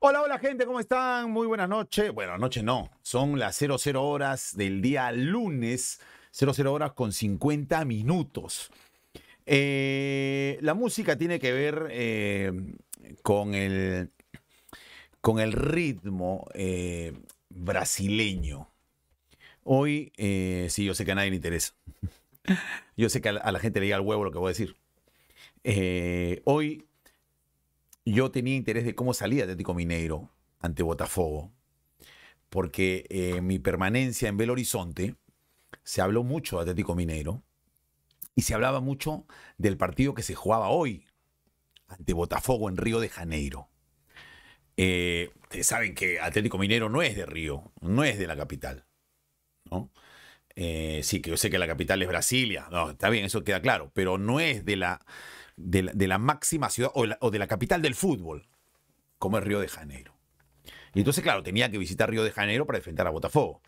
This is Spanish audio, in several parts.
Hola, hola gente, ¿cómo están? Muy buenas noches. Bueno, noche no, son las 00 horas del día lunes, 00 horas con 50 minutos. Eh, la música tiene que ver eh, con, el, con el ritmo eh, brasileño. Hoy, sí, yo sé que a nadie le interesa. Yo sé que a la, gente le llega al huevo lo que voy a decir. hoy yo tenía interés de cómo salía Atlético Mineiro ante Botafogo, porque eh, mi permanencia en Belo Horizonte se habló mucho de Atlético Mineiro y se hablaba mucho del partido que se jugaba hoy ante Botafogo en Río de Janeiro. Eh, ustedes saben que Atlético Mineiro no es de Río, no es de la capital. Eh, sí, que yo sé que la capital es Brasilia, no, está bien, eso queda claro, pero no es de la, de la, máxima ciudad o, de la capital del fútbol, como es Río de Janeiro. Y entonces, claro, tenía que visitar Río de Janeiro para enfrentar a Botafogo.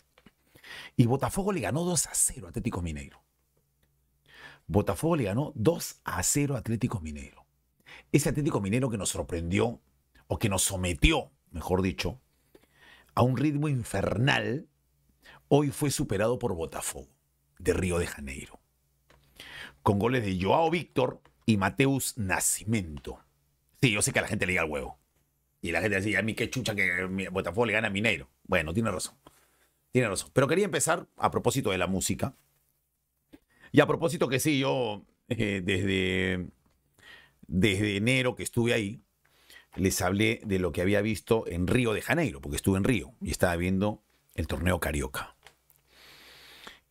Y Botafogo le ganó 2 a 0 a Atlético Mineiro. Botafogo le ganó 2 a 0 a Atlético Mineiro. Ese Atlético Mineiro que nos sorprendió, o que nos sometió, mejor dicho, a un ritmo infernal, hoy fue superado por Botafogo, de Río de Janeiro. Con goles de Joao Víctor y Mateus Nacimiento. Sí, yo sé que a la gente le llega al huevo. Y la gente dice, a mí qué chucha que Botafogo le gana a Mineiro. Bueno, tiene razón. Tiene razón. Pero quería empezar a propósito de la música. Y a propósito que sí, yo eh, desde, desde enero que estuve ahí, les hablé de lo que había visto en Río de Janeiro, porque estuve en Río y estaba viendo el torneo Carioca.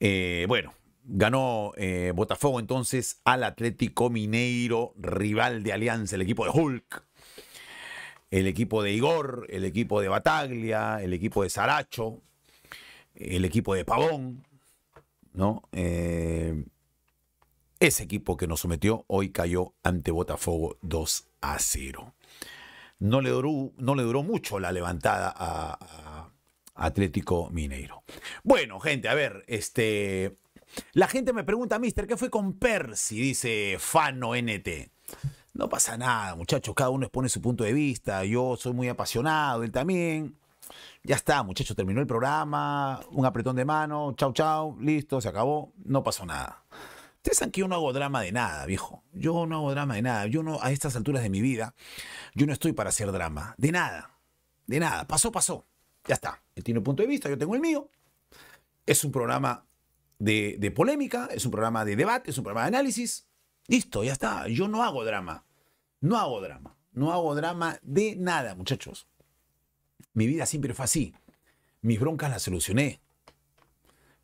Eh, bueno, Ganó eh, Botafogo entonces al Atlético Mineiro, rival de Alianza, el equipo de Hulk, el equipo de Igor, el equipo de Bataglia, el equipo de Saracho, el equipo de Pavón, ¿no? Eh, ese equipo que nos sometió hoy cayó ante Botafogo 2 a 0. No le duró, no le duró mucho la levantada a, a Atlético Mineiro. Bueno, gente, a ver, este la gente me pregunta, mister, ¿qué fue con Percy? Dice Fano NT. No pasa nada, muchachos, cada uno expone su punto de vista. Yo soy muy apasionado, él también. Ya está, muchachos, terminó el programa, un apretón de mano, chau, chau, listo, se acabó, no pasó nada. Ustedes saben que yo no hago drama de nada, viejo. Yo no hago drama de nada. Yo no, a estas alturas de mi vida, yo no estoy para hacer drama. De nada. De nada. Pasó, pasó. Ya está. Él tiene un punto de vista, yo tengo el mío. Es un programa de, polémica, es un programa de debate, es un programa de análisis. Listo, ya está. Yo no hago drama. No hago drama. No hago drama de nada, muchachos. Mi vida siempre fue así. Mis broncas las solucioné.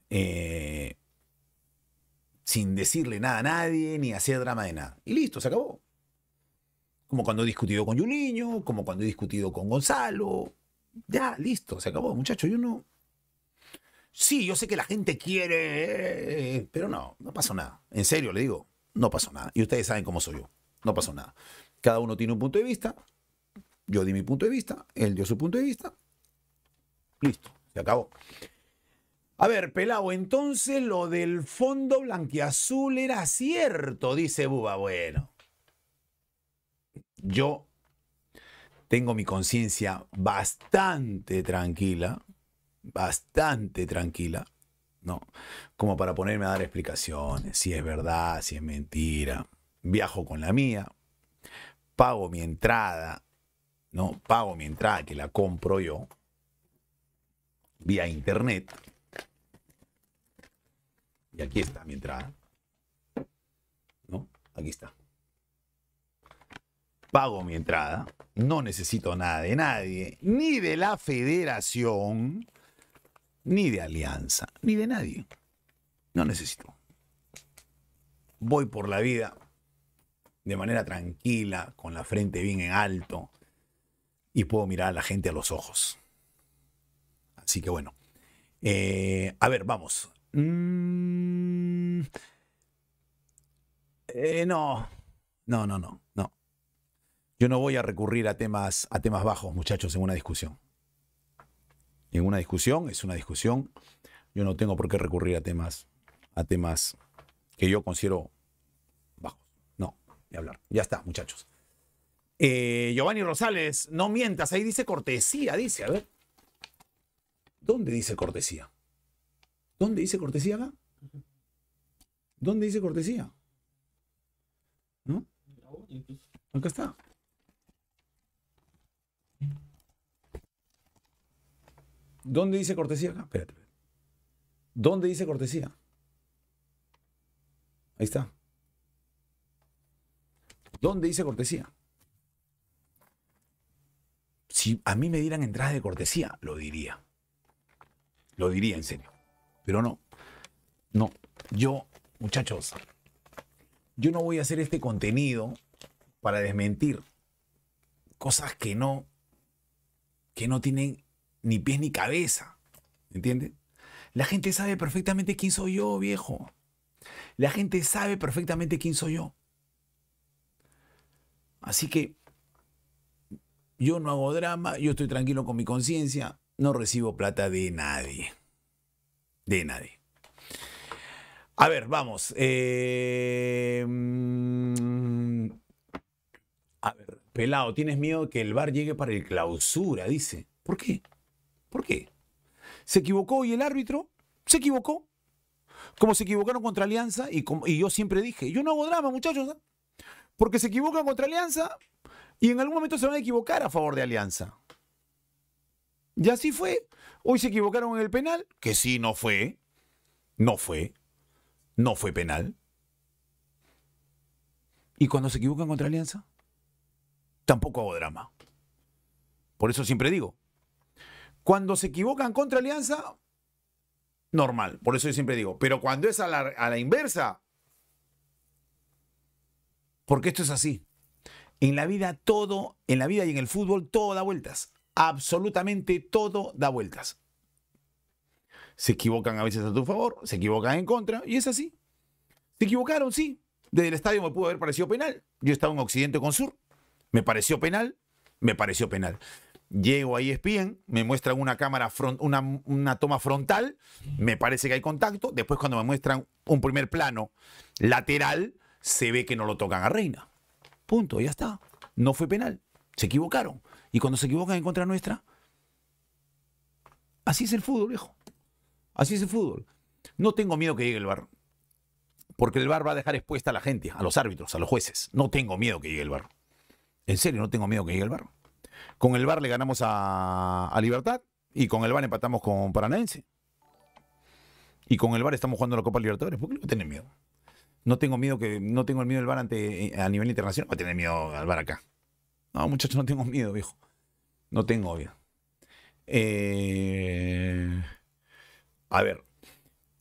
Eh, sin decirle nada a nadie, ni hacer drama de nada. Y listo, se acabó. Como cuando he discutido con Yuliño, como cuando he discutido con Gonzalo. Ya, listo, se acabó, muchachos. Yo no, Sí, yo sé que la gente quiere, eh, pero no, no pasó nada. En serio, le digo, no pasó nada. Y ustedes saben cómo soy yo. No pasó nada. Cada uno tiene un punto de vista. Yo di mi punto de vista, él dio su punto de vista. Listo, se acabó. A ver, pelado, entonces lo del fondo blanquiazul era cierto, dice Buba. Bueno, yo tengo mi conciencia bastante tranquila bastante tranquila, ¿no? Como para ponerme a dar explicaciones, si es verdad, si es mentira. Viajo con la mía, pago mi entrada, ¿no? Pago mi entrada que la compro yo vía internet. Y aquí está mi entrada. ¿No? Aquí está. Pago mi entrada. No necesito nada de nadie, ni de la federación, ni de alianza, ni de nadie. No necesito. Voy por la vida de manera tranquila, con la frente bien en alto, y puedo mirar a la gente a los ojos. Así que bueno. Eh, a ver, vamos. Mm, eh, no, no, no, no, no. Yo no voy a recurrir a temas, a temas bajos, muchachos, en una discusión en una discusión, es una discusión. Yo no tengo por qué recurrir a temas, a temas que yo considero bajos. No, ni hablar. Ya está, muchachos. Eh, Giovanni Rosales, no mientas, ahí dice cortesía, dice, a ver. ¿Dónde dice cortesía? ¿Dónde dice cortesía acá? ¿Dónde dice cortesía? ¿No? Acá está. ¿Dónde dice cortesía acá? Espérate. ¿Dónde dice cortesía? Ahí está. ¿Dónde dice cortesía? Si a mí me dieran entradas de cortesía, lo diría. Lo diría en serio. Pero no. No. Yo, muchachos, yo no voy a hacer este contenido para desmentir cosas que no que no tienen ni pies ni cabeza. ¿Entiendes? La gente sabe perfectamente quién soy yo, viejo. La gente sabe perfectamente quién soy yo. Así que yo no hago drama, yo estoy tranquilo con mi conciencia, no recibo plata de nadie. De nadie. A ver, vamos. Eh, mm, a ver, pelado, ¿tienes miedo que el bar llegue para el clausura? Dice. ¿Por qué? ¿Por qué? ¿Se equivocó y el árbitro? ¿Se equivocó? Como se equivocaron contra Alianza y, y yo siempre dije, yo no hago drama, muchachos, ¿eh? porque se equivocan contra Alianza y en algún momento se van a equivocar a favor de Alianza. Y así fue. Hoy se equivocaron en el penal, que sí, no fue. No fue. No fue penal. Y cuando se equivocan contra Alianza, tampoco hago drama. Por eso siempre digo, cuando se equivocan contra Alianza, normal. Por eso yo siempre digo, pero cuando es a la, inversa, porque esto es así. En la vida todo, en la vida y en el fútbol todo da vueltas. Absolutamente todo da vueltas. Se equivocan a veces a tu favor, se equivocan en contra, y es así. Se equivocaron, sí. Desde el estadio me pudo haber parecido penal. Yo estaba en Occidente con Sur. Me pareció penal, me pareció penal. Llego ahí ESPN, me muestran una cámara, front, una, una toma frontal, me parece que hay contacto. Después, cuando me muestran un primer plano lateral, se ve que no lo tocan a Reina. Punto, ya está. No fue penal. Se equivocaron. Y cuando se equivocan en contra nuestra, así es el fútbol, viejo. Así es el fútbol. No tengo miedo que llegue el bar. Porque el bar va a dejar expuesta a la gente, a los árbitros, a los jueces. No tengo miedo que llegue el bar. En serio, no tengo miedo que llegue el bar. Con el bar le ganamos a, a Libertad y con el bar empatamos con Paranaense. Y con el bar estamos jugando la Copa Libertadores. ¿Por qué no tener miedo? No tengo miedo que no tengo el miedo del bar ante, eh, a nivel internacional. Voy a tener miedo al bar acá. No, muchachos, no tengo miedo, viejo. No tengo miedo. Eh, a ver.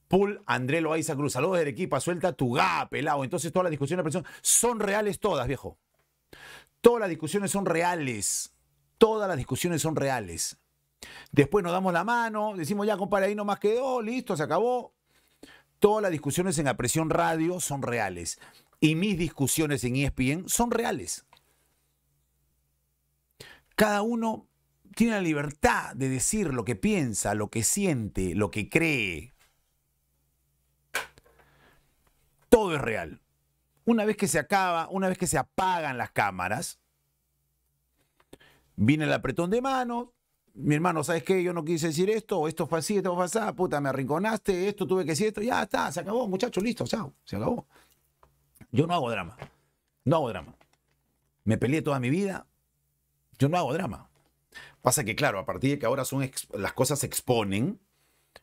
Pool André Loaiza Cruz. Saludos del equipo. Suelta tu ga, pelado. Entonces todas las discusiones de son reales todas, viejo. Todas las discusiones son reales. Todas las discusiones son reales. Después nos damos la mano, decimos ya, compadre, ahí nomás quedó, listo, se acabó. Todas las discusiones en la presión radio son reales. Y mis discusiones en ESPN son reales. Cada uno tiene la libertad de decir lo que piensa, lo que siente, lo que cree. Todo es real. Una vez que se acaba, una vez que se apagan las cámaras, viene el apretón de manos, mi hermano, ¿sabes qué? Yo no quise decir esto, esto fue así, esto fue así, puta, me arrinconaste, esto tuve que decir esto, ya está, se acabó, muchachos, listo, chao, se acabó. Yo no hago drama, no hago drama. Me peleé toda mi vida, yo no hago drama. Pasa que, claro, a partir de que ahora son las cosas se exponen,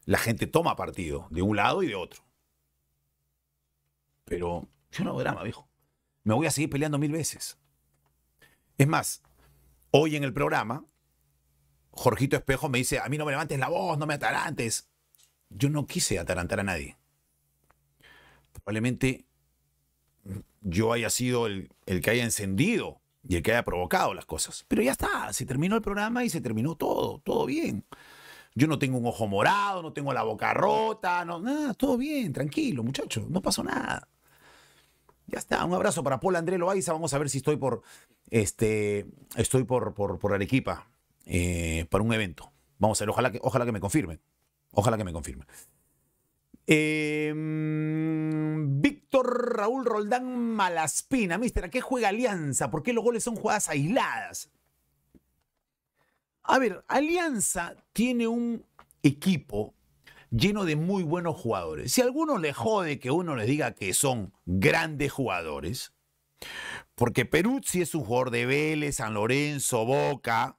la gente toma partido de un lado y de otro. Pero yo no hago drama, viejo. Me voy a seguir peleando mil veces. Es más, hoy en el programa Jorgito Espejo me dice, a mí no me levantes la voz, no me atarantes. Yo no quise atarantar a nadie. Probablemente yo haya sido el, que haya encendido y el que haya provocado las cosas. Pero ya está, se terminó el programa y se terminó todo, todo bien. Yo no tengo un ojo morado, no tengo la boca rota, no, nada, todo bien, tranquilo, muchachos, no pasó nada. Ya está, un abrazo para Paul André Loaiza, vamos a ver si estoy por, este, estoy por, por, por Arequipa. Eh, para un evento. Vamos a ver, ojalá que, ojalá que me confirmen. Ojalá que me confirmen. Em, Víctor Raúl Roldán Malaspina, mister, ¿a qué juega Alianza? ¿Por qué los goles son jugadas aisladas? A ver, Alianza tiene un equipo lleno de muy buenos jugadores. Si a alguno le jode que uno les diga que son grandes jugadores, porque Peruzzi es un jugador de Vélez, San Lorenzo, Boca,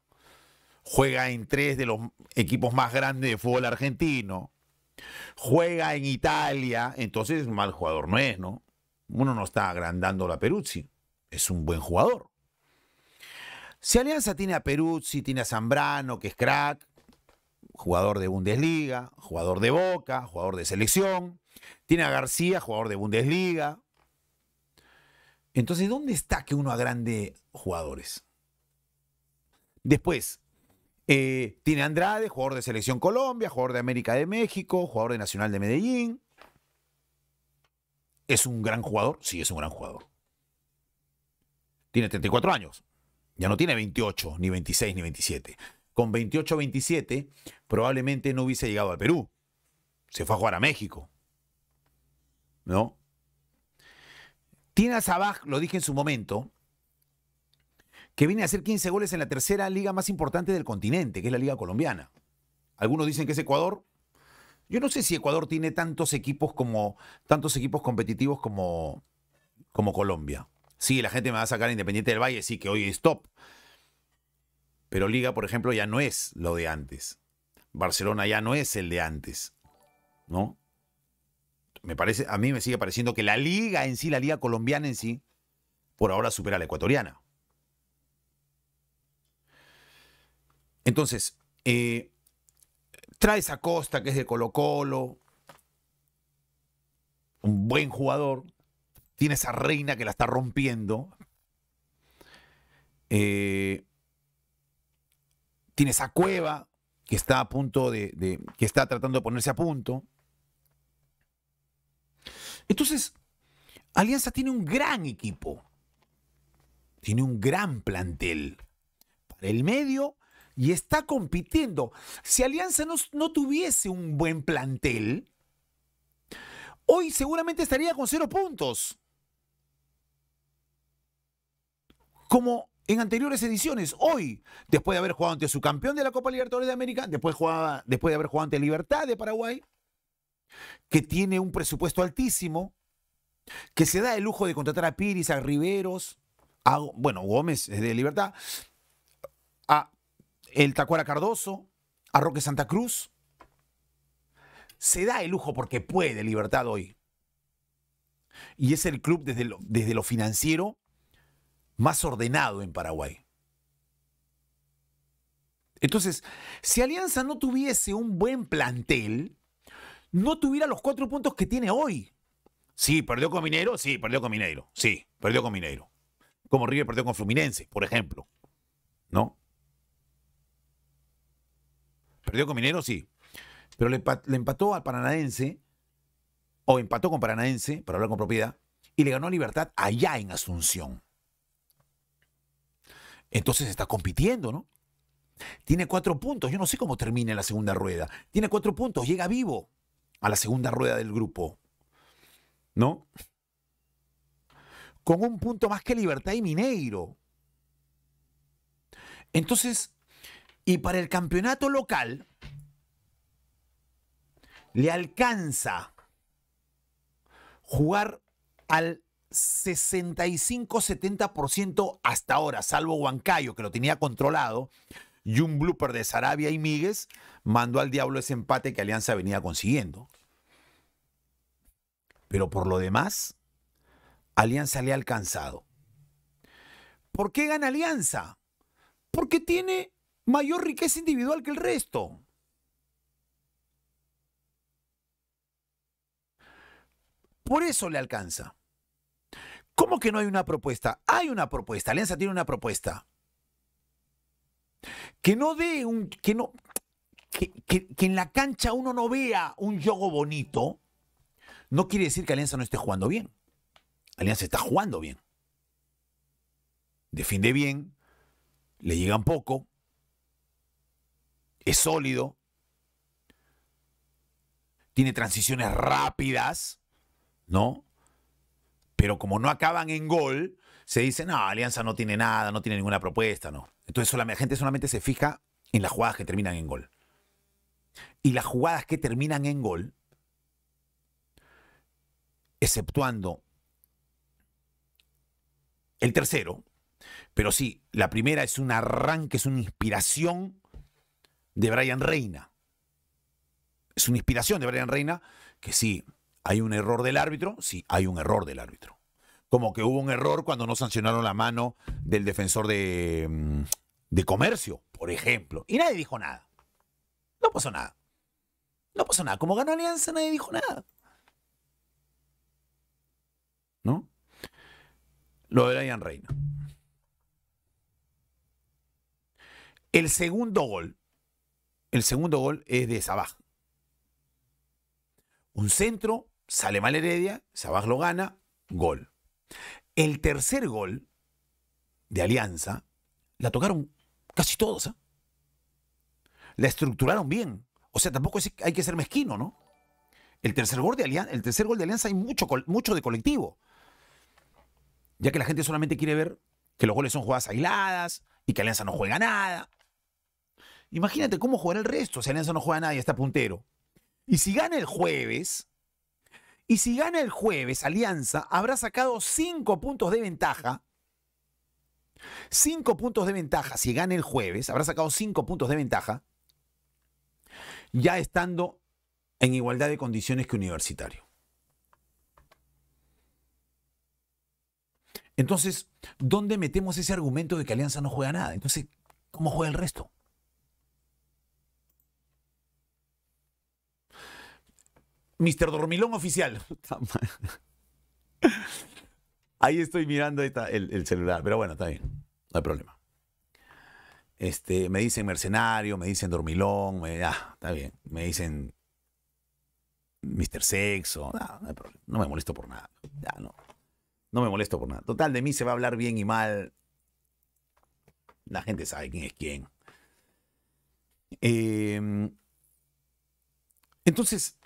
juega en tres de los equipos más grandes de fútbol argentino, juega en Italia, entonces mal jugador no es, ¿no? Uno no está agrandando a Peruzzi, es un buen jugador. Si Alianza tiene a Peruzzi, tiene a Zambrano, que es crack, jugador de Bundesliga, jugador de Boca, jugador de selección, tiene a García, jugador de Bundesliga. Entonces, ¿dónde está que uno agrande jugadores? Después, eh, tiene Andrade, jugador de Selección Colombia, jugador de América de México, jugador de Nacional de Medellín. ¿Es un gran jugador? Sí, es un gran jugador. Tiene 34 años. Ya no tiene 28, ni 26, ni 27. Con 28 27 probablemente no hubiese llegado al Perú. Se fue a jugar a México. ¿No? Tiene a Sabaj, lo dije en su momento, que viene a hacer 15 goles en la tercera liga más importante del continente, que es la liga colombiana. Algunos dicen que es Ecuador. Yo no sé si Ecuador tiene tantos equipos como tantos equipos competitivos como, como Colombia. Sí, la gente me va a sacar Independiente del Valle, sí que hoy es top. Pero Liga, por ejemplo, ya no es lo de antes. Barcelona ya no es el de antes. ¿No? Me parece, a mí me sigue pareciendo que la liga en sí, la liga colombiana en sí, por ahora supera a la ecuatoriana. Entonces, eh, traes a Costa, que es de Colo Colo, un buen jugador, tienes a Reina que la está rompiendo, eh, tienes a Cueva que está a punto de, que está tratando de ponerse a punto. Entonces, Alianza tiene un gran equipo, tiene un gran plantel. Para el medio y está compitiendo. Si Alianza no, no tuviese un buen plantel, hoy seguramente estaría con cero puntos. Como en anteriores ediciones, hoy, después de haber jugado ante su campeón de la Copa Libertadores de América, después, jugaba, después de haber jugado ante Libertad de Paraguay, que tiene un presupuesto altísimo, que se da el lujo de contratar a Piris, a Riveros, a, bueno, Gómez es de Libertad, a el Tacuara Cardoso, a Roque Santa Cruz. Se da el lujo porque puede Libertad hoy. Y es el club desde desde lo financiero más ordenado en Paraguay. Entonces, si Alianza no tuviese un buen plantel, no tuviera los cuatro puntos que tiene hoy. Sí, perdió con Mineiro, sí, perdió con Mineiro, sí, perdió con Mineiro. Como River perdió con Fluminense, por ejemplo. ¿No? Perdió con Minero, sí. Pero le, empató al Paranaense, o empató con Paranaense, para hablar con propiedad, y le ganó Libertad allá en Asunción. Entonces está compitiendo, ¿no? Tiene cuatro puntos. Yo no sé cómo termina la segunda rueda. Tiene cuatro puntos. Llega vivo a la segunda rueda del grupo. ¿No? Con un punto más que Libertad y Mineiro. Entonces, y para el campeonato local le alcanza jugar al 65-70% hasta ahora, salvo Huancayo, que lo tenía controlado, y un blooper de Sarabia y Míguez mandó al diablo ese empate que Alianza venía consiguiendo. Pero por lo demás, Alianza le ha alcanzado. ¿Por qué gana Alianza? Porque tiene mayor riqueza individual que el resto. Por eso le alcanza. ¿Cómo que no hay una propuesta? Hay una propuesta. Alianza tiene una propuesta. Que no dé un. que no. Que, que, en la cancha uno no vea un juego bonito, no quiere decir que Alianza no esté jugando bien. Alianza está jugando bien. Defiende bien, le llegan poco, es sólido. tiene transiciones rápidas, ¿no? Pero como no acaban en gol, se dice, no, Alianza no tiene nada, no tiene ninguna propuesta, ¿no? Entonces la gente solamente se fija en las jugadas que terminan en gol. Y las jugadas que terminan en gol, exceptuando el tercero, pero sí, la primera es un arranque, es una inspiración de Brian Reina. Es una inspiración de Brian Reina que sí, hay un error del árbitro, sí, hay un error del árbitro. Como que hubo un error cuando no sancionaron la mano del defensor de, mm, de comercio, por ejemplo. Y nadie dijo nada. No pasó nada. No pasó nada. Como ganó Alianza, nadie dijo nada. ¿No? Lo de Brian Reina. El segundo gol, el segundo gol es de Sabaj. Un centro, sale mal Heredia, Sabaj lo gana, gol. El tercer gol de Alianza la tocaron casi todos. ¿eh? La estructuraron bien. O sea, tampoco hay que ser mezquino, ¿no? El tercer gol de Alianza, el tercer gol de Alianza hay mucho, mucho de colectivo. Ya que la gente solamente quiere ver que los goles son jugadas aisladas y que Alianza no juega nada. Imagínate cómo jugará el resto si Alianza no juega nada y está puntero. Y si gana el jueves, y si gana el jueves, Alianza habrá sacado cinco puntos de ventaja. Cinco puntos de ventaja. Si gana el jueves, habrá sacado cinco puntos de ventaja. Ya estando en igualdad de condiciones que Universitario. Entonces, ¿dónde metemos ese argumento de que Alianza no juega nada? Entonces, ¿cómo juega el resto? Mr. Dormilón oficial. Ahí estoy mirando el, celular, pero bueno, está bien, no hay problema. Este, me dicen mercenario, me dicen dormilón, ah, está bien. Me dicen Mr. Sexo, no me molesto por nada. Ya, no. No me molesto por nada. Total, de mí se va a hablar bien y mal. La gente sabe quién es quién. Em, entonces,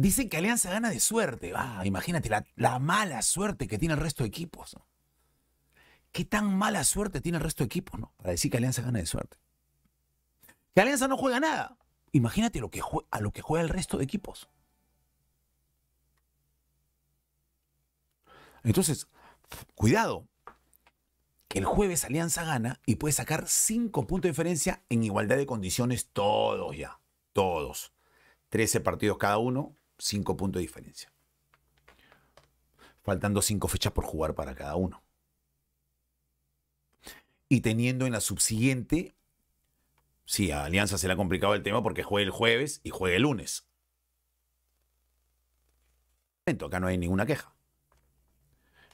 Dicen que Alianza gana de suerte. Ah, imagínate la, mala suerte que tiene el resto de equipos. ¿Qué tan mala suerte tiene el resto de equipos, no? Para decir que Alianza gana de suerte. Que Alianza no juega nada. Imagínate a lo que juega el resto de equipos. Entonces, cuidado. Que el jueves Alianza gana y puede sacar cinco puntos de diferencia en igualdad de condiciones todos ya. Todos. 13 partidos cada uno, Cinco puntos de diferencia. Faltando cinco fechas por jugar para cada uno. Y teniendo en la subsiguiente, sí, a Alianza se le ha complicado el tema porque juega el jueves y juega el lunes. Acá no hay ninguna queja.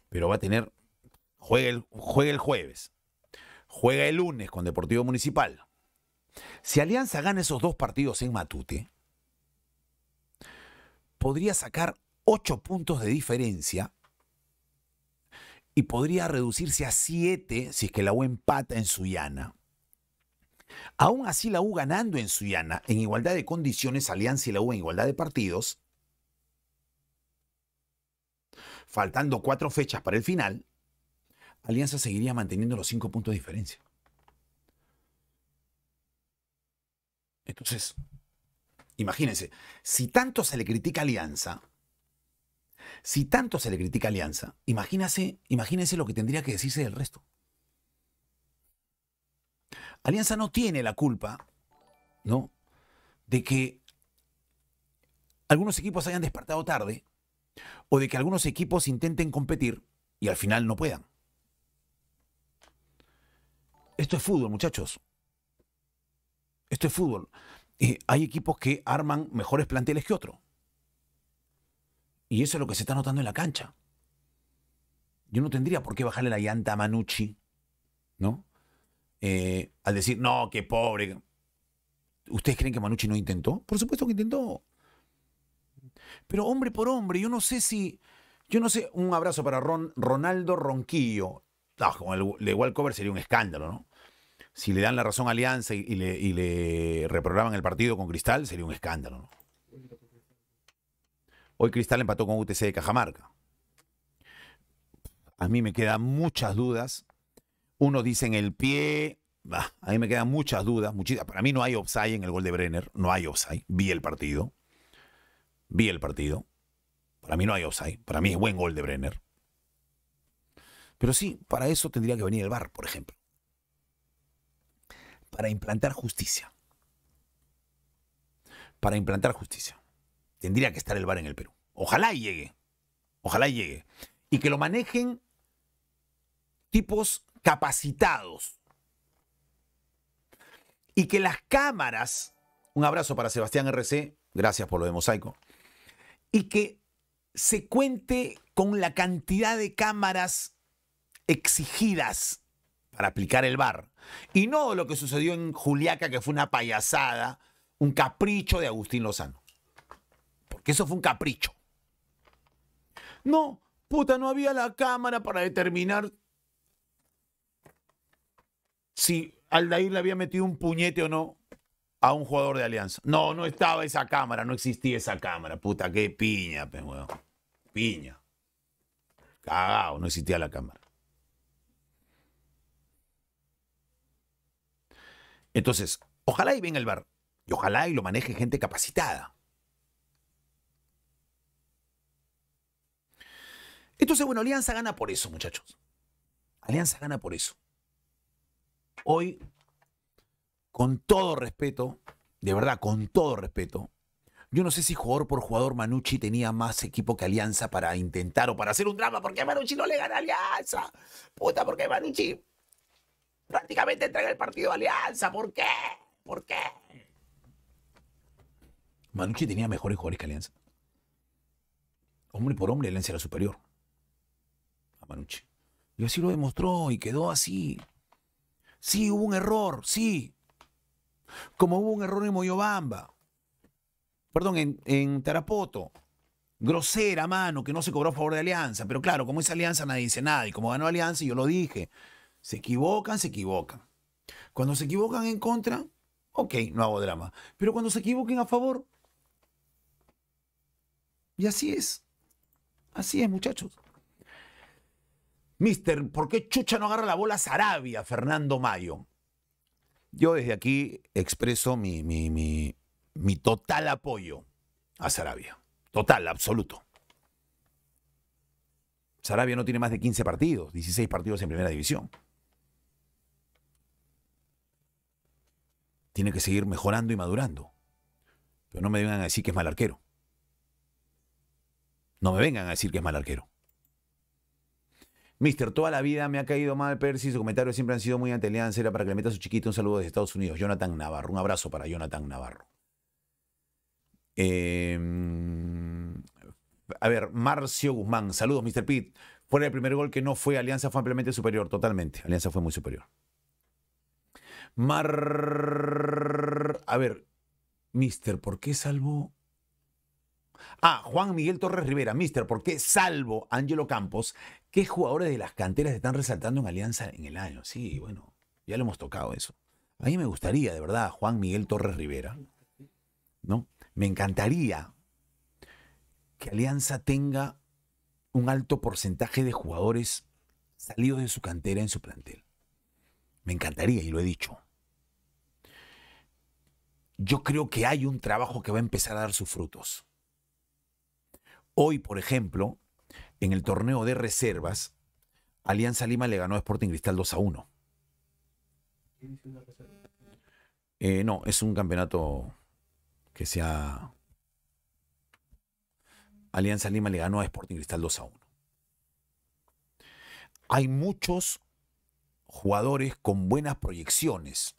Pero va a tener, juega el, juega el jueves, juega el lunes con Deportivo Municipal. Si Alianza gana esos dos partidos en Matute, podría sacar 8 puntos de diferencia y podría reducirse a 7 si es que la U empata en Suyana. Aún así, la U ganando en Suyana, en igualdad de condiciones, Alianza y la U en igualdad de partidos, faltando cuatro fechas para el final, Alianza seguiría manteniendo los 5 puntos de diferencia. Entonces, Imagínense, si tanto se le critica Alianza, si tanto se le critica Alianza, imagínense, imagínense lo que tendría que decirse del resto. Alianza no tiene la culpa, ¿no? De que algunos equipos hayan despertado tarde o de que algunos equipos intenten competir y al final no puedan. Esto es fútbol, muchachos. Esto es fútbol. Eh, hay equipos que arman mejores planteles que otros. Y eso es lo que se está notando en la cancha. Yo no tendría por qué bajarle la llanta a Manucci, ¿no? Eh, al decir, no, qué pobre. ¿Ustedes creen que Manucci no intentó? Por supuesto que intentó. Pero hombre por hombre, yo no sé si. Yo no sé, un abrazo para Ron, Ronaldo Ronquillo. No, como el de Walcover sería un escándalo, ¿no? Si le dan la razón a Alianza y, le, reprograman el partido con Cristal, sería un escándalo. Hoy Cristal empató con UTC de Cajamarca. A mí me quedan muchas dudas. Uno dice en el pie. a mí me quedan muchas dudas. Para mí no hay offside en el gol de Brenner. No hay offside. Vi el partido. Vi el partido. Para mí no hay offside. Para mí es buen gol de Brenner. Pero sí, para eso tendría que venir el VAR, por ejemplo. Para implantar justicia. Para implantar justicia. Tendría que estar el VAR en el Perú. Ojalá llegue. Ojalá llegue. Y que lo manejen tipos capacitados. Y que las cámaras, un abrazo para Sebastián RC, gracias por lo de mosaico, y que se cuente con la cantidad de cámaras exigidas para aplicar el VAR. Y no lo que sucedió en Juliaca, que fue una payasada, un capricho de Agustín Lozano. Porque eso fue un capricho. No, puta, no había la cámara para determinar si Aldair le había metido un puñete o no a un jugador de Alianza. No, no estaba esa cámara, no existía esa cámara. Puta, qué piña, pe, Piña. Cagado, no existía la cámara. Entonces, ojalá y venga el bar. Y ojalá y lo maneje gente capacitada. Entonces, bueno, Alianza gana por eso, muchachos. Alianza gana por eso. Hoy, con todo respeto, de verdad, con todo respeto, yo no sé si jugador por jugador Manucci tenía más equipo que Alianza para intentar o para hacer un drama. ¿Por qué Manucci no le gana a Alianza? Puta, ¿por qué Manucci prácticamente entrega el partido a Alianza? ¿Por qué? ¿Por qué? Manucci tenía mejores jugadores que Alianza. Hombre por hombre, Alianza era superior a Manucci. Y así lo demostró y quedó así. Sí, hubo un error, sí. Como hubo un error en Moyobamba. Perdón, en, en Tarapoto. Grosera, mano, que no se cobró a favor de Alianza. Pero claro, como es Alianza nadie dice nada. Y como ganó Alianza, yo lo dije. Se equivocan, se equivocan. Cuando se equivocan en contra, ok, no hago drama. Pero cuando se equivoquen a favor, y así es. Así es, muchachos. Mister, ¿por qué Chucha no agarra la bola a Sarabia, Fernando Mayo? Yo desde aquí expreso mi, mi, mi, total apoyo a Sarabia. Total, absoluto. Sarabia no tiene más de 15 partidos, 16 partidos en primera división. Tiene que seguir mejorando y madurando. Pero no me vengan a decir que es mal arquero. No me vengan a decir que es mal arquero. Mister, toda la vida me ha caído mal Percy, sus comentarios siempre han sido muy ante Era para que le meta a su chiquito un saludo desde Estados Unidos. Jonathan Navarro, un abrazo para Jonathan Navarro. Em, a ver, Marcio Guzmán, saludos, Mr. Pitt. Fuera el primer gol que no fue, Alianza fue ampliamente superior, totalmente. Alianza fue muy superior. Mar. A ver, Mister, ¿por qué salvo Ah, Juan Miguel Torres Rivera, mister, ¿por qué salvo Ángelo Campos? ¿Qué jugadores de las canteras están resaltando en Alianza en el año? Sí, bueno, ya le hemos tocado eso. A mí me gustaría, de verdad, Juan Miguel Torres Rivera, ¿no? Me encantaría que Alianza tenga un alto porcentaje de jugadores salidos de su cantera en su plantel. Me encantaría, y lo he dicho. Yo creo que hay un trabajo que va a empezar a dar sus frutos. Hoy, por ejemplo, en el torneo de reservas, Alianza Lima le ganó a Sporting Cristal 2 a 1. Eh, no, es un campeonato que se ha... Alianza Lima le ganó a Sporting Cristal 2 a 1. Hay muchos jugadores con buenas proyecciones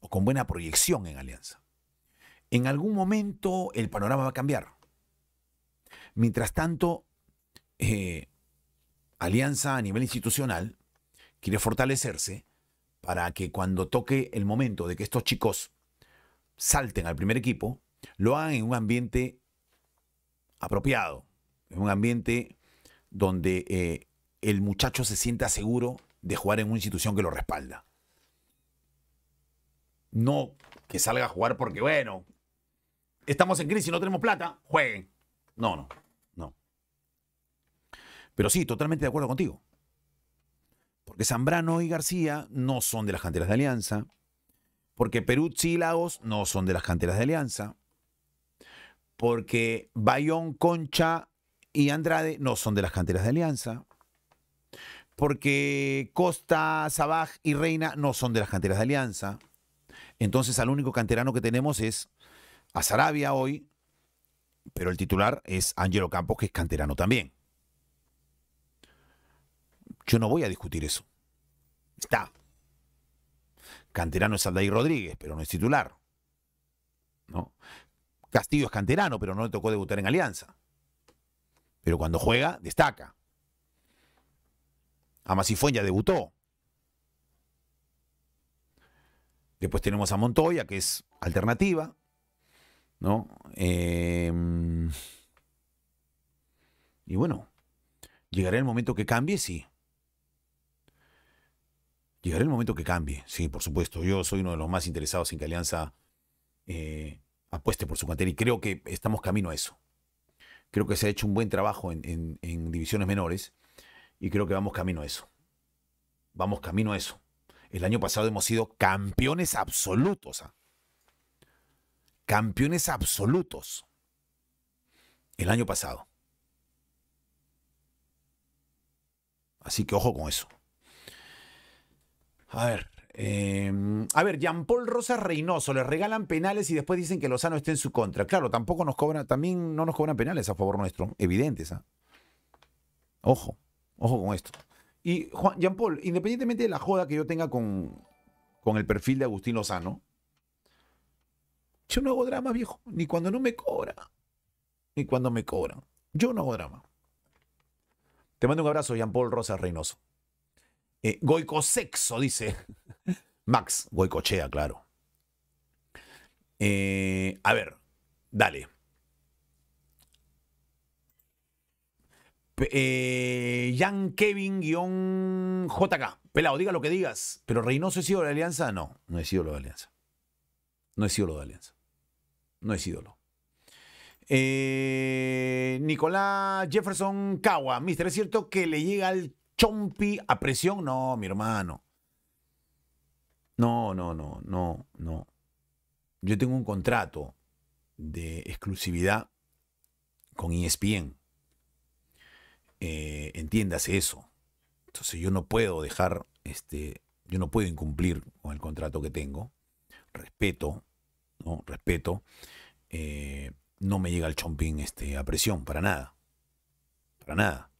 o con buena proyección en Alianza. En algún momento el panorama va a cambiar. Mientras tanto, eh, Alianza a nivel institucional quiere fortalecerse para que cuando toque el momento de que estos chicos salten al primer equipo, lo hagan en un ambiente apropiado, en un ambiente donde eh, el muchacho se sienta seguro de jugar en una institución que lo respalda. No que salga a jugar porque, bueno, estamos en crisis y no tenemos plata, jueguen. No, no, no. Pero sí, totalmente de acuerdo contigo. Porque Zambrano y García no son de las canteras de Alianza. Porque Peruzzi y Lagos no son de las canteras de Alianza. Porque Bayón, Concha y Andrade no son de las canteras de Alianza. Porque Costa, Sabaj y Reina no son de las canteras de Alianza. Entonces al único canterano que tenemos es a Sarabia hoy, pero el titular es Ángelo Campos, que es canterano también. Yo no voy a discutir eso. Está. Canterano es Aldair Rodríguez, pero no es titular. ¿No? Castillo es canterano, pero no le tocó debutar en Alianza. Pero cuando juega, destaca. Amasifuen ya debutó. Después tenemos a Montoya, que es alternativa. ¿No? Em, y bueno, llegará el momento que cambie, sí. Llegará el momento que cambie, sí, por supuesto. Yo soy uno de los más interesados en que Alianza eh, apueste por su cantera y creo que estamos camino a eso. Creo que se ha hecho un buen trabajo en, divisiones menores y creo que vamos camino a eso. Vamos camino a eso. El año pasado hemos sido campeones absolutos. ¿ah? Campeones absolutos. El año pasado. Así que ojo con eso. A ver. Em, a ver, Jean Paul Rosas Reynoso, le regalan penales y después dicen que Lozano está en su contra. Claro, tampoco nos cobran, también no nos cobran penales a favor nuestro, evidentes. ¿ah? Ojo, ojo con esto. Y Juan, Jean Paul, independientemente de la joda que yo tenga con, con el perfil de Agustín Lozano, yo no hago drama, viejo, ni cuando no me cobra, ni cuando me cobran. Yo no hago drama. Te mando un abrazo, Jean Paul Rosas Reynoso. Eh, Goico Sexo, dice. Max, Goicochea, claro. Eh, a ver, dale. Eh, Jan Kevin JK. Pelado, diga lo que digas. Pero Reynoso es ídolo de Alianza. No, no es ídolo de Alianza. No es ídolo de Alianza. No es ídolo. Eh, Nicolás Jefferson Kawa. Mister, ¿es cierto que le llega al Chompi a presión. No, mi hermano. No, no, no, no, no. Yo tengo un contrato de exclusividad con ESPN. Eh, entiéndase eso. Entonces yo no puedo dejar, este, yo no puedo incumplir con el contrato que tengo. Respeto, ¿no? Respeto. Eh, no me llega el chompín este, a presión, para nada. Para nada.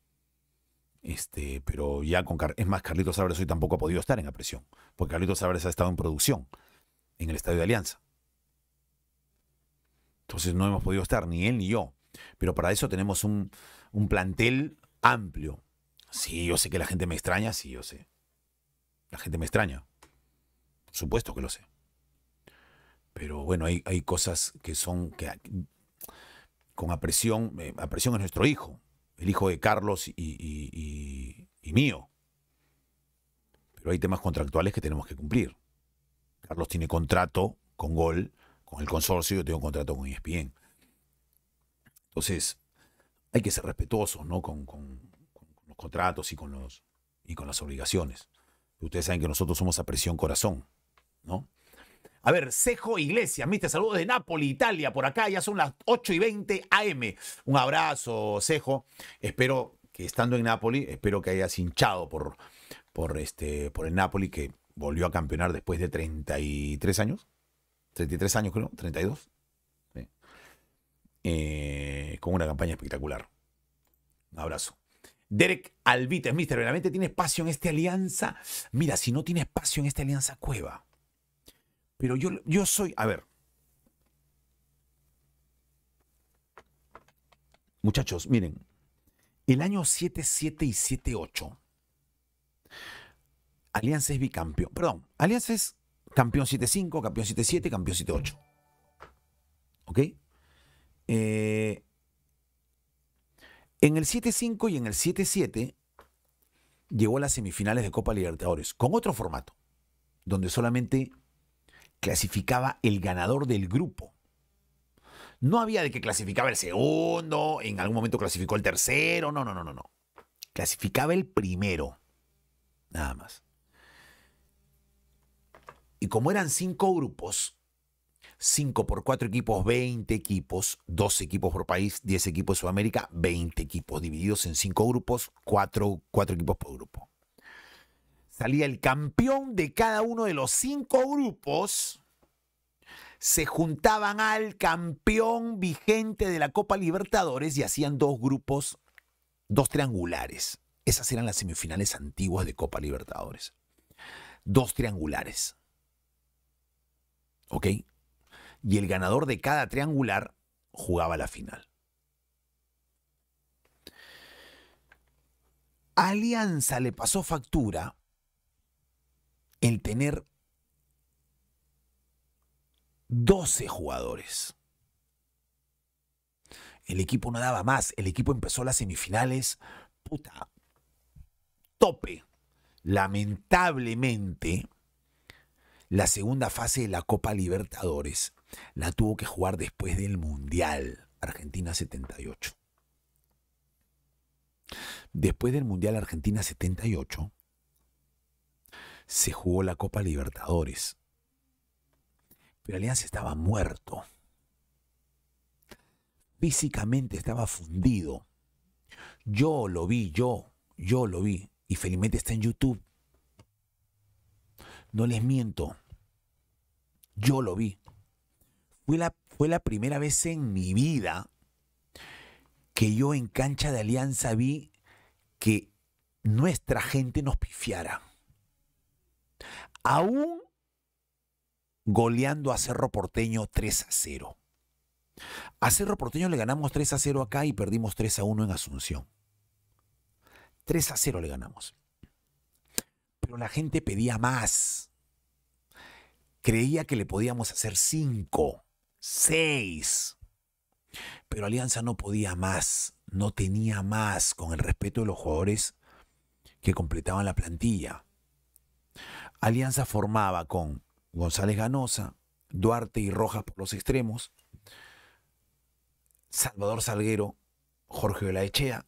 Este, pero ya con es más, Carlitos Álvarez hoy tampoco ha podido estar en la presión, porque Carlitos Álvarez ha estado en producción en el Estadio de Alianza. Entonces no hemos podido estar, ni él ni yo. Pero para eso tenemos un, un plantel amplio. Sí, yo sé que la gente me extraña, sí, yo sé. La gente me extraña. Por supuesto que lo sé. Pero bueno, hay, hay cosas que son que con apresión, eh, apresión es nuestro hijo el hijo de Carlos y, mío. Pero hay temas contractuales que tenemos que cumplir. Carlos tiene contrato con Gol, con el consorcio, yo tengo contrato con ESPN. Entonces, hay que ser respetuosos ¿no? con, los contratos y con, los, y con las obligaciones. Ustedes saben que nosotros somos a presión corazón, ¿no? A ver, Cejo Iglesias, te saludos de Nápoles, Italia, por acá ya son las 8 y 20 AM. Un abrazo, Cejo. Espero que estando en Nápoles, espero que hayas hinchado por, por, este, por el Napoli que volvió a campeonar después de 33 años. 33 años creo, 32. Eh, con una campaña espectacular. Un abrazo. Derek Alvites, Mister, ¿realmente tiene espacio en esta alianza? Mira, si no tiene espacio en esta alianza, Cueva pero yo, yo soy, a ver, muchachos, miren, el año 7-7 y 7-8, Alianza es bicampeón, perdón, Alianza es campeón 7-5, campeón 7-7, campeón 7-8. ¿Ok? Eh, en el 7-5 y en el 7-7 llegó a las semifinales de Copa Libertadores con otro formato, donde solamente clasificaba el ganador del grupo. No había de que clasificaba el segundo, en algún momento clasificó el tercero, no, no, no, no, no. Clasificaba el primero, nada más. Y como eran cinco grupos, cinco por cuatro equipos, 20 equipos, dos equipos por país, 10 equipos de Sudamérica, 20 equipos divididos en cinco grupos, cuatro, cuatro equipos por grupo. Salía el campeón de cada uno de los cinco grupos se juntaban al campeón vigente de la Copa Libertadores y hacían dos grupos, dos triangulares. Esas eran las semifinales antiguas de Copa Libertadores. Dos triangulares. ¿Ok? Y el ganador de cada triangular jugaba la final. Alianza le pasó factura el tener 12 jugadores. El equipo no daba más. El equipo empezó las semifinales. Puta. Tope. Lamentablemente, la segunda fase de la Copa Libertadores la tuvo que jugar después del Mundial. Argentina 78. Después del Mundial Argentina 78, se jugó la Copa Libertadores. Pero Alianza estaba muerto. Físicamente estaba fundido. Yo lo vi, yo, yo lo vi. Y felizmente está en YouTube. No les miento. Yo lo vi. Fue la, fue la primera vez en mi vida que yo en cancha de Alianza vi que nuestra gente nos pifiara. Aún goleando a Cerro Porteño 3 a 0. A Cerro Porteño le ganamos 3 a 0 acá y perdimos 3 a 1 en Asunción. 3 a 0 le ganamos. Pero la gente pedía más. Creía que le podíamos hacer 5, 6. Pero Alianza no podía más, no tenía más con el respeto de los jugadores que completaban la plantilla. Alianza formaba con González Ganosa, Duarte y Rojas por los extremos, Salvador Salguero, Jorge de la Echea,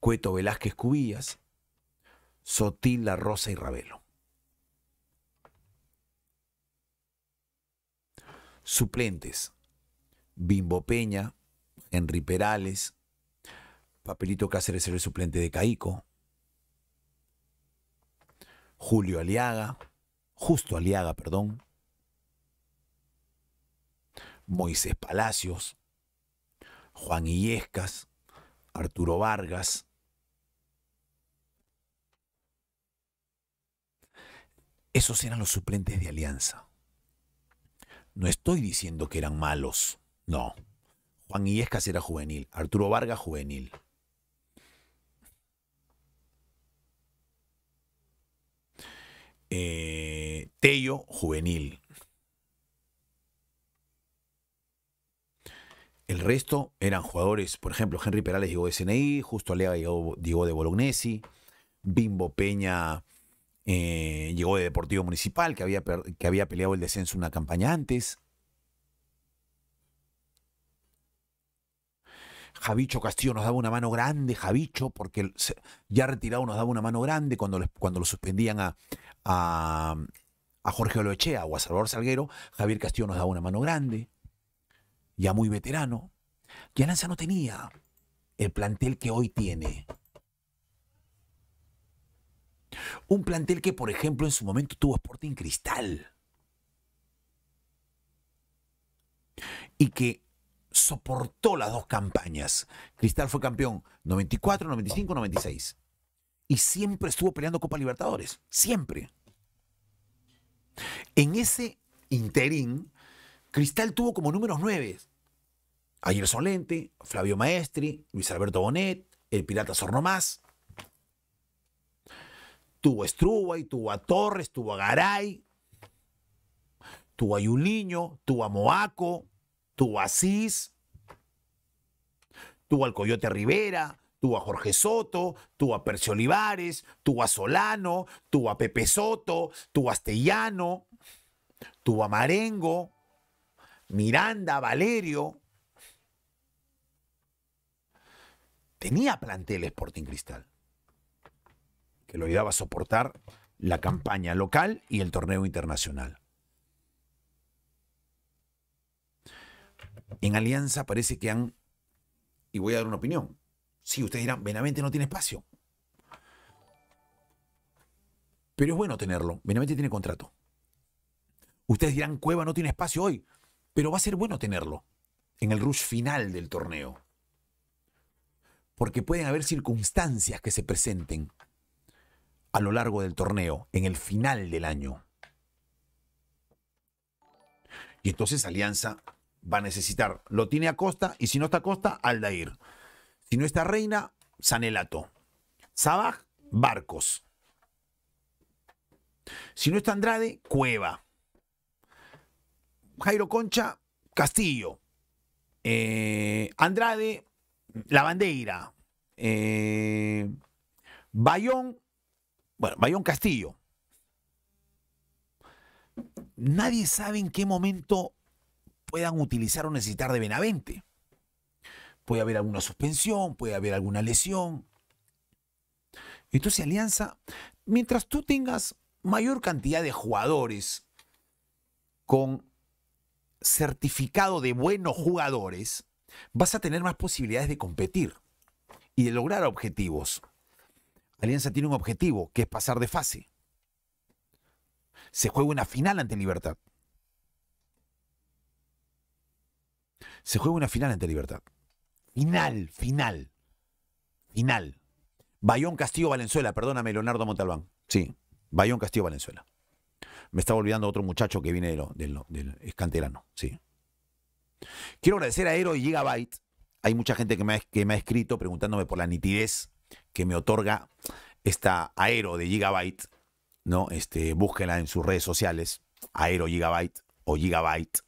Cueto Velázquez Cubillas, Sotil La Rosa y Ravelo. Suplentes: Bimbo Peña, Henry Perales, Papelito Cáceres era el suplente de Caico, Julio Aliaga, Justo Aliaga, perdón, Moisés Palacios, Juan Illescas, Arturo Vargas. Esos eran los suplentes de Alianza. No estoy diciendo que eran malos, no. Juan Illescas era juvenil, Arturo Vargas juvenil. Eh, Tello, juvenil. El resto eran jugadores, por ejemplo, Henry Perales llegó de CNI, Justo Alea llegó, de Bolognesi, Bimbo Peña eh, llegó de Deportivo Municipal, que había, que había peleado el descenso una campaña antes. Javicho Castillo nos daba una mano grande, Javicho, porque ya retirado nos daba una mano grande cuando, cuando lo suspendían a, a, Jorge Oloechea o a Salvador Salguero, Javier Castillo nos daba una mano grande, ya muy veterano. Y Alanza no tenía el plantel que hoy tiene. Un plantel que, por ejemplo, en su momento tuvo Sporting Cristal. Y que soportó las dos campañas. Cristal fue campeón 94, 95, 96. Y siempre estuvo peleando Copa Libertadores. Siempre. En ese interín, Cristal tuvo como números nueve. Ayer Solente, Flavio Maestri, Luis Alberto Bonet, el Pirata Sornomás. Tuvo a y tuvo a Torres, tuvo a Garay, tuvo a Yuliño, tuvo a Moaco, tuvo a Asís, tuvo al Coyote Rivera, tuvo a Jorge Soto, tuvo a Percio Olivares, tuvo a Solano, tuvo a Pepe Soto, tuvo a Astellano, tuvo a Marengo, Miranda, Valerio. Tenía plantel Sporting Cristal que lo ayudaba a soportar la campaña local y el torneo internacional. En Alianza parece que han, y voy a dar una opinión, sí, ustedes dirán, Benavente no tiene espacio. Pero es bueno tenerlo, Benavente tiene contrato. Ustedes dirán, Cueva no tiene espacio hoy, pero va a ser bueno tenerlo en el rush final del torneo. Porque pueden haber circunstancias que se presenten a lo largo del torneo, en el final del año. Y entonces Alianza va a necesitar, lo tiene a Costa, y si no está Costa, Aldair. Si no está Reina, Sanelato. Sabaj, Barcos. Si no está Andrade, Cueva. Jairo Concha, Castillo. Eh, Andrade, La Bandeira. Eh, Bayón, bueno, Bayón Castillo. Nadie sabe en qué momento puedan utilizar o necesitar de Benavente. Puede haber alguna suspensión, puede haber alguna lesión. Entonces Alianza, mientras tú tengas mayor cantidad de jugadores con certificado de buenos jugadores, vas a tener más posibilidades de competir y de lograr objetivos. Alianza tiene un objetivo, que es pasar de fase. Se juega una final ante Libertad. Se juega una final ante Libertad. Final, final, final. Bayón Castillo Valenzuela, perdóname, Leonardo Montalbán. Sí, Bayón Castillo Valenzuela. Me estaba olvidando otro muchacho que viene del, del, escanterano, sí. Quiero agradecer a Aero y Gigabyte. Hay mucha gente que me, ha, que me ha escrito preguntándome por la nitidez que me otorga esta Aero de Gigabyte, ¿no? Este, búsquela en sus redes sociales, Aero Gigabyte o Gigabyte.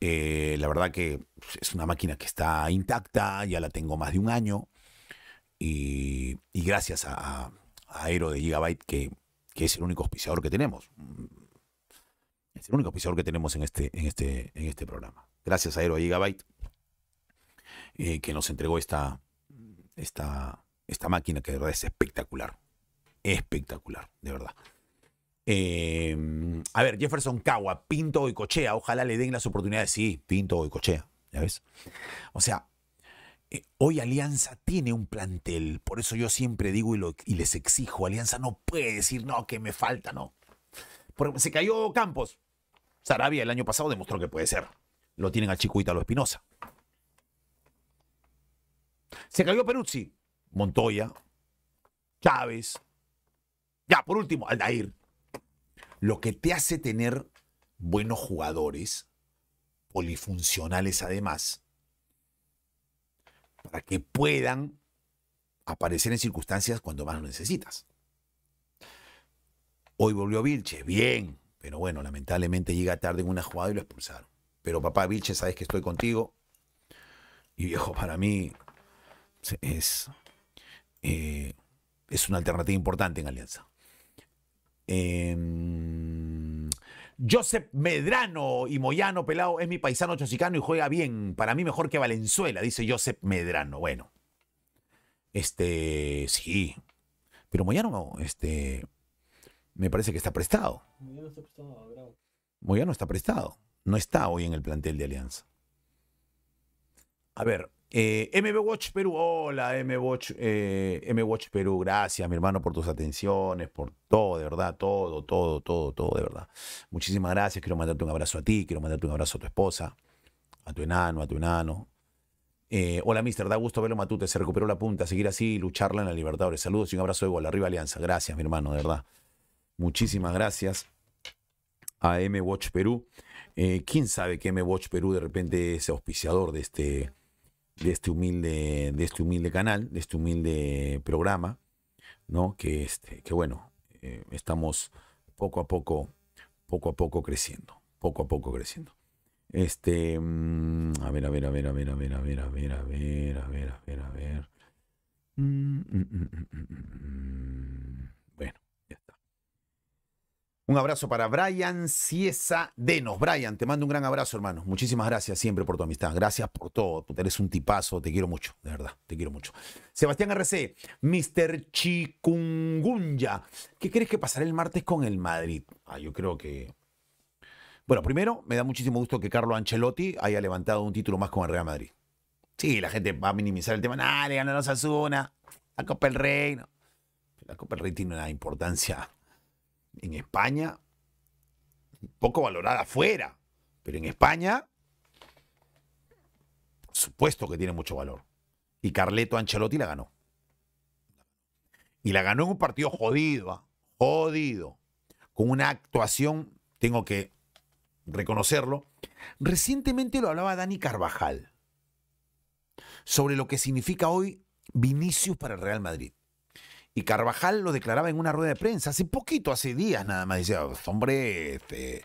Eh, la verdad que es una máquina que está intacta, ya la tengo más de un año. Y, gracias a, Aero de Gigabyte, que, es el único auspiciador que tenemos. Es el único auspiciador que tenemos en este, en este, en este programa. Gracias a Aero de Gigabyte, eh, que nos entregó esta, esta, esta máquina que de verdad es espectacular. Espectacular, de verdad. Em, a ver, Jefferson Cagua, Pinto y Cochea. Ojalá le den las oportunidades. Sí, Pinto y Cochea. ¿Ya ves? O sea, eh, hoy Alianza tiene un plantel. Por eso yo siempre digo y, les exijo: Alianza no puede decir, no, que me falta, no. Porque se cayó Campos. Sarabia el año pasado demostró que puede ser. Lo tienen a Chico Ítalo Espinosa. Se cayó Peruzzi. Montoya, Chávez. Ya, por último, Aldair. Lo que te hace tener buenos jugadores, polifuncionales además, para que puedan aparecer en circunstancias cuando más lo necesitas. Hoy volvió Vilche, bien, pero bueno, lamentablemente llega tarde en una jugada y lo expulsaron. Pero papá Vilche, sabes que estoy contigo. Y viejo, para mí es eh, es una alternativa importante en Alianza. Em, Joseph Medrano y Moyano Pelado es mi paisano chosicano y juega bien. Para mí mejor que Valenzuela, dice Joseph Medrano. Bueno, este, sí. Pero Moyano, este, me parece que está prestado. Moyano está prestado, Moyano está prestado. No está hoy en el plantel de Alianza. A ver, eh, MB Watch Perú, hola M Watch, eh, Watch Perú, gracias mi hermano por tus atenciones, por todo, de verdad, todo, todo, todo, todo, de verdad. Muchísimas gracias, quiero mandarte un abrazo a ti, quiero mandarte un abrazo a tu esposa, a tu enano, a tu enano. Eh, hola mister, da gusto verlo Matute, se recuperó la punta, seguir así, lucharla en la Libertadores. Saludos y un abrazo de gol, arriba Alianza, gracias mi hermano, de verdad. Muchísimas gracias a M Watch Perú. ¿Quién sabe que M Watch Perú de repente es auspiciador de este de este humilde, de este humilde canal, de este humilde programa, ¿no? Que, este, que bueno, eh, estamos poco a poco, poco a poco creciendo, poco a poco creciendo. Este, a ver, a ver, a ver, a ver, a ver, a ver, a ver, a ver, a ver, a ver, a ver. Un abrazo para Brian Ciesa Denos. Brian, te mando un gran abrazo, hermano. Muchísimas gracias siempre por tu amistad. Gracias por todo. Tú eres un tipazo. Te quiero mucho, de verdad. Te quiero mucho. Sebastián RC, Mr. Chikungunya. ¿Qué crees que pasará el martes con el Madrid? Ah, yo creo que. Bueno, primero, me da muchísimo gusto que Carlo Ancelotti haya levantado un título más con el Real Madrid. Sí, la gente va a minimizar el tema. Nah, le ganó a Osasuna. La Copa del Rey. La Copa del Rey tiene una importancia en España, poco valorada afuera, pero en España, supuesto que tiene mucho valor. Y Carleto Ancelotti la ganó. Y la ganó en un partido jodido, ¿ah? jodido, con una actuación, tengo que reconocerlo. Recientemente lo hablaba Dani Carvajal sobre lo que significa hoy Vinicius para el Real Madrid. Y Carvajal lo declaraba en una rueda de prensa hace poquito, hace días nada más. Decía, hombre, este,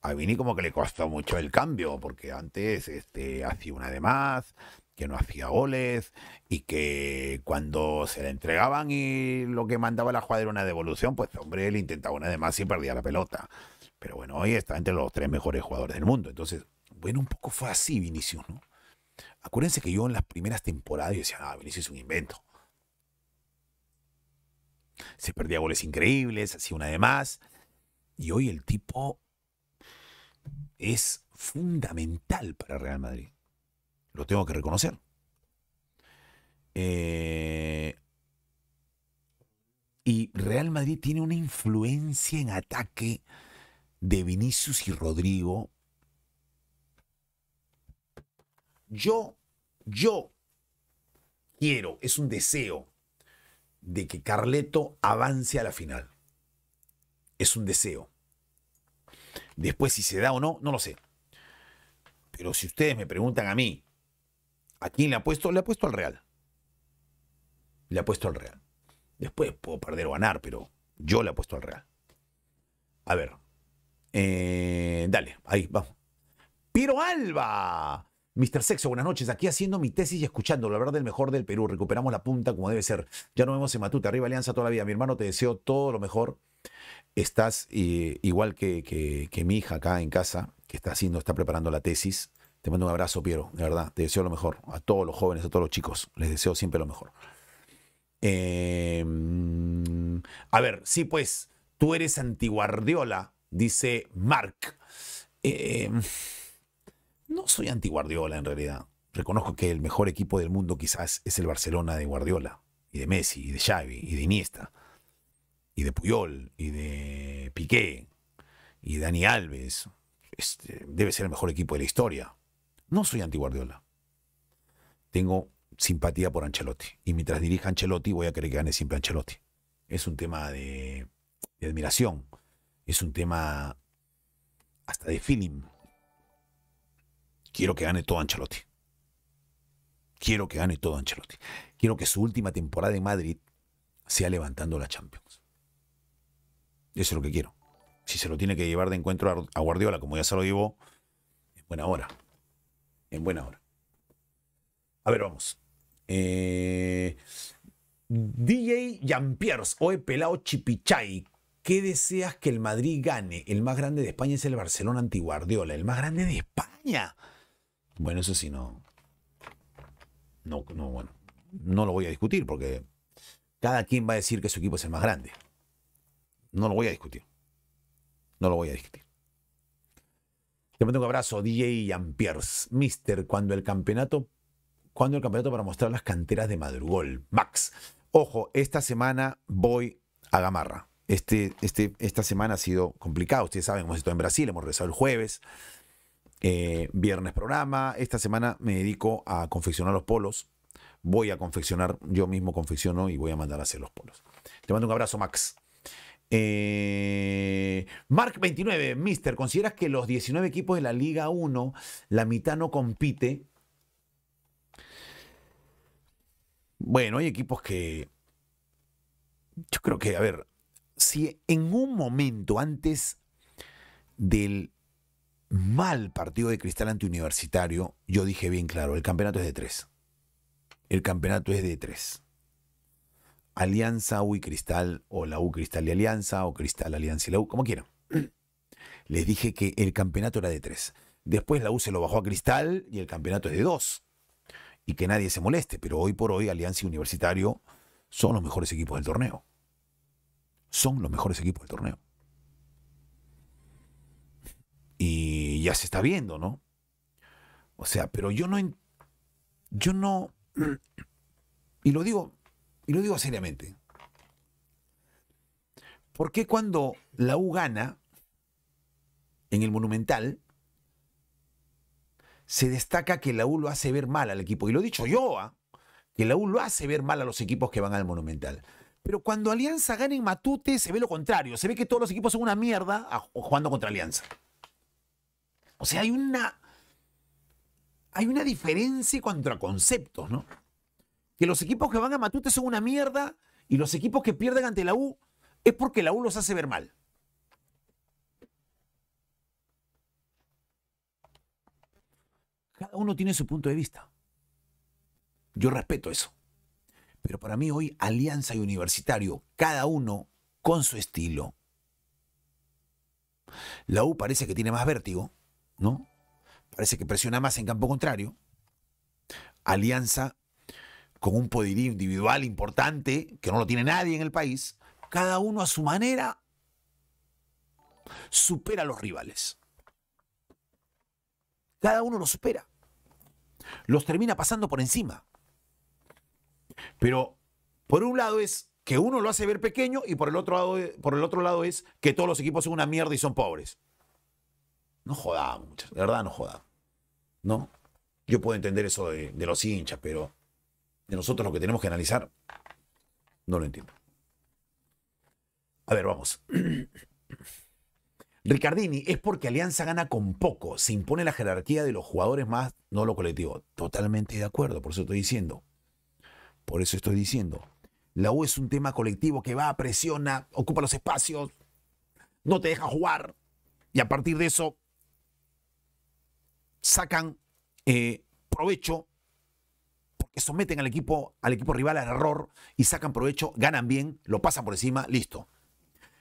a Vini como que le costó mucho el cambio, porque antes este, hacía una de más, que no hacía goles, y que cuando se le entregaban y lo que mandaba la jugada era una devolución, pues hombre, él intentaba una de más y perdía la pelota. Pero bueno, hoy está entre los tres mejores jugadores del mundo. Entonces, bueno, un poco fue así Vinicius, ¿no? Acuérdense que yo en las primeras temporadas decía, ah, Vinicius es un invento se perdía goles increíbles, hacía una de más. Y hoy el tipo es fundamental para Real Madrid. Lo tengo que reconocer. Eh, y Real Madrid tiene una influencia en ataque de Vinicius y Rodrigo. Yo, yo quiero, es un deseo de que Carleto avance a la final. Es un deseo. Después si se da o no, no lo sé. Pero si ustedes me preguntan a mí, ¿a quién le ha puesto? Le ha puesto al Real. Le ha puesto al Real. Después puedo perder o ganar, pero yo le he puesto al Real. A ver. Eh, dale, ahí, vamos. Piro Alba. Mr. Sexo, buenas noches. Aquí haciendo mi tesis y escuchando la verdad del mejor del Perú. Recuperamos la punta como debe ser. Ya nos vemos en Matute. Arriba Alianza toda la vida. Mi hermano, te deseo todo lo mejor. Estás eh, igual que, que, mi hija acá en casa, que está haciendo, está preparando la tesis. Te mando un abrazo, Piero. De verdad, te deseo lo mejor. A todos los jóvenes, a todos los chicos. Les deseo siempre lo mejor. Em, a ver, sí, pues, tú eres antiguardiola, dice Mark. Eh, no soy anti-Guardiola en realidad. Reconozco que el mejor equipo del mundo quizás es el Barcelona de Guardiola, y de Messi, y de Xavi, y de Iniesta, y de Puyol, y de Piqué, y Dani Alves. Este, debe ser el mejor equipo de la historia. No soy anti-Guardiola. Tengo simpatía por Ancelotti. Y mientras dirija Ancelotti, voy a querer que gane siempre Ancelotti. Es un tema de, de admiración. Es un tema hasta de feeling. Quiero que gane todo Ancelotti. Quiero que gane todo Ancelotti. Quiero que su última temporada en Madrid sea levantando la Champions. Eso es lo que quiero. Si se lo tiene que llevar de encuentro a Guardiola, como ya se lo llevó, en buena hora. En buena hora. A ver, vamos. Eh, DJ Jean-Pierre, Oe Pelao Chipichay. ¿Qué deseas que el Madrid gane? El más grande de España es el Barcelona anti-Guardiola. El más grande de España. Bueno, eso sí, no, no, no, bueno, no lo voy a discutir porque cada quien va a decir que su equipo es el más grande. No lo voy a discutir. No lo voy a discutir. Te mando un abrazo, DJ Ampiers. Mister, cuando el campeonato, cuando el campeonato para mostrar las canteras de Madrugol. Max, ojo, esta semana voy a Gamarra. Este, este, esta semana ha sido complicada. Ustedes saben, hemos estado en Brasil, hemos regresado el jueves. Eh, viernes programa. Esta semana me dedico a confeccionar los polos. Voy a confeccionar, yo mismo confecciono y voy a mandar a hacer los polos. Te mando un abrazo, Max. Eh, Mark29, Mister, ¿consideras que los 19 equipos de la Liga 1, la mitad no compite? Bueno, hay equipos que... Yo creo que, a ver, si en un momento antes del mal partido de Cristal ante Universitario, yo dije bien claro, el campeonato es de tres. El campeonato es de tres. Alianza, U y Cristal, o la U Cristal y Alianza, o Cristal, Alianza y la U, como quieran. les dije que el campeonato era de tres. Después la U se lo bajó a Cristal y el campeonato es de dos. Y que nadie se moleste, pero hoy por hoy Alianza y Universitario son los mejores equipos del torneo. Son los mejores equipos del torneo. Y ya se está viendo, ¿no? O sea, pero yo no. Yo no. Y lo digo. Y lo digo seriamente. ¿Por qué cuando la U gana en el Monumental se destaca que la U lo hace ver mal al equipo? Y lo he dicho yo, ¿ah? que la U lo hace ver mal a los equipos que van al Monumental. Pero cuando Alianza gana en Matute se ve lo contrario. Se ve que todos los equipos son una mierda jugando contra Alianza. O sea, hay una. Hay una diferencia contra conceptos, ¿no? Que los equipos que van a Matute son una mierda y los equipos que pierden ante la U es porque la U los hace ver mal. Cada uno tiene su punto de vista. Yo respeto eso. Pero para mí hoy Alianza y Universitario, cada uno con su estilo. La U parece que tiene más vértigo, ¿no? Parece que presiona más en campo contrario. Alianza con un poderío individual importante que no lo tiene nadie en el país. Cada uno a su manera supera a los rivales. Cada uno los supera. Los termina pasando por encima. Pero por un lado es que uno lo hace ver pequeño y por el otro lado, por el otro lado es que todos los equipos son una mierda y son pobres. No jodamos, de verdad no jodamos. ¿No? Yo puedo entender eso de, de los hinchas, pero de nosotros lo que tenemos que analizar, no lo entiendo. A ver, vamos. Ricardini, es porque Alianza gana con poco, se impone la jerarquía de los jugadores más, no lo colectivo. Totalmente de acuerdo, por eso estoy diciendo. Por eso estoy diciendo. La U es un tema colectivo que va, presiona, ocupa los espacios, no te deja jugar. Y a partir de eso sacan eh, provecho porque someten al equipo, al equipo rival al error y sacan provecho, ganan bien, lo pasan por encima, listo.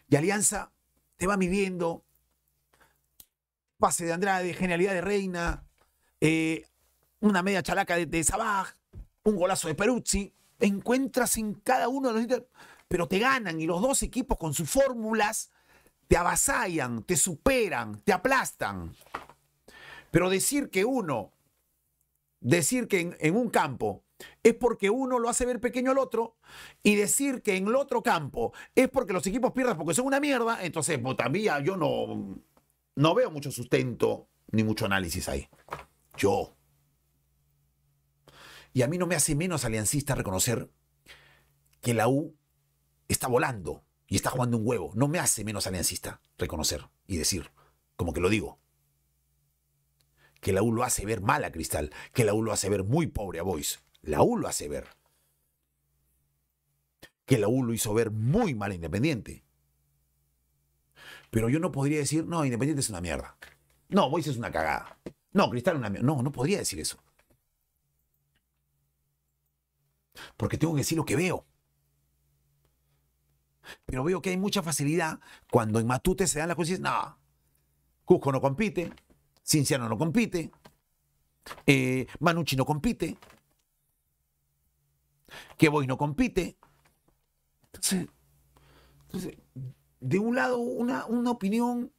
Y Alianza te va midiendo. Pase de Andrade, genialidad de Reina, eh, una media chalaca de, de Sabaj, un golazo de Peruzzi, encuentras en cada uno de los pero te ganan y los dos equipos con sus fórmulas te avasallan, te superan, te aplastan. Pero decir que uno, decir que en, un campo es porque uno lo hace ver pequeño al otro y decir que en el otro campo es porque los equipos pierden porque son una mierda, entonces pues, todavía yo no, no veo mucho sustento ni mucho análisis ahí. Yo. Y a mí no me hace menos aliancista reconocer que la U está volando y está jugando un huevo. No me hace menos aliancista reconocer y decir, como que lo digo. Que la U lo hace ver mal a Cristal, que la U lo hace ver muy pobre a Boys. La U lo hace ver. Que la U lo hizo ver muy mal a Independiente. Pero yo no podría decir, no, Independiente es una mierda. No, Boys es una cagada. No, Cristal es una mierda. No, no podría decir eso. porque tengo que decir lo que veo. Pero veo que hay mucha facilidad cuando en Matute se dan las cosas y no, Cusco no compite, Cinciano no compite, eh, Manucci no compite, que no compite. Entonces, de un lado una, una opinión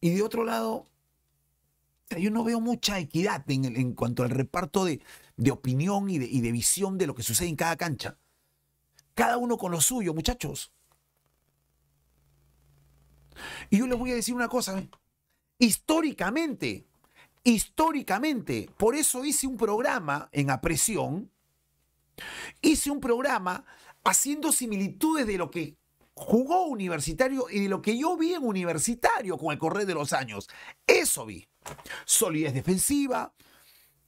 y de otro lado yo no veo mucha equidad en, cuanto al reparto de, opinión y de, visión de lo que sucede en cada cancha. Cada uno con lo suyo, muchachos. Y yo les voy a decir una cosa. ¿eh? Históricamente, históricamente, por eso hice un programa en Apresión, hice un programa haciendo similitudes de lo que jugó universitario y de lo que yo vi en universitario con el correr de los años. Eso vi solidez defensiva,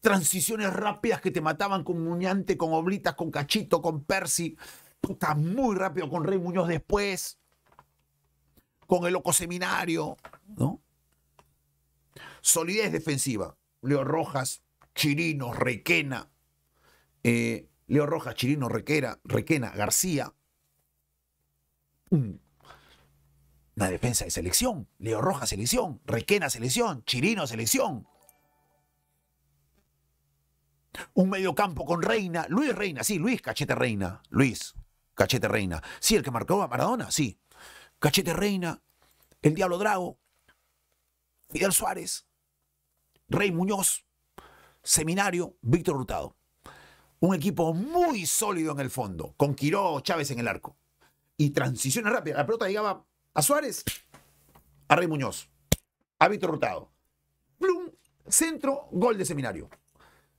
transiciones rápidas que te mataban con Muñante, con Oblitas, con Cachito, con Percy, puta, muy rápido con Rey Muñoz después, con el loco seminario, ¿no? Solidez defensiva, Leo Rojas, Chirino, Requena, eh, Leo Rojas, Chirino, Requera, Requena, García. Una defensa de selección. Leo Rojas, selección. Requena, selección. Chirino, selección. Un mediocampo con Reina. Luis Reina, sí, Luis Cachete Reina. Luis Cachete Reina. Sí, el que marcó a Maradona, sí. Cachete Reina. El Diablo Drago. Fidel Suárez. Rey Muñoz. Seminario. Víctor Hurtado. Un equipo muy sólido en el fondo, con Quiró Chávez en el arco. Y transiciones rápidas. La pelota llegaba a Suárez, a Rey Muñoz, a Víctor Hurtado. Plum, centro, gol de seminario.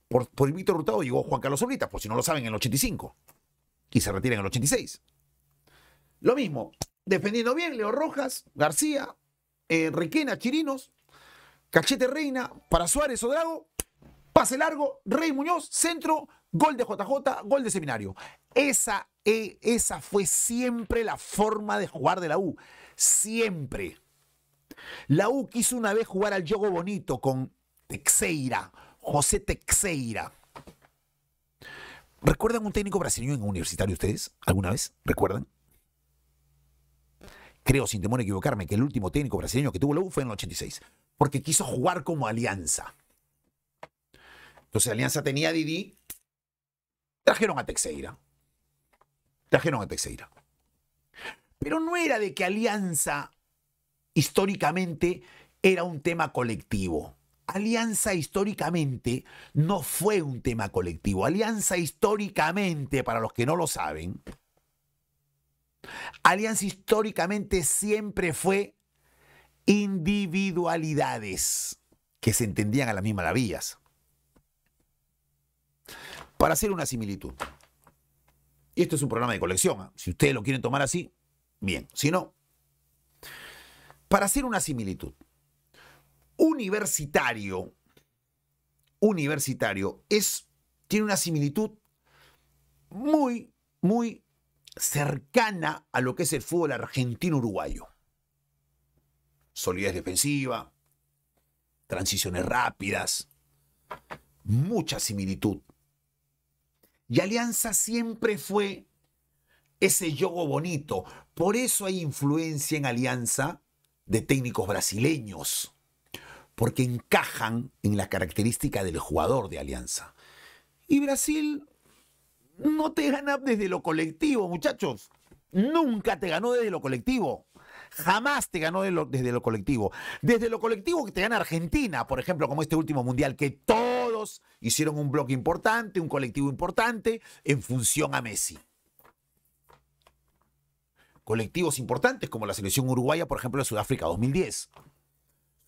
Por, por Víctor Hurtado llegó Juan Carlos Oblitas, por si no lo saben, en el 85. Y se retira en el 86. Lo mismo, defendiendo bien, Leo Rojas, García, eh, Requena, Chirinos, Cachete Reina, para Suárez o Drago, pase largo, Rey Muñoz, centro, gol de JJ, gol de seminario. Esa, eh, esa fue siempre la forma de jugar de la U. Siempre. La U quiso una vez jugar al juego bonito con Texeira, José Texeira. ¿Recuerdan un técnico brasileño en universitario ustedes? ¿Alguna vez? ¿Recuerdan? Creo, sin temor a equivocarme, que el último técnico brasileño que tuvo la U fue en el 86, porque quiso jugar como alianza. Entonces Alianza tenía Didi, trajeron a Texeira. Trajeron a Texeira. Pero no era de que Alianza históricamente era un tema colectivo. Alianza históricamente no fue un tema colectivo. Alianza históricamente, para los que no lo saben, Alianza históricamente siempre fue individualidades que se entendían a las mismas maravillas para hacer una similitud. Y esto es un programa de colección. ¿ah? Si ustedes lo quieren tomar así, bien. Si no, para hacer una similitud. Universitario, universitario es, tiene una similitud muy, muy cercana a lo que es el fútbol argentino-uruguayo. Solidez defensiva, transiciones rápidas, mucha similitud. Y Alianza siempre fue ese yogo bonito. Por eso hay influencia en Alianza de técnicos brasileños, porque encajan en la característica del jugador de Alianza. Y Brasil no te gana desde lo colectivo, muchachos. Nunca te ganó desde lo colectivo. Jamás te ganó desde lo colectivo. Desde lo colectivo que te gana Argentina, por ejemplo, como este último mundial, que todos hicieron un bloque importante, un colectivo importante, en función a Messi. Colectivos importantes como la selección uruguaya, por ejemplo, de Sudáfrica 2010.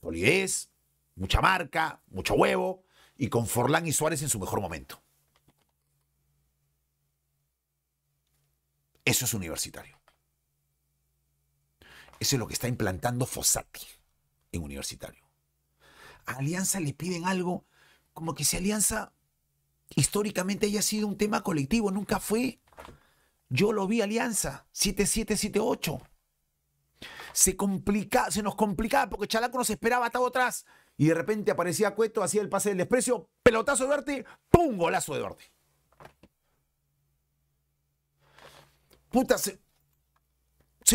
Solidez, mucha marca, mucho huevo, y con Forlán y Suárez en su mejor momento. Eso es universitario. Eso es lo que está implantando Fossati en Universitario. A Alianza le piden algo como que si Alianza históricamente haya sido un tema colectivo, nunca fue. Yo lo vi Alianza, 7778. Se complica, se nos complicaba porque Chalaco nos esperaba atado atrás y de repente aparecía Cueto, hacía el pase del desprecio, pelotazo de Duarte, ¡pum! golazo de Duarte. Puta, se,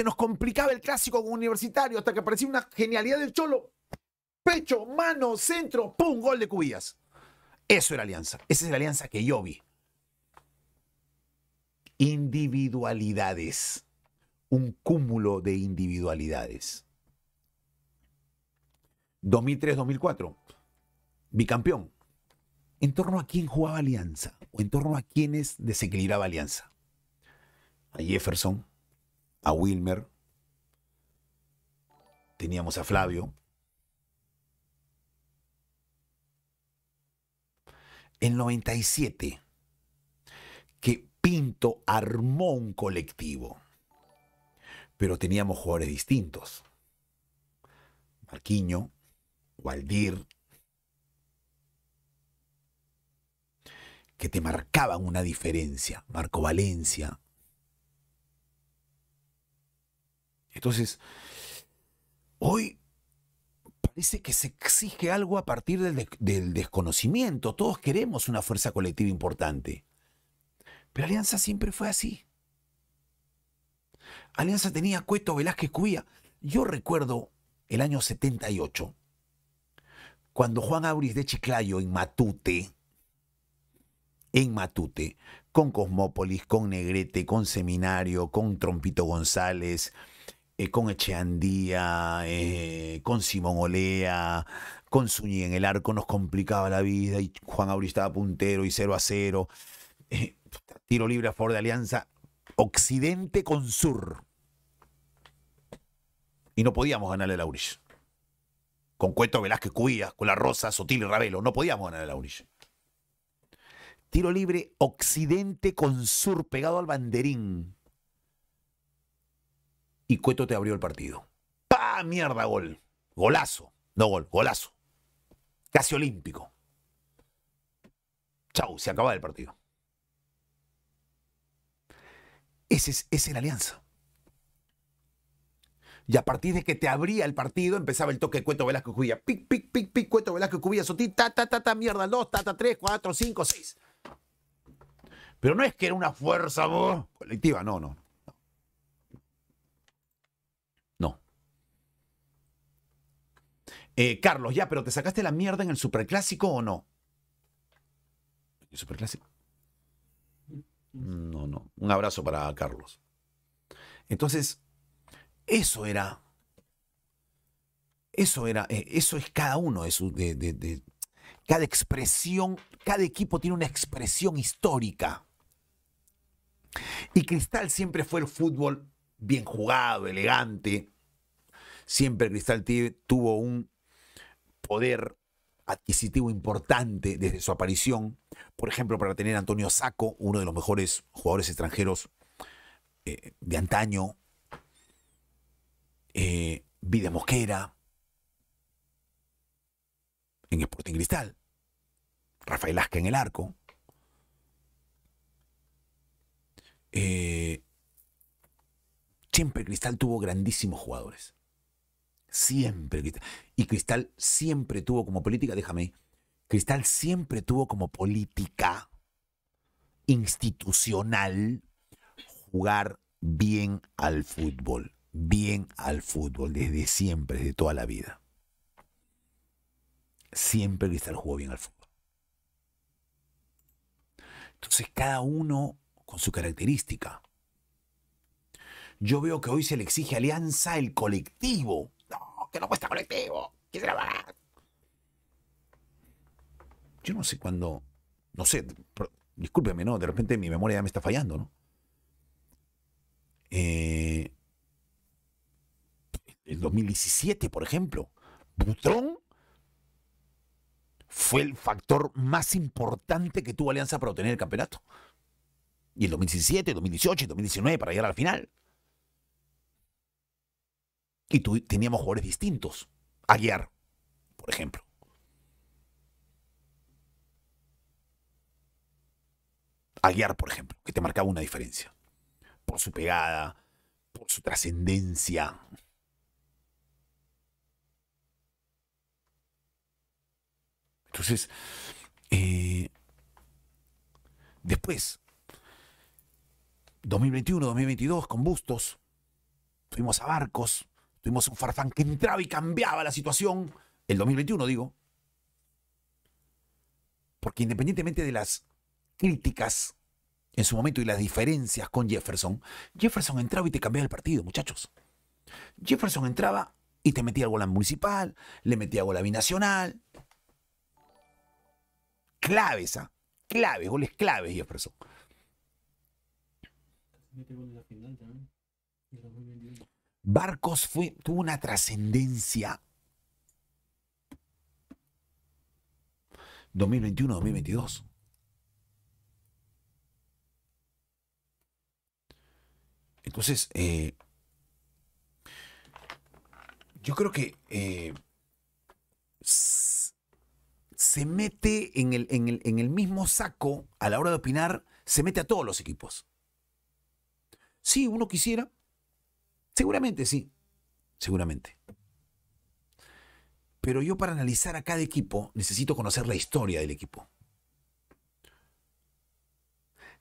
nos complicaba el clásico con universitario hasta que aparecía una genialidad del Cholo. Pecho, mano, centro, ¡pum! Gol de Cubillas. Eso era alianza. Esa es la alianza que yo vi. Individualidades. Un cúmulo de individualidades. 2003-2004. Bicampeón. ¿En torno a quién jugaba Alianza? ¿O en torno a quiénes desequilibraba Alianza? A Jefferson, a Wilmer, teníamos a Flavio. En 97, que Pinto armó un colectivo, pero teníamos jugadores distintos. Marquiño, Waldir, que te marcaban una diferencia. Marco Valencia, Entonces, hoy parece que se exige algo a partir del, desconocimiento. Todos queremos una fuerza colectiva importante. Pero Alianza siempre fue así. Alianza tenía Cueto, Velázquez, Cubía. Yo recuerdo el año 78, cuando Juan Auris de Chiclayo en Matute, en Matute, con Cosmópolis, con Negrete, con Seminario, con Trompito González, eh, con Echeandía, eh, con Simón Olea, con Suñi en el arco, nos complicaba la vida y Juan Auris estaba puntero y 0 a 0. Eh, tiro libre a favor de Alianza, Occidente con Sur. Y no podíamos ganarle a Aurich. Con Cueto Velázquez Cuía, con la Rosa, Sotil y Ravelo, no podíamos ganarle a Aurich. Tiro libre Occidente con Sur pegado al banderín. Y Cueto te abrió el partido. ¡Pa! Mierda, gol. Golazo. No gol, golazo. Casi olímpico. Chau, se acaba el partido. Ese es, esa es la alianza. Y a partir de que te abría el partido, empezaba el toque Cueto Velasco Cubilla. Pic, pic, pic, pic, Cueto Velasco Cubilla, Sotí, ta, ta, ta, mierda, dos, ta, ta, tres, cuatro, cinco, seis. Pero no es que era una fuerza colectiva, no. No. Eh, Carlos, ya, pero ¿te sacaste la mierda en el superclásico o no? ¿El superclásico? No, no. Un abrazo para Carlos. Entonces, eso era. Eso era. Eh, eso es cada uno de sus. De, de, cada expresión. Cada equipo tiene una expresión histórica. Y Cristal siempre fue el fútbol bien jugado, elegante. Siempre Cristal tuvo un poder adquisitivo importante desde su aparición. Por ejemplo, para tener Antonio Saco, uno de los mejores jugadores extranjeros eh, de antaño. Eh, Vida Mosquera. En Sporting Cristal. Rafael Asca en el arco. Eh, siempre Cristal tuvo grandísimos jugadores. Siempre. Y Cristal siempre tuvo como política, déjame, Cristal siempre tuvo como política institucional jugar bien al fútbol. Bien al fútbol, desde siempre, desde toda la vida. Siempre Cristal jugó bien al fútbol. Entonces cada uno con su característica. Yo veo que hoy se le exige alianza el colectivo que no cuesta colectivo. Quisiera pagar. Yo no sé cuándo. No sé, discúlpeme, ¿no? De repente mi memoria ya me está fallando, ¿no? Eh, el 2017, por ejemplo, Butrón fue el factor más importante que tuvo Alianza para obtener el campeonato. Y el 2017, 2018 y 2019 para llegar al final. Y teníamos jugadores distintos. Aguiar, por ejemplo. Aguiar, por ejemplo, que te marcaba una diferencia. Por su pegada, por su trascendencia. Entonces, eh, después, 2021, 2022, con Bustos, fuimos a Barcos, Tuvimos un Farfán que entraba y cambiaba la situación. El 2021, digo. Porque independientemente de las críticas en su momento y las diferencias con Jefferson, Jefferson entraba y te cambiaba el partido, muchachos. Jefferson entraba y te metía gol a municipal, le metía gol a binacional. Claves, ¿ah? Claves, goles claves, Jefferson. Barcos fue, tuvo una trascendencia 2021-2022. Entonces, eh, yo creo que eh, se mete en el, en, el, mismo saco a la hora de opinar, se mete a todos los equipos. Sí, uno quisiera Seguramente sí, seguramente. Pero yo para analizar a cada equipo necesito conocer la historia del equipo.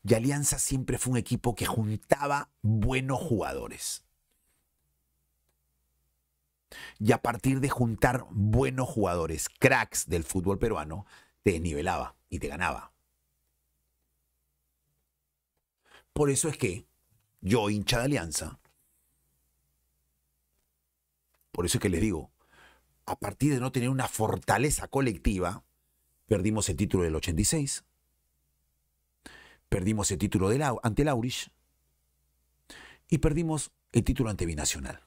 Y Alianza siempre fue un equipo que juntaba buenos jugadores. Y a partir de juntar buenos jugadores, cracks del fútbol peruano, te desnivelaba y te ganaba. Por eso es que yo, hincha de Alianza, por eso es que les digo, a partir de no tener una fortaleza colectiva, perdimos el título del 86, perdimos el título ante Laurich y perdimos el título ante Binacional,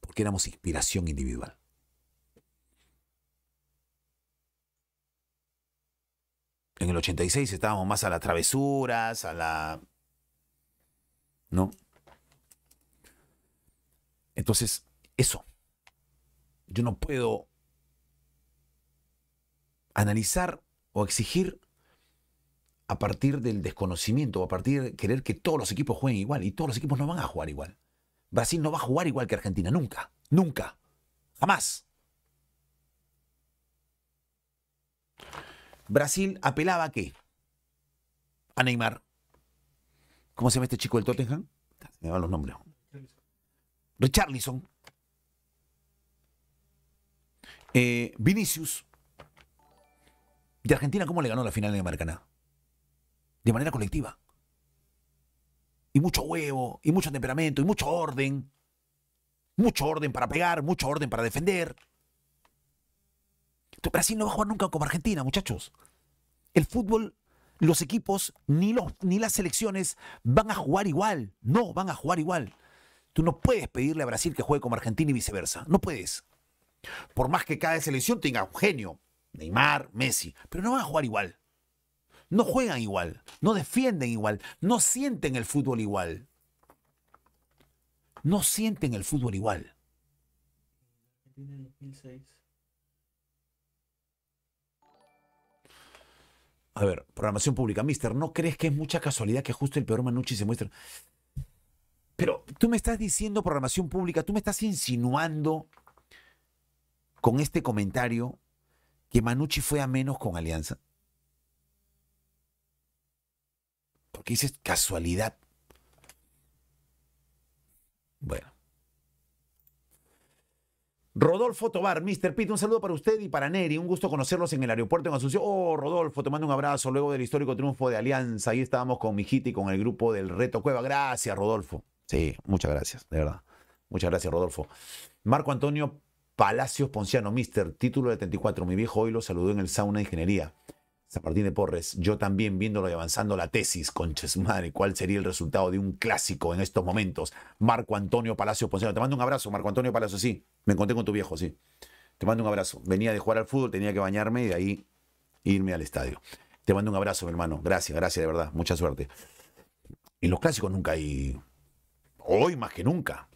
porque éramos inspiración individual. En el 86 estábamos más a las travesuras, a la... ¿No? Entonces, eso. Yo no puedo analizar o exigir a partir del desconocimiento o a partir de querer que todos los equipos jueguen igual. Y todos los equipos no van a jugar igual. Brasil no va a jugar igual que Argentina. Nunca. Nunca. Jamás. Brasil apelaba a qué? A Neymar. ¿Cómo se llama este chico del Tottenham? Me van los nombres. Richarlison. Eh, Vinicius. ¿Y Argentina cómo le ganó la final de Maracaná? De manera colectiva. Y mucho huevo, y mucho temperamento, y mucho orden. Mucho orden para pegar, mucho orden para defender. Brasil no va a jugar nunca como Argentina, muchachos. El fútbol, los equipos, ni, los, ni las selecciones van a jugar igual. No, van a jugar igual. Tú no puedes pedirle a Brasil que juegue como Argentina y viceversa. No puedes. Por más que cada selección tenga un genio, Neymar, Messi, pero no van a jugar igual. No juegan igual, no defienden igual, no sienten el fútbol igual. No sienten el fútbol igual. A ver, programación pública. Mister, ¿no crees que es mucha casualidad que justo el peor Manucci se muestre? Pero tú me estás diciendo programación pública, tú me estás insinuando con este comentario que Manucci fue a menos con Alianza. Porque dices casualidad. Bueno. Rodolfo Tobar, Mr. Pitt, un saludo para usted y para Neri. Un gusto conocerlos en el aeropuerto en Asunción. Oh, Rodolfo, te mando un abrazo luego del histórico triunfo de Alianza. Ahí estábamos con mi y con el grupo del Reto Cueva. Gracias, Rodolfo. Sí, muchas gracias, de verdad. Muchas gracias, Rodolfo. Marco Antonio Palacios Ponciano, Mister, título de 34. Mi viejo hoy lo saludó en el sauna de ingeniería. San de Porres, yo también viéndolo y avanzando la tesis, conches madre, ¿cuál sería el resultado de un clásico en estos momentos? Marco Antonio Palacios Ponciano, te mando un abrazo, Marco Antonio Palacios, sí, me encontré con tu viejo, sí. Te mando un abrazo. Venía de jugar al fútbol, tenía que bañarme y de ahí irme al estadio. Te mando un abrazo, mi hermano. Gracias, gracias, de verdad. Mucha suerte. En los clásicos nunca hay. Hoy más que nunca.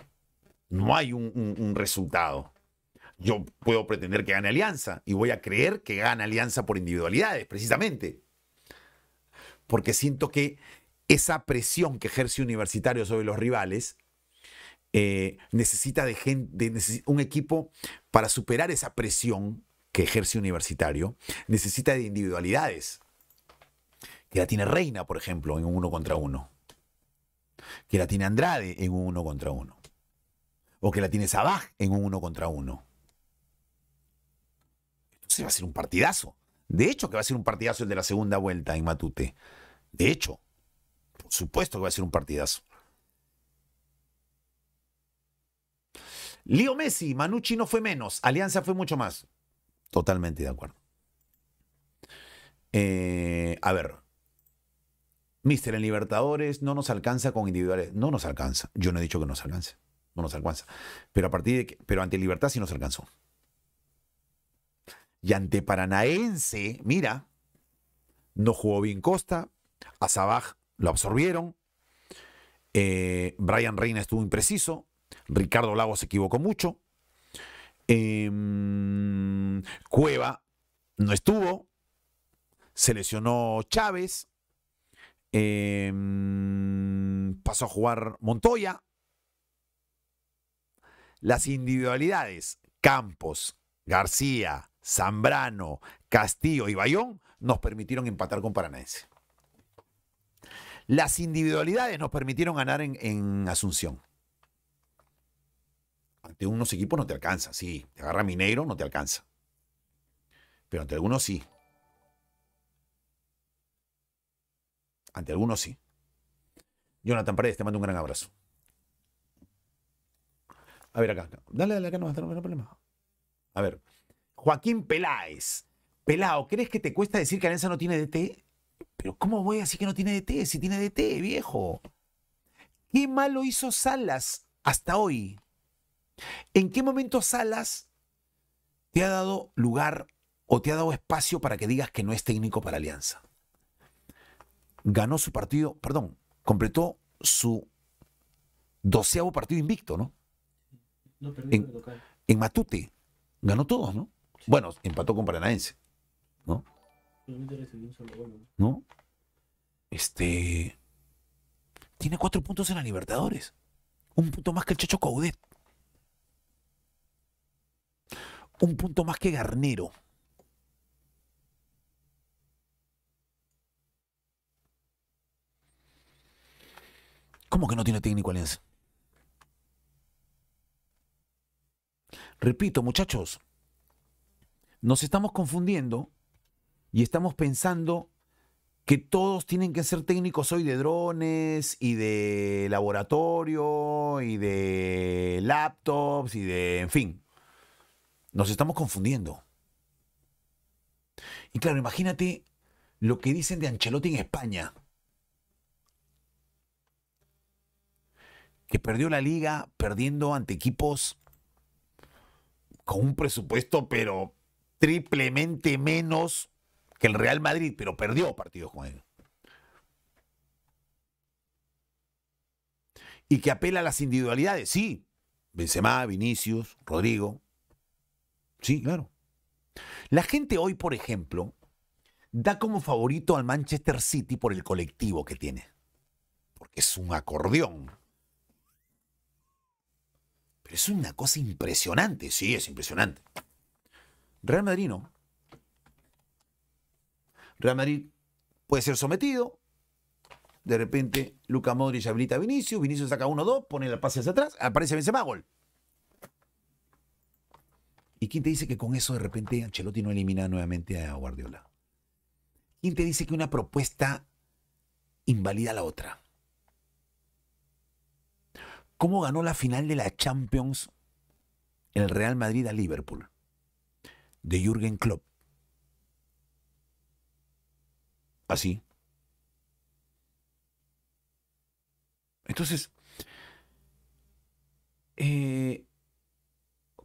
No hay un resultado yo puedo pretender que gane Alianza y voy a creer que gana Alianza por individualidades, precisamente. Porque siento que esa presión que ejerce Universitario sobre los rivales eh, necesita de, gente, un equipo para superar esa presión que ejerce Universitario, necesita de individualidades. Que la tiene Reina, por ejemplo, en un uno contra uno. Que la tiene Andrade en un uno contra uno. O que la tiene Sabaj en un uno contra uno va a ser un partidazo. De hecho, que va a ser un partidazo el de la segunda vuelta en Matute. De hecho, por supuesto que va a ser un partidazo. Leo Messi, Manucci no fue menos, Alianza fue mucho más. Totalmente de acuerdo. Eh, a ver, Mister, en Libertadores no nos alcanza con individuales. No nos alcanza. Yo no he dicho que nos alcance. No nos alcanza. Pero a partir de que, pero ante Libertad sí nos alcanzó. Y ante Paranaense, mira, no jugó bien Costa, a Sabaj lo absorbieron, eh, Brian Reina estuvo impreciso, Ricardo Lago se equivocó mucho, em, Cueva no estuvo, se lesionó Chávez, em, pasó a jugar Montoya. Las individualidades, Campos, García, Zambrano, Castillo y Bayón nos permitieron empatar con Paranaense. Las individualidades nos permitieron ganar en, Asunción. Ante unos equipos no te alcanza, sí. Te agarra Mineiro, no te alcanza. Pero ante algunos sí. Ante algunos sí. Jonathan Paredes, te mando un gran abrazo. A ver, acá. Dale, dale, acá no, no hay problema. A ver. Joaquín Peláez. Pelao, ¿crees que te cuesta decir que Alianza no tiene DT? Pero ¿cómo voy a decir que no tiene DT si tiene DT, viejo? ¿Qué malo hizo Salas hasta hoy? ¿En qué momento Salas te ha dado lugar o te ha dado espacio para que digas que no es técnico para Alianza? Ganó su partido, perdón, completó su doceavo partido invicto, ¿no? No En-. En Matute. Ganó todos, ¿no? Bueno, empató con Paranaense, ¿no? ¿no? Este. Tiene cuatro puntos en la Libertadores. Un punto más que el Checho Coudet. Un punto más que Garnero. ¿Cómo que no tiene técnico Alianza? Repito, muchachos, nos estamos confundiendo y estamos pensando que todos tienen que ser técnicos hoy de drones y de laboratorio y de laptops y de, en fin, nos estamos confundiendo. Y claro, imagínate lo que dicen de Ancelotti en España, que perdió la liga perdiendo ante equipos con un presupuesto pero triplemente menos que el Real Madrid, pero perdió partidos con él. Y que apela a las individualidades, sí. Benzema, Vinicius, Rodrigo. Sí, claro. La gente hoy, por ejemplo, da como favorito al Manchester City por el colectivo que tiene. Porque es un acordeón. Pero es una cosa impresionante, sí, es impresionante. Real Madrid no. Real Madrid puede ser sometido. De repente, Luca Modric habilita a Vinicius. Vinicius saca 1-2, pone el pase hacia atrás. Aparece Benzema, gol. ¿Y quién te dice que con eso de repente Ancelotti no elimina nuevamente a Guardiola? ¿Quién te dice que una propuesta invalida la otra? ¿Cómo ganó la final de la Champions el Real Madrid a Liverpool? De Jürgen Klopp. Así. Entonces, eh,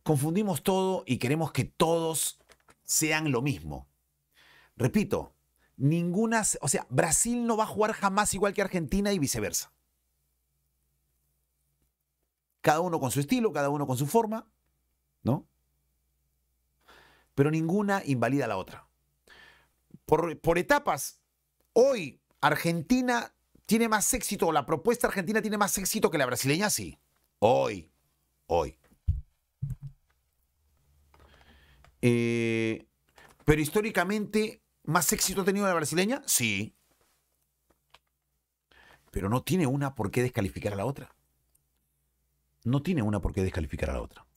confundimos todo y queremos que todos sean lo mismo. Repito, ninguna, o sea, Brasil no va a jugar jamás igual que Argentina y viceversa. Cada uno con su estilo, cada uno con su forma, ¿no? Pero ninguna invalida a la otra. Por, etapas, hoy Argentina tiene más éxito, la propuesta argentina tiene más éxito que la brasileña, sí. Hoy, hoy. Eh, pero históricamente, ¿más éxito ha tenido la brasileña? Sí. Pero no tiene una por qué descalificar a la otra. No tiene una por qué descalificar a la otra.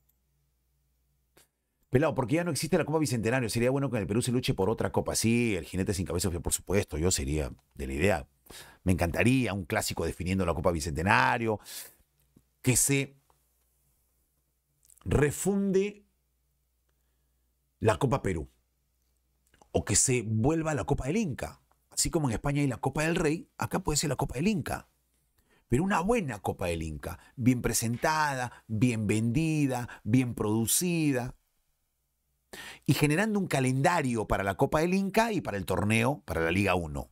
Pelado, porque ya no existe la Copa Bicentenario. Sería bueno que en el Perú se luche por otra copa. Sí, el jinete sin cabeza, por supuesto. Yo sería de la idea. Me encantaría un clásico definiendo la Copa Bicentenario. Que se refunde la Copa Perú. O que se vuelva la Copa del Inca. Así como en España hay la Copa del Rey, acá puede ser la Copa del Inca. Pero una buena Copa del Inca. Bien presentada, bien vendida, bien producida y generando un calendario para la Copa del Inca y para el torneo, para la Liga 1.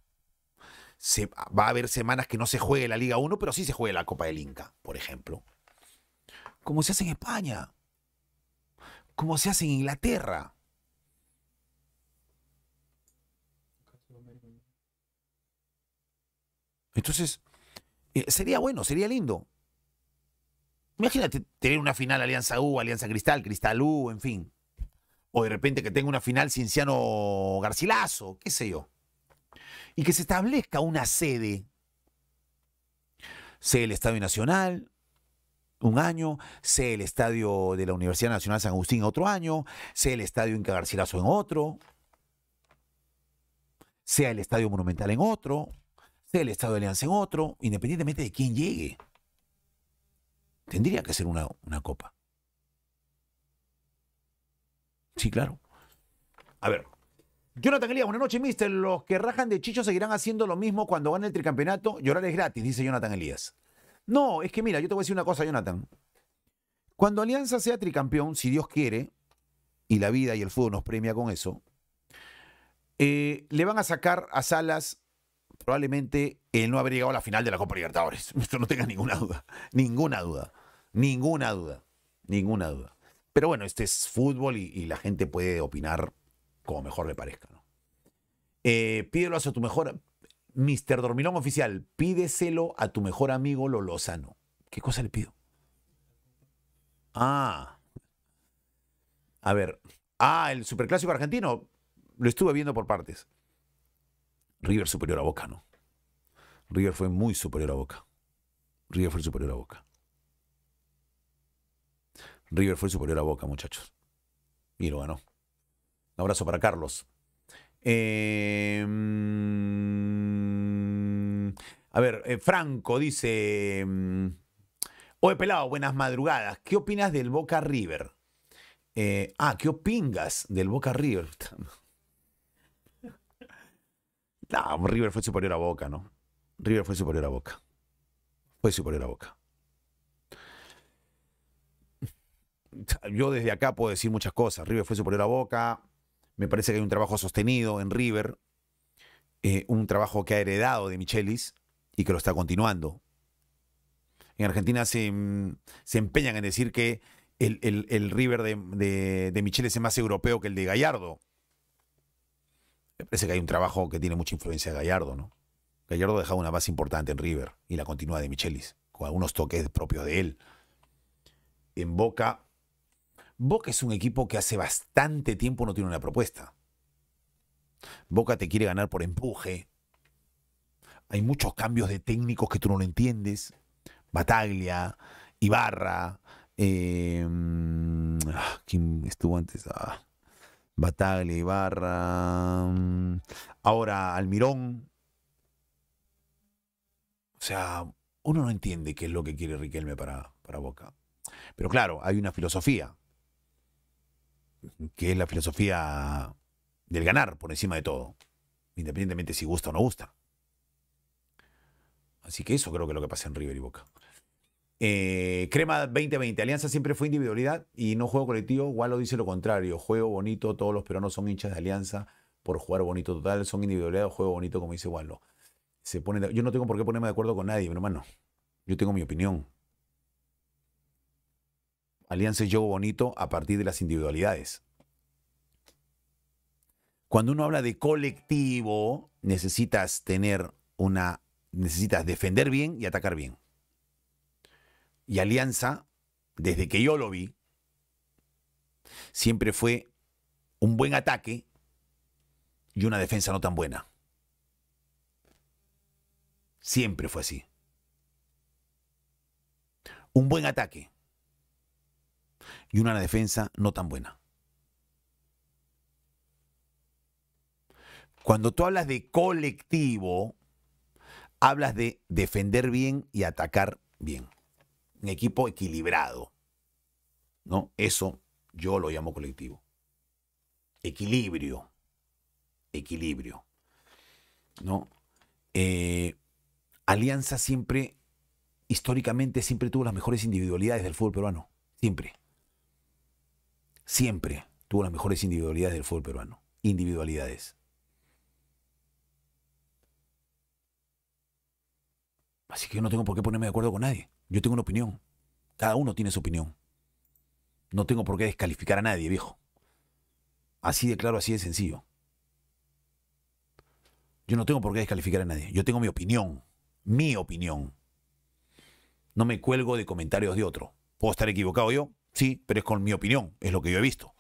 Se, va a haber semanas que no se juegue la Liga 1, pero sí se juegue la Copa del Inca, por ejemplo. Como se hace en España, como se hace en Inglaterra. Entonces, eh, sería bueno, sería lindo. Imagínate tener una final Alianza U, Alianza Cristal, Cristal U, en fin. O de repente que tenga una final Cienciano Garcilaso, qué sé yo. Y que se establezca una sede. Sea el Estadio Nacional, un año, sea el estadio de la Universidad Nacional San Agustín otro año, sea el estadio Inca Garcilaso en otro, sea el estadio Monumental en otro, sea el estadio de Alianza en otro, independientemente de quién llegue. Tendría que ser una copa. Sí, claro. A ver. Jonathan Elías, buenas noches, mister. Los que rajan de Chicho seguirán haciendo lo mismo cuando gane el tricampeonato. Llorar es gratis, dice Jonathan Elías. No, es que mira, yo te voy a decir una cosa, Jonathan. Cuando Alianza sea tricampeón, si Dios quiere, y la vida y el fútbol nos premia con eso, eh, le van a sacar a Salas probablemente el no haber llegado a la final de la Copa Libertadores. Esto no tenga ninguna duda. Ninguna duda. Ninguna duda. Ninguna duda. Pero bueno, este es fútbol y, la gente puede opinar como mejor le parezca. ¿no? Eh, pídelo a tu mejor. Mr. Dormilón Oficial, pídeselo a tu mejor amigo Lolosano. ¿Qué cosa le pido? Ah. A ver. Ah, el superclásico argentino. Lo estuve viendo por partes. River superior a Boca, ¿no? River fue muy superior a Boca. River fue superior a Boca. River fue superior a Boca, muchachos. Y lo ganó. Un abrazo para Carlos. Mm, a ver, eh, Franco dice. mm, Oye, pelado, buenas madrugadas. ¿Qué opinas del Boca River? Eh, ah, ¿qué opingas del Boca River? No, River fue superior a Boca, ¿no? River fue superior a Boca. Fue superior a Boca. Yo desde acá puedo decir muchas cosas. River fue superior a Boca. Me parece que hay un trabajo sostenido en River. eh, un trabajo que ha heredado de Michelis y que lo está continuando. En Argentina se, mm, se empeñan en decir que el, el- el River de, de, Michelis es más europeo que el de Gallardo. Me parece que hay un trabajo que tiene mucha influencia de Gallardo, ¿no? Gallardo ha una base importante en River y la continúa de Michelis, con algunos toques propios de él. En Boca, Boca es un equipo que hace bastante tiempo no tiene una propuesta. Boca te quiere ganar por empuje. Hay muchos cambios de técnicos que tú no lo entiendes. Bataglia, Ibarra, eh, ah, ¿quién estuvo antes? Ah, Bataglia, Ibarra, mm, ahora Almirón. O sea, uno no entiende qué es lo que quiere Riquelme para, para Boca. Pero claro, hay una filosofía, que es la filosofía del ganar por encima de todo, independientemente si gusta o no gusta. Así que eso creo que es lo que pasa en River y Boca. Eh, Crema 2020, Alianza siempre fue individualidad y no juego colectivo. Walo dice lo contrario, juego bonito, todos los peruanos son hinchas de Alianza por jugar bonito total, son individualidad o juego bonito, como dice Walo. Se pone yo no tengo por qué ponerme de acuerdo con nadie, mi hermano. Yo tengo mi opinión. Alianza es juego bonito a partir de las individualidades. Cuando uno habla de colectivo, necesitas tener una. Necesitas defender bien y atacar bien. Y Alianza, desde que yo lo vi, siempre fue un buen ataque y una defensa no tan buena. Siempre fue así. Un buen ataque y una defensa no tan buena. Cuando tú hablas de colectivo, hablas de defender bien y atacar bien. Un equipo equilibrado. ¿No? Eso yo lo llamo colectivo. Equilibrio. Equilibrio. ¿No? Eh, Alianza siempre, históricamente, siempre tuvo las mejores individualidades del fútbol peruano. Siempre. Siempre tuvo las mejores individualidades del fútbol peruano. Individualidades. Así que yo no tengo por qué ponerme de acuerdo con nadie. Yo tengo una opinión. Cada uno tiene su opinión. No tengo por qué descalificar a nadie, viejo. Así de claro, así de sencillo. Yo no tengo por qué descalificar a nadie. Yo tengo mi opinión. Mi opinión. No me cuelgo de comentarios de otro. ¿Puedo estar equivocado yo? Sí, pero es con mi opinión. Es lo que yo he visto.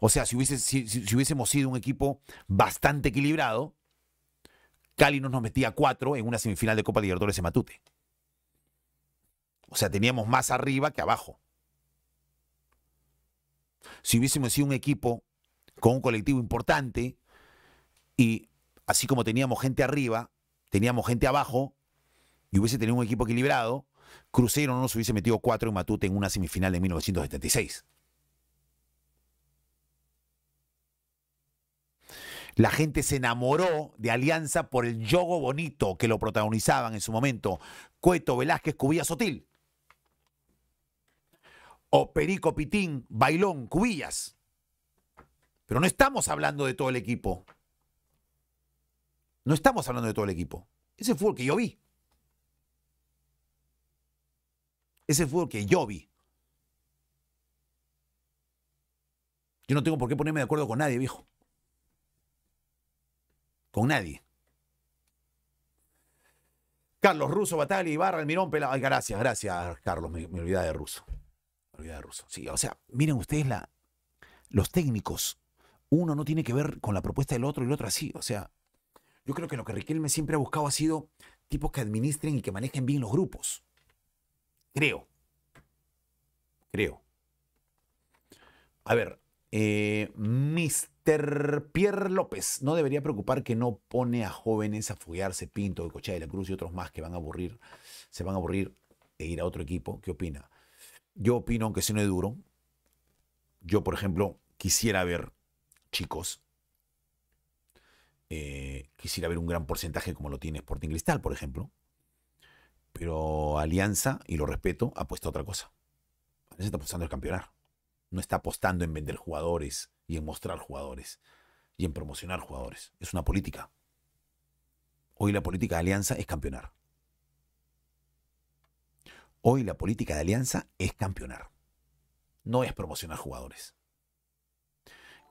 O sea, si, hubiese- si- si- hubiésemos sido un equipo bastante equilibrado, Cali no nos metía cuatro en una semifinal de Copa Libertadores en Matute. O sea, teníamos más arriba que abajo. Si hubiésemos sido un equipo con un colectivo importante y así como teníamos gente arriba, teníamos gente abajo y hubiese tenido un equipo equilibrado, Cruzeiro no nos hubiese metido cuatro en Matute en una semifinal de 1976. La gente se enamoró de Alianza por el yogo bonito que lo protagonizaban en su momento Cueto, Velázquez, Cubilla, Sotil. O Perico, Pitín, Bailón, Cubillas. Pero no estamos hablando de todo el equipo. No estamos hablando de todo el equipo. Ese fue el que yo vi. Ese fue el que yo vi. Yo no tengo por qué ponerme de acuerdo con nadie, viejo con nadie. Carlos Russo, Batalla, Ibarra, Almirón, Pelado. Ay, gracias, gracias, Carlos. Me, me olvidaba de Russo. Me olvidaba de Russo. Sí, o sea, miren ustedes la, los técnicos. Uno no tiene que ver con la propuesta del otro y el otro así. O sea, yo creo que lo que Riquelme siempre ha buscado ha sido tipos que administren y que manejen bien los grupos. Creo. Creo. A ver, eh, Mr. Pierre López, no debería preocupar que no pone a jóvenes a foguearse Pinto, de Cochea de la Cruz y otros más que van a aburrir, se van a aburrir e ir a otro equipo. ¿Qué opina? Yo opino, aunque no es duro, yo, por ejemplo, quisiera ver chicos, eh, quisiera ver un gran porcentaje como lo tiene Sporting Cristal, por ejemplo, pero Alianza, y lo respeto, apuesta a otra cosa. Alianza está apostando el campeonar no está apostando en vender jugadores y en mostrar jugadores y en promocionar jugadores. Es una política. Hoy la política de alianza es campeonar. Hoy la política de alianza es campeonar. No es promocionar jugadores.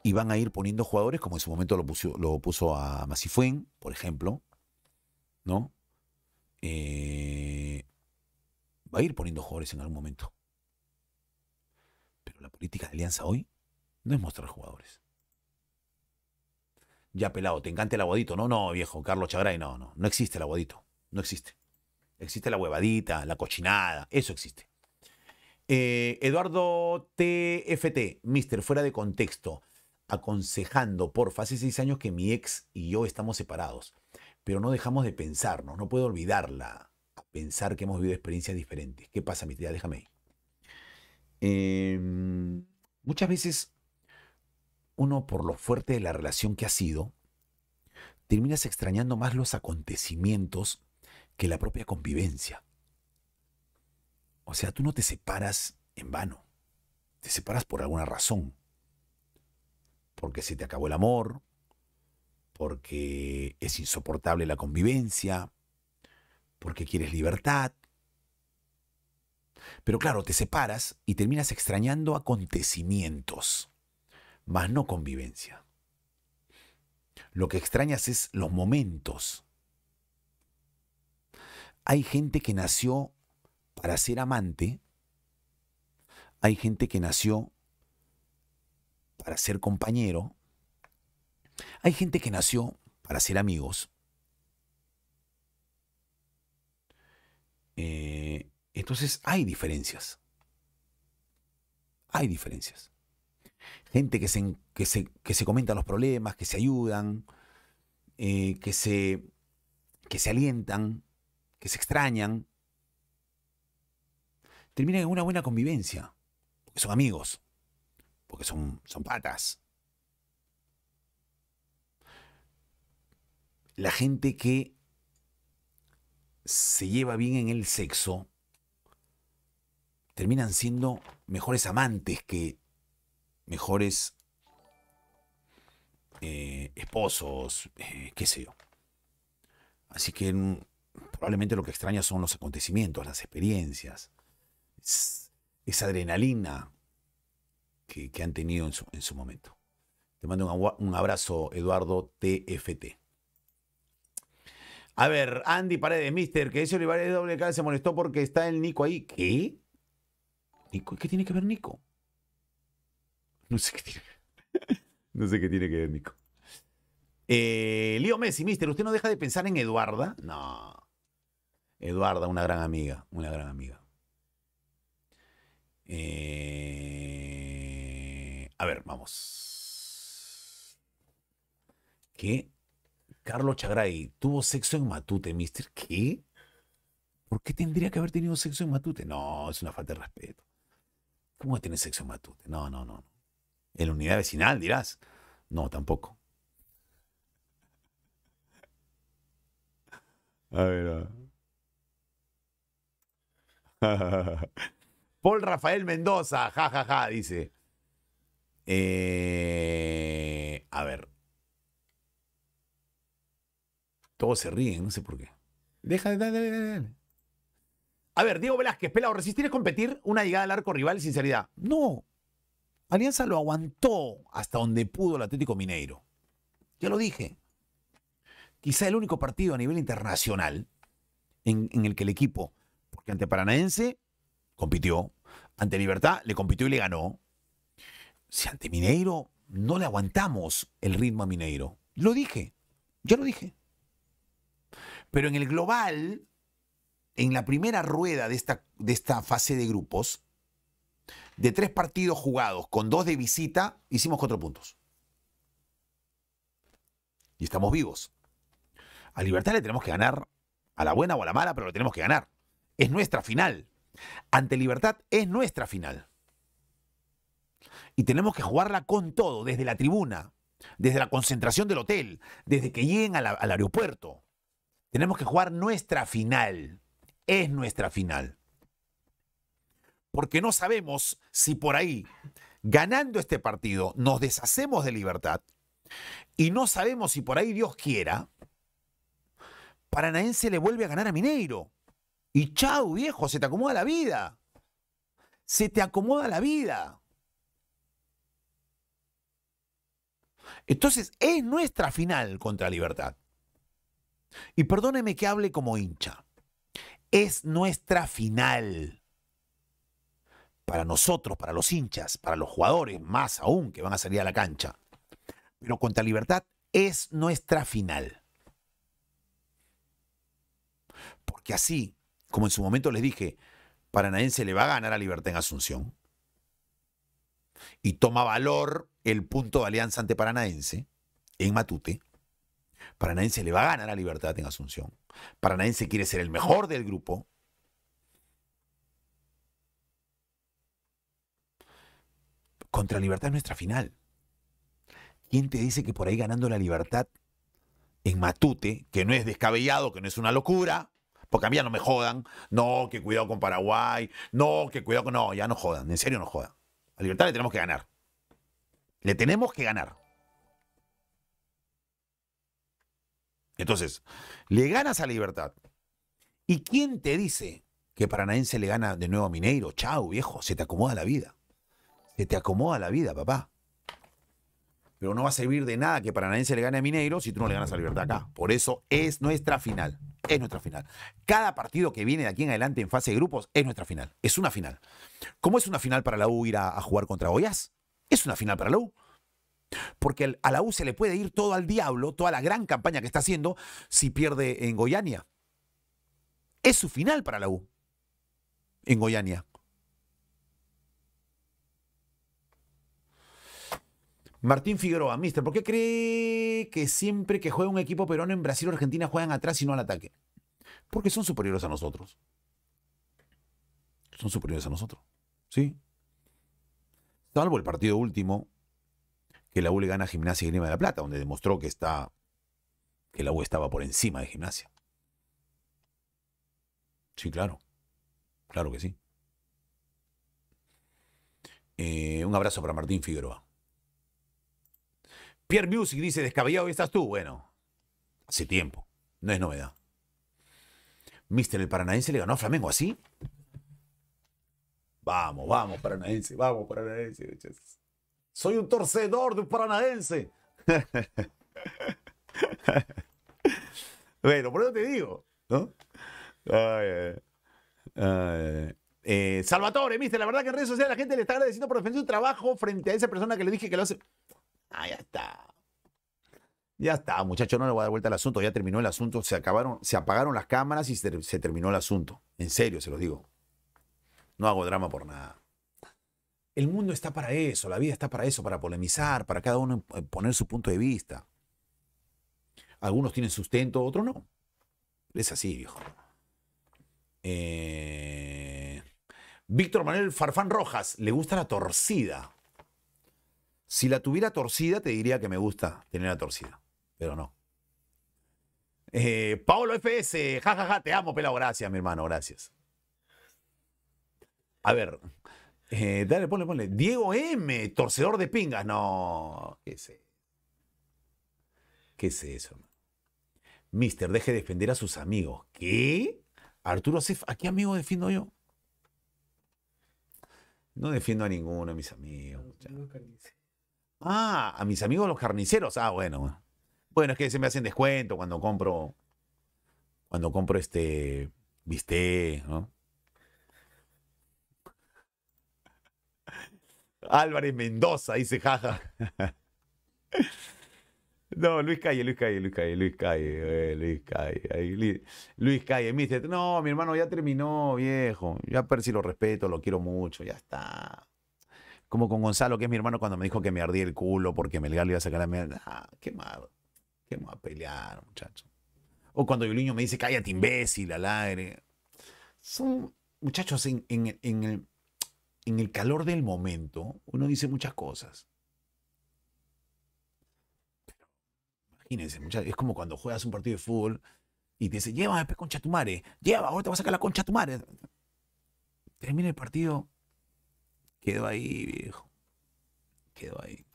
Y van a ir poniendo jugadores, como en su momento lo puso, lo puso a Masifuen, por ejemplo. ¿No? Eh, va a ir poniendo jugadores en algún momento la política de alianza hoy no es mostrar jugadores. Ya pelado, ¿te encanta el aguadito? No, no, viejo, Carlos Chagray, no, no, no existe el aguadito, no existe. Existe la huevadita, la cochinada, eso existe. Eh, Eduardo TFT, mister, fuera de contexto, aconsejando, por hace seis años que mi ex y yo estamos separados, pero no dejamos de pensarnos, no puedo olvidarla, pensar que hemos vivido experiencias diferentes. ¿Qué pasa, mi tía? Déjame ahí. Em, muchas veces uno, por lo fuerte de la relación que ha sido, terminas extrañando más los acontecimientos que la propia convivencia. O sea, tú no te separas en vano, te separas por alguna razón. Porque se te acabó el amor, porque es insoportable la convivencia, porque quieres libertad, pero claro, te separas y terminas extrañando acontecimientos, más no convivencia. Lo que extrañas es los momentos. Hay gente que nació para ser amante, hay gente que nació para ser compañero, hay gente que nació para ser amigos. Eh, entonces hay diferencias. Hay diferencias. Gente que se, que se, que se comentan los problemas, que se ayudan, eh, que, se, que se alientan, que se extrañan. Terminan en una buena convivencia, porque son amigos, porque son, son patas. La gente que se lleva bien en el sexo terminan siendo mejores amantes que mejores eh, esposos, eh, qué sé yo. Así que mm, probablemente lo que extraña son los acontecimientos, las experiencias, esa adrenalina que, han tenido en su, momento. Te mando un, abrazo, Eduardo TFT. A ver, Andy Paredes, Mister, que ese Olivares doble cara se molestó porque está el Nico ahí. ¿Qué? ¿Qué tiene que ver Nico? No sé qué tiene, no sé qué tiene que ver Nico. Eh, Leo Messi, mister, ¿usted no deja de pensar en Eduarda? No. Eduarda, una gran amiga, una gran amiga. Eh, a ver, vamos. ¿Qué? Carlos Chagray tuvo sexo en Matute, mister. ¿Qué? ¿Por qué tendría que haber tenido sexo en Matute? No, es una falta de respeto. ¿Cómo tener sexo en Matute? No, no, no. En la unidad vecinal, dirás. No, tampoco. A ver. a ver. Paul Rafael Mendoza, jajaja, ja, ja, dice. Eh, a ver. Todos se ríen, no sé por qué. Deja de. Dale, dale, dale. A ver, Diego Velázquez, pelado, resistir es competir una llegada al arco rival, sinceridad. No. Alianza lo aguantó hasta donde pudo el Atlético Mineiro. Ya lo dije. Quizá el único partido a nivel internacional en, en el que el equipo, porque ante Paranaense compitió, ante Libertad le compitió y le ganó. Si ante Mineiro no le aguantamos el ritmo a Mineiro. Lo dije, ya lo dije. Pero en el global, en la primera rueda de esta, de esta fase de grupos, de tres partidos jugados con dos de visita, hicimos cuatro puntos. Y estamos vivos. A Libertad le tenemos que ganar, a la buena o a la mala, pero lo tenemos que ganar. Es nuestra final. Ante Libertad es nuestra final. Y tenemos que jugarla con todo, desde la tribuna, desde la concentración del hotel, desde que lleguen al aeropuerto. Tenemos que jugar nuestra final. Es nuestra final. Porque no sabemos si por ahí, ganando este partido, nos deshacemos de libertad. Y no sabemos si por ahí Dios quiera, Paranaense le vuelve a ganar a Mineiro. Y chau, viejo, se te acomoda la vida. Se te acomoda la vida. Entonces, es nuestra final contra Libertad. Y perdóneme que hable como hincha. Es nuestra final. Para nosotros, para los hinchas, para los jugadores, más aún que van a salir a la cancha. Pero contra Libertad es nuestra final. Porque así, como en su momento les dije, Paranaense le va a ganar a Libertad en Asunción. Y toma valor el punto de alianza ante Paranaense en Matute. Paranaense le va a ganar a Libertad en Asunción. Paranaense quiere ser el mejor del grupo. Contra Libertad es nuestra final. ¿Quién te dice que por ahí ganando la Libertad en Matute, que no es descabellado, que no es una locura, porque a mí ya no me jodan, no, que cuidado con Paraguay, no, que cuidado con... No, ya no jodan, en serio no jodan. A Libertad le tenemos que ganar. Le tenemos que ganar. Entonces, le ganas a Libertad. ¿Y quién te dice que Paranaense le gana de nuevo a Mineiro? Chau, viejo, se te acomoda la vida. Se te acomoda la vida, papá. Pero no va a servir de nada que Paranaense le gane a Mineiro si tú no le ganas a Libertad acá. Por eso es nuestra final. Es nuestra final. Cada partido que viene de aquí en adelante en fase de grupos es nuestra final. Es una final. ¿Cómo es una final para la U ir a, jugar contra Goiás? Es una final para la U. Porque a la U se le puede ir todo al diablo, toda la gran campaña que está haciendo, si pierde en Goiania. Es su final para la U. En Goiania. Martín Figueroa, mister, ¿por qué cree que siempre que juega un equipo peruano en Brasil o Argentina juegan atrás y no al ataque? Porque son superiores a nosotros. Son superiores a nosotros. ¿Sí? Salvo el partido último que la U le gana a Gimnasia y Grima de la Plata, donde demostró que está que la U estaba por encima de Gimnasia. Sí, claro. Claro que sí. Eh, un abrazo para Martín Figueroa. Pierre Music dice, descabellado, ¿y estás tú? Bueno, hace tiempo. No es novedad. Mister, el Paranaense le ganó a Flamengo, ¿así? Vamos, vamos, Paranaense, vamos, Paranaense. muchachos. Soy un torcedor de un Paranaense. bueno, por eso te digo, ¿no? Ay, ay. Eh, Salvatore, mister, la verdad que en redes sociales la gente le está agradeciendo por defender su trabajo frente a esa persona que le dije que lo hace. Ah, ya está. Ya está, muchacho, no le voy a dar vuelta al asunto. Ya terminó el asunto. Se acabaron, se apagaron las cámaras y se, se terminó el asunto. En serio, se lo digo. No hago drama por nada. El mundo está para eso, la vida está para eso, para polemizar, para cada uno eh, poner su punto de vista. Algunos tienen sustento, otros no. Es así, viejo. Eh, Víctor Manuel Farfán Rojas, le gusta la torcida. Si la tuviera torcida, te diría que me gusta tenerla torcida, pero no. Eh, Pablo FS, jajaja, te amo, pelado. Gracias, mi hermano, gracias. A ver, eh, dale, ponle, ponle. Diego M, torcedor de pingas. No, ¿qué es eso? ¿Qué es eso? Mister, deje de defender a sus amigos. ¿Qué? Arturo Cef, ¿a qué amigo defiendo yo? No defiendo a ninguno de mis amigos. Ah, a mis amigos los carniceros. Ah, bueno. bueno. Bueno, es que se me hacen descuento cuando compro. Cuando compro este. Viste, ¿no? Álvarez Mendoza, dice jaja. No, Luis Calle, Luis Calle, Luis Calle, Luis Calle, eh, Luis Calle, Li- Luis Calle, mister, no, mi hermano ya terminó, viejo, ya per si lo respeto, lo quiero mucho, ya está. Como con Gonzalo, que es mi hermano, cuando me dijo que me ardía el culo porque Melgar le iba a sacar la mierda. Ah, qué mal, qué mal pelear, muchacho. O cuando Yuliño me dice, cállate, imbécil, al aire. Son muchachos en, en- en el, en el calor del momento, uno dice muchas cosas. Imagínense, muchachos, es como cuando juegas un partido de fútbol y te dice, llévame, pe, concha tu lleva, ahora te vas a sacar la concha tu madre. Termina el partido, quedó ahí, viejo. Quedó ahí.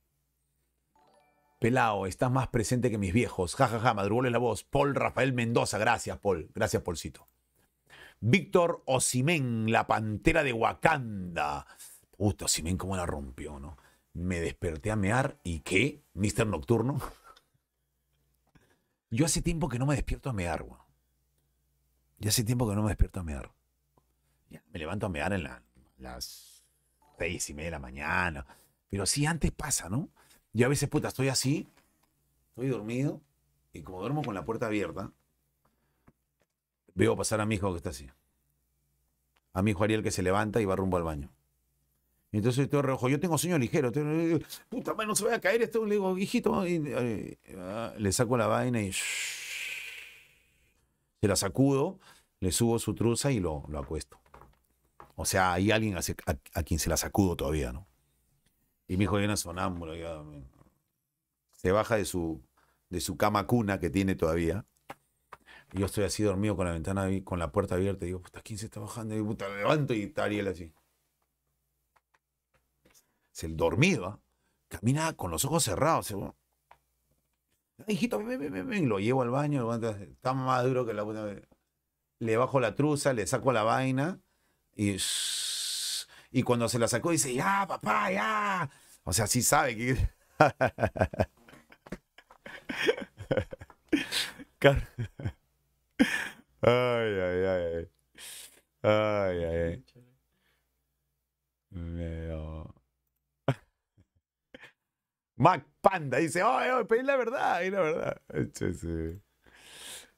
Pelao, estás más presente que mis viejos. Ja, ja, ja, madrugóle la voz. Paul Rafael Mendoza, gracias, Paul. Gracias, Paulcito. Víctor Osimén, la pantera de Wakanda. Puta, Osimén, cómo la rompió, ¿no? Me desperté a mear y ¿qué? ¿Mister Nocturno? Yo hace tiempo que no me despierto a mear, weón. Ya hace tiempo que no me despierto a mear. Ya, me levanto a mear en la- las seis y media de la mañana. Pero sí, antes pasa, ¿no? Yo a veces, puta, estoy así, estoy dormido, y como duermo con la puerta abierta, veo pasar a mi hijo que está así. A mi hijo Ariel que se levanta y va rumbo al baño. Y entonces estoy reojo, yo tengo sueño ligero, estoy- puta madre, no se vaya a caer esto, le digo, hijito, y, eh, ah, le saco la vaina y se la sacudo, le subo su truza y lo, lo acuesto. O sea, hay alguien a, a- a quien se la sacudo todavía, ¿no? Y mi hijo viene sonámbulo, ya, me- se baja de su, de su cama cuna que tiene todavía. Yo estoy así dormido con la ventana, con la puerta abierta. Y digo, puta, ¿quién se está bajando? Y puta, levanto y está Ariel así. Es el dormido, ¿ah? Camina con los ojos cerrados. se- Ay, hijito, ven, ven, ven. Lo llevo al baño, está más duro que la puta. Le bajo la truza, le saco la vaina y. Y cuando se la sacó, dice, ya, papá, ya. O sea, sí sabe que. Ay, ay, ay. ay. Ay, ay. Meo. Mac Panda dice, ay, ay, pero es la verdad, la verdad.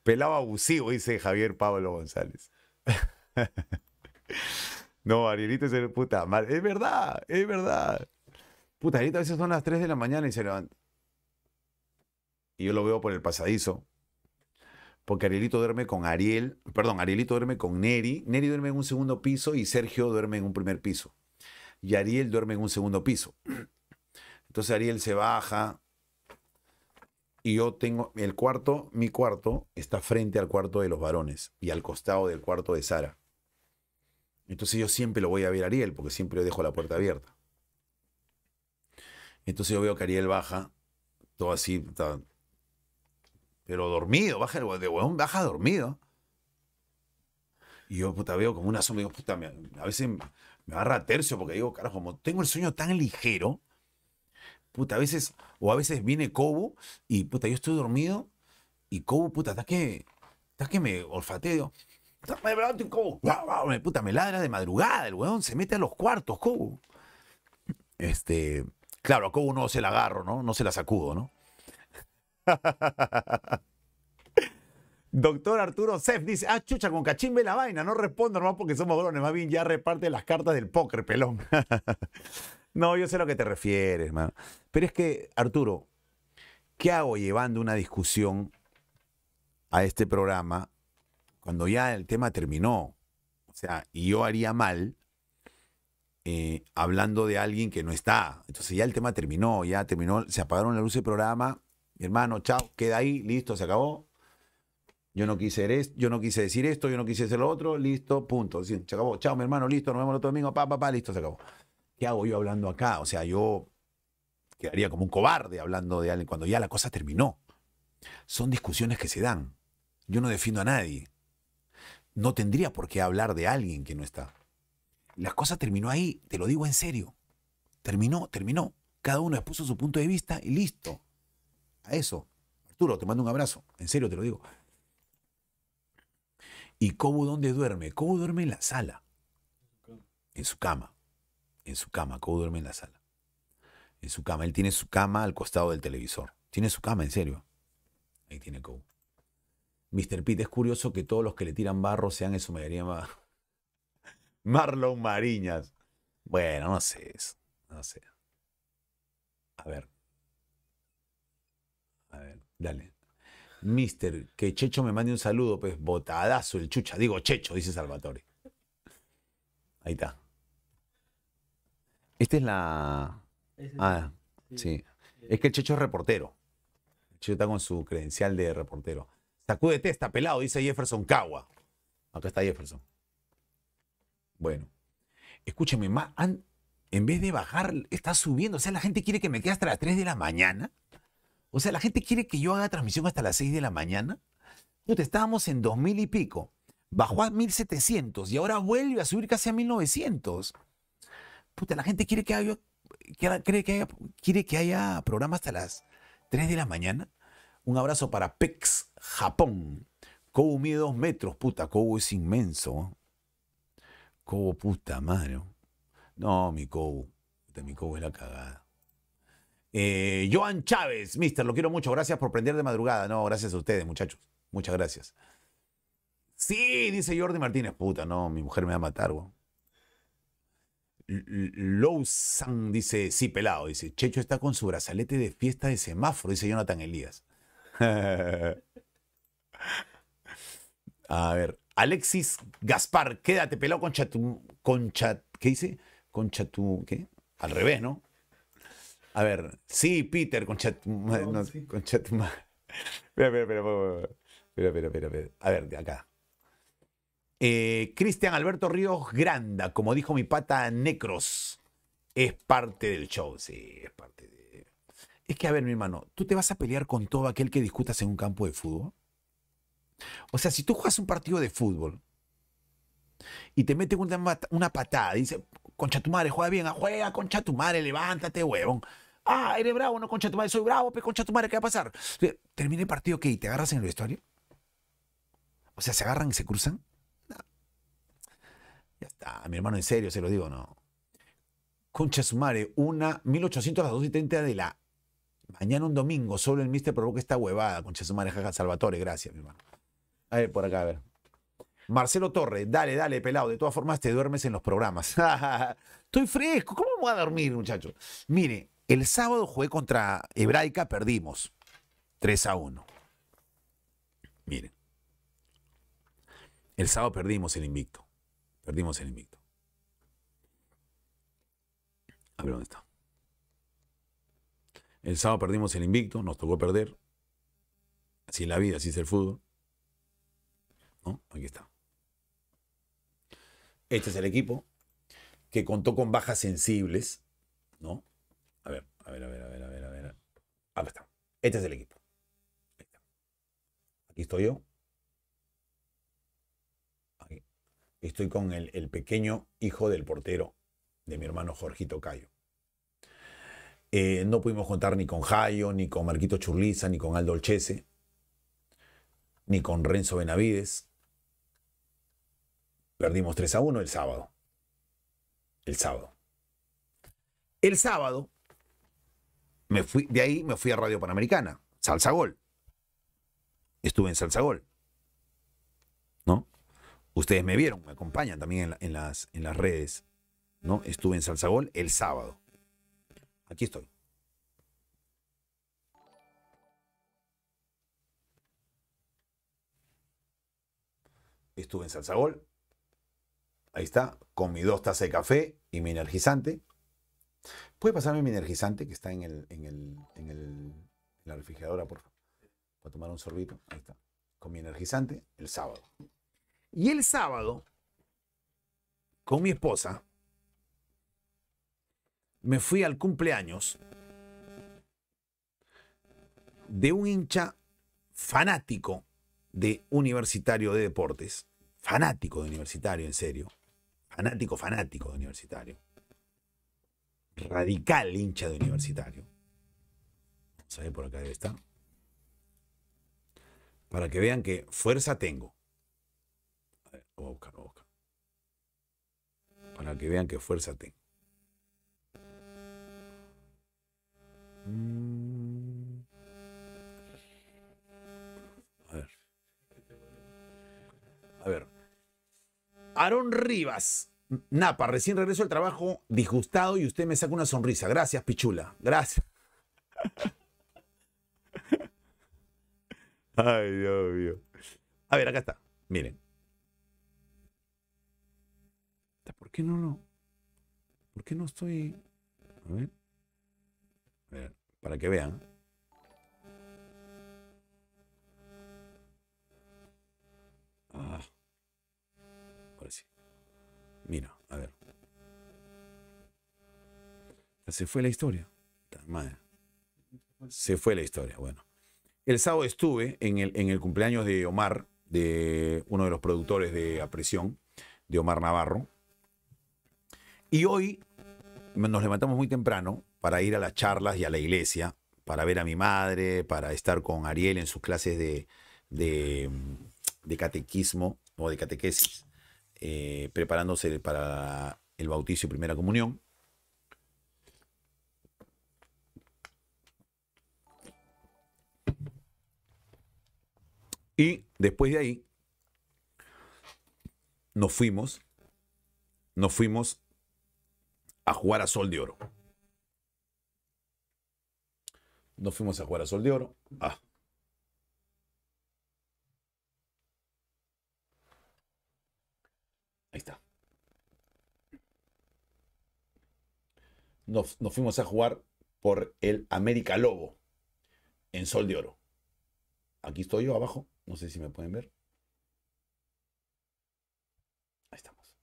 Pelado abusivo, dice Javier Pablo González. no, Arielito es el puta madre. Es verdad, es verdad. Puta, Arielito a veces son las 3 de la mañana y se levanta. Y yo lo veo por el pasadizo. Porque Arielito duerme con Ariel, perdón, Arielito duerme con Neri. Neri duerme en un segundo piso y Sergio duerme en un primer piso. Y Ariel duerme en un segundo piso. Entonces Ariel se baja y yo tengo el cuarto, mi cuarto está frente al cuarto de los varones y al costado del cuarto de Sara. Entonces yo siempre lo voy a ver a Ariel porque siempre dejo la puerta abierta. Entonces yo veo que Ariel baja, todo así, pero dormido, baja el de huevón, baja dormido. Y yo, puta, veo como una sombra, digo, puta, a veces me agarra tercio porque digo, carajo, como tengo el sueño tan ligero, puta, a veces, o a veces viene Cobo y, puta, yo estoy dormido y Cobo, puta, está que, está que me puta, me Cobo, puta, me ladra de madrugada, el weón se mete a los cuartos, Cobo. Este, claro, a Cobo no se la agarro, ¿no? No se la sacudo, ¿no? Doctor Arturo Sef dice, ah, chucha, con cachimbe la vaina, no respondo nomás porque somos drones, más bien ya reparte las cartas del póker, pelón. no, yo sé a lo que te refieres. Pero es que, Arturo, ¿qué hago llevando una discusión a este programa cuando ya el tema terminó? O sea, y yo haría mal eh, hablando de alguien que no está. Entonces ya el tema terminó, ya terminó, se apagaron la luz del programa. Hermano, chao, queda ahí, listo, se acabó. Yo no quise esto, yo no quise decir esto, yo no quise hacer lo otro, listo, punto. se acabó. Chao, mi hermano, listo, nos vemos el otro domingo, pa, pa, pa, listo, se acabó. ¿Qué hago yo hablando acá? O sea, yo quedaría como un cobarde hablando de alguien cuando ya la cosa terminó. Son discusiones que se dan. Yo no defiendo a nadie. No tendría por qué hablar de alguien que no está. La cosa terminó ahí, te lo digo en serio. Terminó, terminó. Cada uno expuso su punto de vista y listo. A eso. Arturo, te mando un abrazo. En serio te lo digo. ¿Y Kobu dónde duerme? Kobu duerme en la sala. En su cama. En su cama. Kobu duerme en la sala. En su cama. Él tiene su cama al costado del televisor. Tiene su cama, en serio. Ahí tiene Kobu. Mr. Pete, es curioso que todos los que le tiran barro sean eso, me más. Marlon Mariñas. Bueno, no sé eso. No sé. A ver. Dale. Mister, que Checho me mande un saludo, pues botadazo el chucha. Digo Checho, dice Salvatore. Ahí está. Esta es la. Ah, sí. Es que el Checho es reportero. El Checho está con su credencial de reportero. Sacúdete, está pelado, dice Jefferson Cagua. Acá está Jefferson. Bueno, escúcheme, más, en vez de bajar, está subiendo. O sea, la gente quiere que me quede hasta las 3 de la mañana. O sea, la gente quiere que yo haga transmisión hasta las 6 de la mañana. Puta, estábamos en 2000 y pico. Bajó a 1700 y ahora vuelve a subir casi a 1900. Puta, la gente quiere que haya, cree que haya, quiere que haya programa hasta las 3 de la mañana. Un abrazo para PEX Japón. Kobu mide dos metros, puta, Kobu es inmenso. Kobo, puta madre. No, mi Kobu. Mi Kobu es la cagada. Eh, Joan Chávez, mister, lo quiero mucho. Gracias por prender de madrugada. No, gracias a ustedes, muchachos. Muchas gracias. Sí, dice Jordi Martínez. Puta, no, mi mujer me va a matar, Lowsan dice, sí, pelado. Dice, Checho está con su brazalete de fiesta de semáforo, dice Jonathan Elías. a ver, Alexis Gaspar, quédate pelado con chatu, con chat, ¿qué dice? Con chatu, ¿qué? Al revés, ¿no? A ver, sí, Peter, con chat. No, Con chat. Espera, espera, espera, espera, espera, espera, A ver, de acá. Eh, Cristian Alberto Ríos Granda, como dijo mi pata Necros, es parte del show. Sí, es parte de. Es que, a ver, mi hermano, ¿tú te vas a pelear con todo aquel que discutas en un campo de fútbol? O sea, si tú juegas un partido de fútbol y te meten una, una patada y dices, concha tu madre, juega bien, juega, concha tu madre, levántate, huevón. Ah, eres bravo, no, concha tu madre, soy bravo, pero concha tu madre, ¿qué va a pasar? Termina el partido, ¿qué? ¿Y te agarras en el vestuario? O sea, ¿se agarran y se cruzan? No. Ya está, mi hermano, en serio, se lo digo, no. Concha su madre, una 1800 a las 2.30 de la mañana un domingo, solo el mister provoca esta huevada, concha su jaja, Salvatore, gracias, mi hermano. A ver, por acá, a ver. Marcelo Torre, dale, dale, pelado. De todas formas, te duermes en los programas. Estoy fresco. ¿Cómo me voy a dormir, muchachos? Mire, el sábado jugué contra Hebraica, perdimos 3 a 1. Miren. El sábado perdimos el invicto. Perdimos el invicto. A ver dónde está. El sábado perdimos el invicto, nos tocó perder. Así es la vida, así es el fútbol. ¿No? Aquí está. Este es el equipo que contó con bajas sensibles, ¿no? A ver, a ver, a ver, a ver, a ver, a ver. Está. Este es el equipo. Aquí estoy yo. Aquí. Estoy con el, pequeño hijo del portero de mi hermano Jorgito Cayo. Eh, no pudimos contar ni con Jayo, ni con Marquito Churliza, ni con Aldo Olchese, ni con Renzo Benavides. Perdimos 3 a 1 el sábado. El sábado. El sábado me fui, de ahí me fui a Radio Panamericana. Salsagol. Estuve en Salsagol. ¿No? Ustedes me vieron, me acompañan también en, la- en las, en las redes. ¿No? Estuve en Salsagol el sábado. Aquí estoy. Estuve en Salsagol. Ahí está, con mis dos tazas de café y mi energizante. ¿Puede pasarme mi energizante que está en, el, en, el, en, el, la refrigeradora, por favor? Para tomar un sorbito. Ahí está. Con mi energizante el sábado. Y el sábado, con mi esposa, me fui al cumpleaños de un hincha fanático de Universitario de Deportes. Fanático de Universitario, en serio. Fanático, fanático de Universitario. Radical hincha de Universitario. Ver por acá debe estar. Para que vean que fuerza tengo. A ver, voy a buscar, voy a buscar. Para que vean que fuerza tengo. Mm. A ver. A ver. Aarón Rivas. Napa, recién regreso al trabajo disgustado y usted me saca una sonrisa. Gracias, Pichula. Gracias. Ay, Dios mío. A ver, acá está. Miren. ¿Por qué no lo.? ¿Por qué no estoy.? A ver. A ver, para que vean. Ah. Mira, a ver. Se fue la historia. Se fue la historia, bueno. El sábado estuve en el, en el cumpleaños de Omar, de uno de los productores de A Presión, de Omar Navarro. Y hoy nos levantamos muy temprano para ir a las charlas y a la iglesia, para ver a mi madre, para estar con Ariel en sus clases de, de catequismo o de catequesis, eh, preparándose para el bautizo y primera comunión. Y después de ahí, nos fuimos, nos fuimos a jugar a Sol de Oro. Nos fuimos a jugar a Sol de Oro. Ah. Ahí está. Nos, nos fuimos a jugar por el América Lobo en Sol de Oro. Aquí estoy yo abajo. No sé si me pueden ver. Ahí estamos.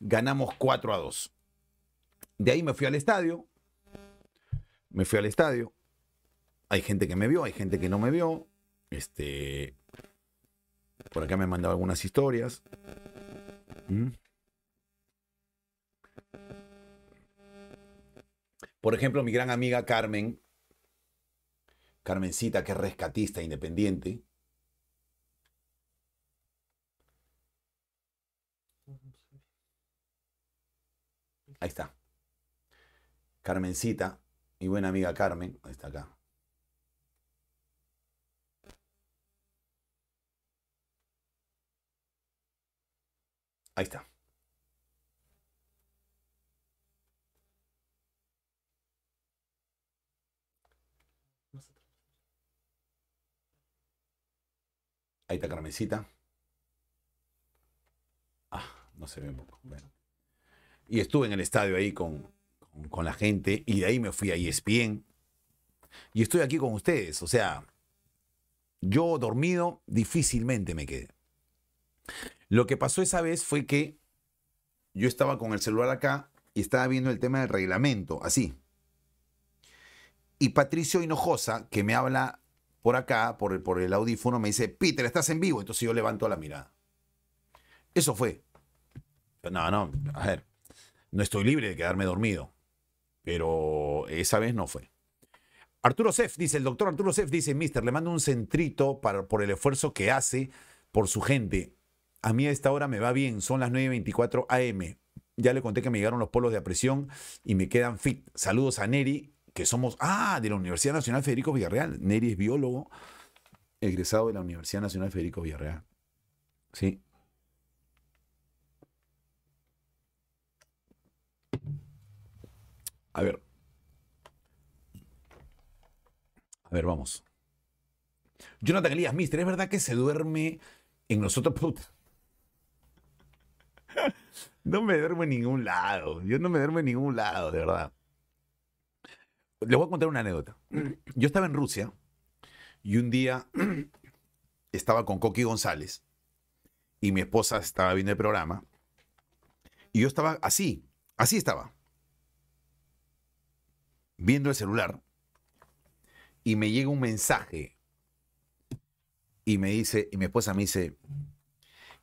Ganamos 4 a 2. De ahí me fui al estadio. Me fui al estadio. Hay gente que me vio, hay gente que no me vio. Este. Por acá me han mandado algunas historias. ¿Mm? Por ejemplo, mi gran amiga Carmen, Carmencita, que es rescatista independiente. Ahí está. Carmencita, mi buena amiga Carmen, ahí está acá. Ahí está. Ahí está Carmencita. Ah, no se ve poco. Bueno. Y estuve en el estadio ahí con, con, la gente y de ahí me fui a ESPN. Y estoy aquí con ustedes. O sea, yo dormido difícilmente me quedé. Lo que pasó esa vez fue que yo estaba con el celular acá y estaba viendo el tema del reglamento, así. Y Patricio Hinojosa, que me habla por acá, por el, por el audífono, me dice, Peter, estás en vivo. Entonces yo levanto la mirada. Eso fue. No, no, a ver, no estoy libre de quedarme dormido. Pero esa vez no fue. Arturo Sef dice, el doctor Arturo Sef dice, Mister, le mando un centrito para, por el esfuerzo que hace por su gente. A mí a esta hora me va bien, son las 9.24 am. Ya le conté que me llegaron los polos de apresión y me quedan fit. Saludos a Neri que somos, ah, de la Universidad Nacional Federico Villarreal. Neri es biólogo, egresado de la Universidad Nacional Federico Villarreal. Sí. A ver. A ver, vamos. Jonathan Elías, mister, ¿es verdad que se duerme en nosotros? Puta. No me duermo en ningún lado. Yo no me duermo en ningún lado, de verdad. Les voy a contar una anécdota. Yo estaba en Rusia y un día estaba con Coqui González y mi esposa estaba viendo el programa y yo estaba así, así estaba, viendo el celular y me llega un mensaje y me dice, y mi esposa me dice,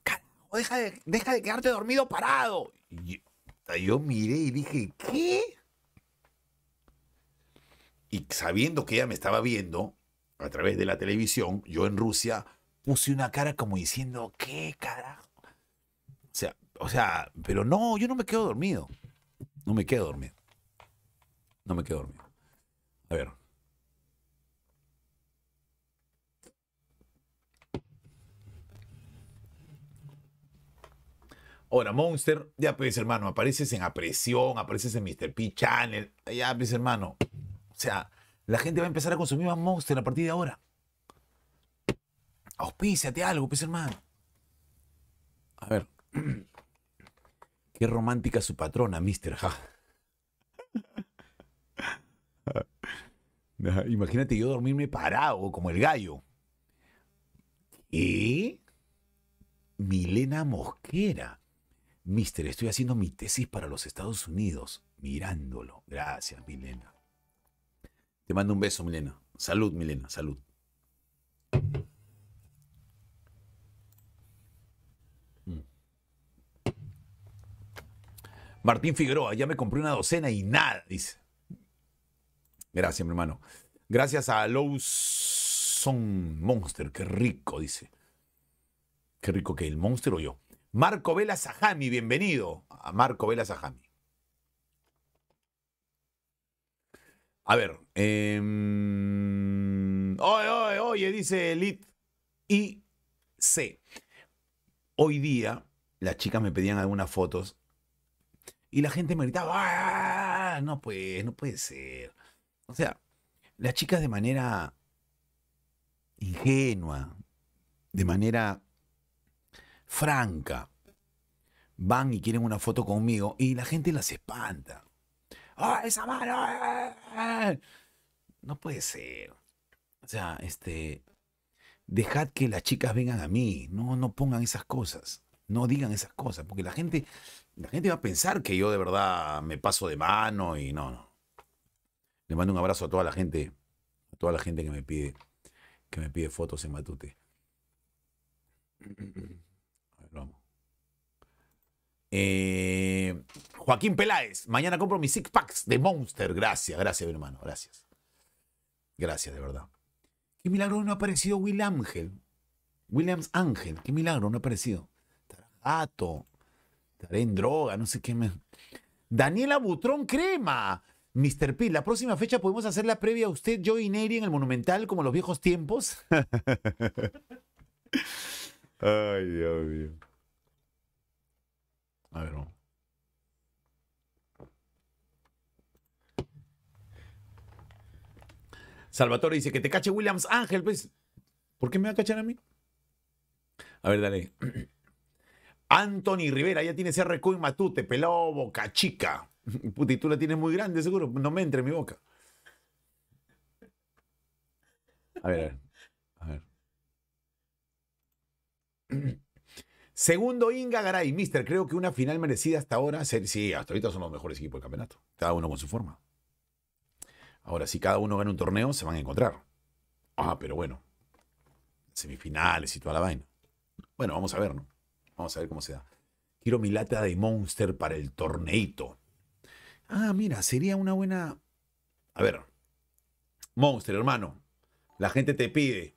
"Carajo, deja de, deja de quedarte dormido parado. Y yo, yo miré y dije, ¿qué? Y sabiendo que ella me estaba viendo a través de la televisión, yo en Rusia puse una cara como diciendo, ¿qué carajo? O sea, o sea, pero no, yo no me quedo dormido. No me quedo dormido. No me quedo dormido. A ver. Ahora, Monster, ya pues hermano, apareces en Apresión, apareces en Mr. P Channel, ya pues hermano. O sea, la gente va a empezar a consumir más Monster a partir de ahora. Auspíciate algo, pues hermano. A ver. Qué romántica su patrona. Ajá, Imagínate yo dormirme parado como el gallo. ¿Qué? Milena Mosquera. Mister, estoy haciendo mi tesis para los Estados Unidos. Mirándolo. Gracias, Milena. Te mando un beso, Milena. Salud, Milena, salud. Mm. Martín Figueroa, ya me compré una docena y nada, dice. Gracias, mi hermano. Gracias a Lawson Monster, qué rico, dice. Qué rico que el Monster o yo. Marco Vela Sajami, bienvenido a Marco Vela Sajami. A ver. em, oye, oye, oye, dice Elite IC. Hoy día, las chicas me pedían algunas fotos y la gente me gritaba, "Ah, no puede, no puede ser. O sea, las chicas de manera ingenua, de manera franca, van y quieren una foto conmigo y la gente las espanta. ¡Ah, esa mano! ah, ah". No puede ser. O sea, este. Dejad que las chicas vengan a mí. No, no pongan esas cosas. No digan esas cosas. Porque la gente, la gente va a pensar que yo de verdad me paso de mano y no, no. Le mando un abrazo a toda la gente, a toda la gente que me pide, que me pide fotos en Matute. Eh, Joaquín Peláez, mañana compro mis six packs de Monster. Gracias, gracias, mi hermano, gracias. Gracias, de verdad. Qué milagro no ha aparecido Will Ángel. Williams Ángel, qué milagro no ha aparecido. Estará gato, estaré en droga, no sé qué me. Daniela Butrón Crema. Mr. P, la próxima fecha podemos hacer la previa a usted, yo y Neri en el Monumental, como los viejos tiempos. Ay, Dios mío. A ver, vamos. Salvatore dice que te cache Williams Ángel, pues. ¿Por qué me va a cachar a mí? A ver, dale. Anthony Rivera, ya tienes RQ en Matute, pelado boca chica. Puta, tú la tienes muy grande, seguro. No me entre en mi boca. A ver, a ver. A ver. Segundo, Inga Garay. Mister, creo que una final merecida hasta ahora. Sí, hasta ahorita son los mejores equipos del campeonato. Cada uno con su forma. Ahora, si cada uno gana un torneo, se van a encontrar. Ah, pero bueno. Semifinales y toda la vaina. Bueno, vamos a ver, ¿no? Vamos a ver cómo se da. Quiero mi lata de Monster para el torneito. Ah, mira, sería una buena. A ver. Monster, hermano. La gente te pide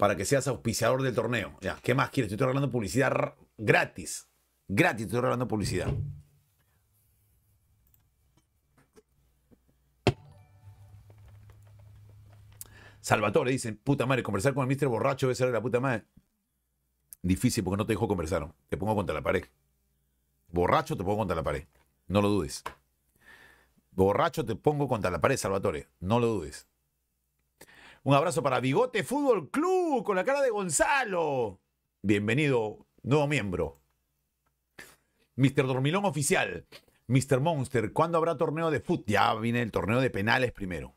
para que seas auspiciador del torneo. Ya, ¿qué más quieres? Te estoy regalando publicidad gratis. Gratis te estoy regalando publicidad. Salvatore dicen, puta madre, conversar con el mister borracho debe ser de la puta madre. Difícil porque no te dejo conversar. Te pongo contra la pared. Borracho te pongo contra la pared. No lo dudes. Borracho te pongo contra la pared, Salvatore. No lo dudes. Un abrazo para Bigote Fútbol Club con la cara de Gonzalo. Bienvenido, nuevo miembro. Mr. Dormilón Oficial. Mr. Monster, ¿cuándo habrá torneo de fútbol? Ya viene el torneo de penales primero.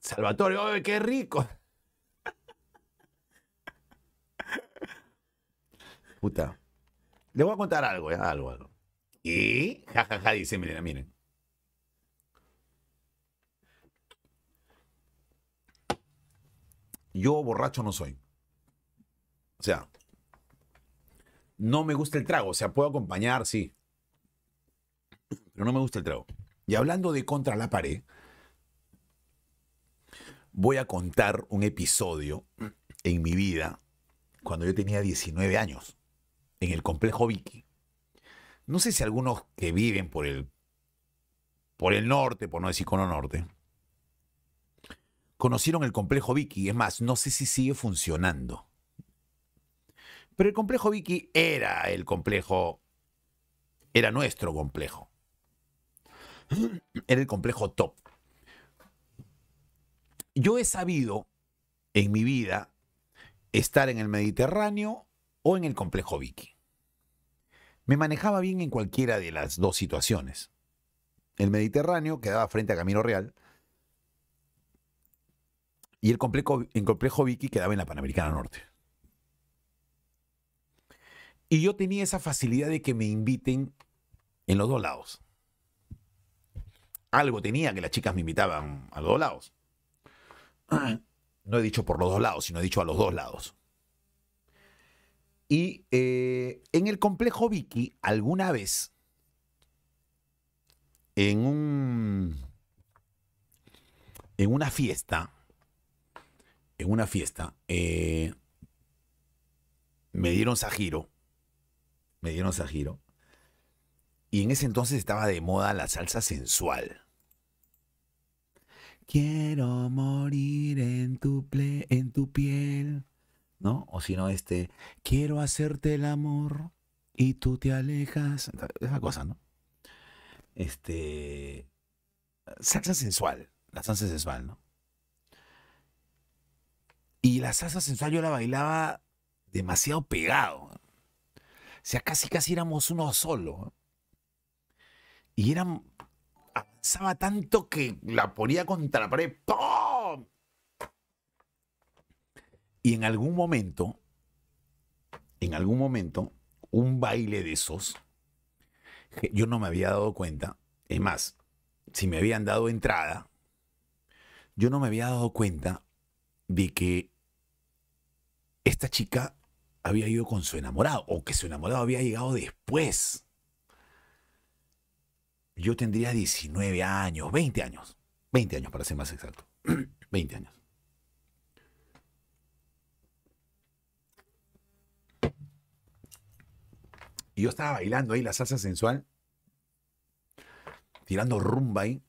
Salvatore, ¡ay, qué rico! Puta. Le voy a contar algo, ya, algo, algo. Y, jajaja, ja, ja, dice, miren, miren. Yo borracho no soy. O sea, no me gusta el trago. O sea, puedo acompañar, sí. Pero no me gusta el trago. Y hablando de contra la pared, voy a contar un episodio en mi vida cuando yo tenía 19 años, en el complejo Vicky. No sé si algunos que viven por el, por el norte, por no decir cono norte, conocieron el complejo Vicky. Es más, no sé si sigue funcionando. Pero el complejo Vicky era el complejo, era nuestro complejo. Era el complejo top. Yo he sabido en mi vida estar en el Mediterráneo o en el complejo Vicky. Me manejaba bien en cualquiera de las dos situaciones. El Mediterráneo quedaba frente a Camino Real y el complejo, el complejo Vicky quedaba en la Panamericana Norte. Y yo tenía esa facilidad de que me inviten en los dos lados. Algo tenía que las chicas me invitaban a los dos lados. No he dicho por los dos lados, sino he dicho a los dos lados. Y eh, en el complejo Vicky, alguna vez, en un. En una fiesta. En una fiesta. Eh, me dieron Sajiro. Me dieron Sajiro. Y en ese entonces estaba de moda la salsa sensual. Quiero morir en tu, en tu piel. ¿no? O si no, este, quiero hacerte el amor y tú te alejas. Esa cosa, ¿no? Este, salsa sensual, la salsa sensual, ¿no? Y la salsa sensual yo la bailaba demasiado pegado. O sea, casi, casi éramos uno solo. Y era, avanzaba tanto que la ponía contra la pared. ¡Pum! Y en algún momento, en algún momento, un baile de esos, yo no me había dado cuenta, es más, si me habían dado entrada, yo no me había dado cuenta de que esta chica había ido con su enamorado, o que su enamorado había llegado después. Yo tendría 19 años, 20 años, 20 años para ser más exacto, 20 años. Y yo estaba bailando ahí la salsa sensual, tirando rumba ahí,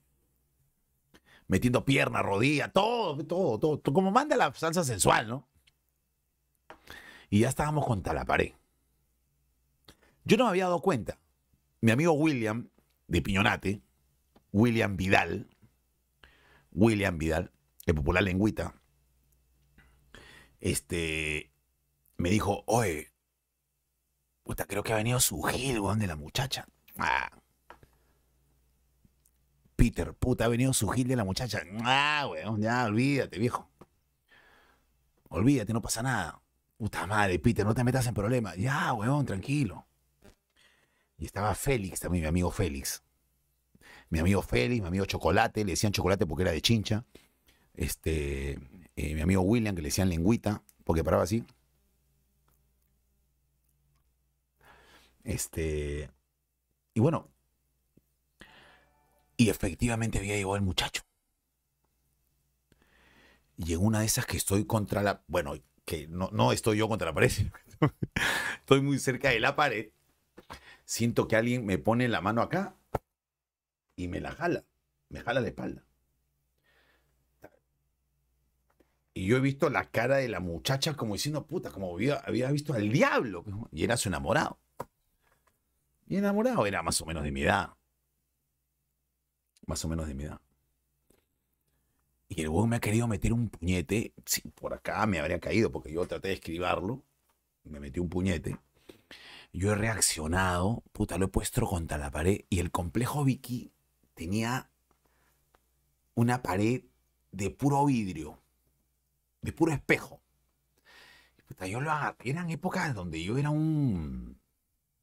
metiendo pierna, rodilla, todo, todo, todo, todo, como manda la salsa sensual, ¿no? Y ya estábamos contra la pared. Yo no me había dado cuenta. Mi amigo William, de Piñonate, William Vidal, William Vidal, el popular lengüita, este, me dijo, oye, Puta, creo que ha venido su gil, weón, de la muchacha. Ah. Peter, puta, ha venido su gil de la muchacha. Ah, weón, ya, olvídate, viejo. Olvídate, no pasa nada. Puta madre, Peter, no te metas en problemas. Ya, weón, tranquilo. Y estaba Félix, también mi amigo Félix. Mi amigo Félix, mi amigo Chocolate, le decían chocolate porque era de chincha. Este, eh, mi amigo William, que le decían lengüita, porque paraba así. Este. Y bueno. Y efectivamente había llegado el muchacho. Y en una de esas que estoy contra la. Bueno, que no, no estoy yo contra la pared. estoy muy cerca de la pared. Siento que alguien me pone la mano acá y me la jala. Me jala la espalda. Y yo he visto la cara de la muchacha como diciendo, puta, como había, había visto al diablo. Y era su enamorado. Y enamorado era más o menos de mi edad. Más o menos de mi edad. Y el huevo me ha querido meter un puñete. Sí, por acá me habría caído porque yo traté de escribirlo. Me metí un puñete. Yo he reaccionado, puta, lo he puesto contra la pared. Y el complejo Vicky tenía una pared de puro vidrio, de puro espejo. Puta, yo lo agarré. Eran épocas donde yo era un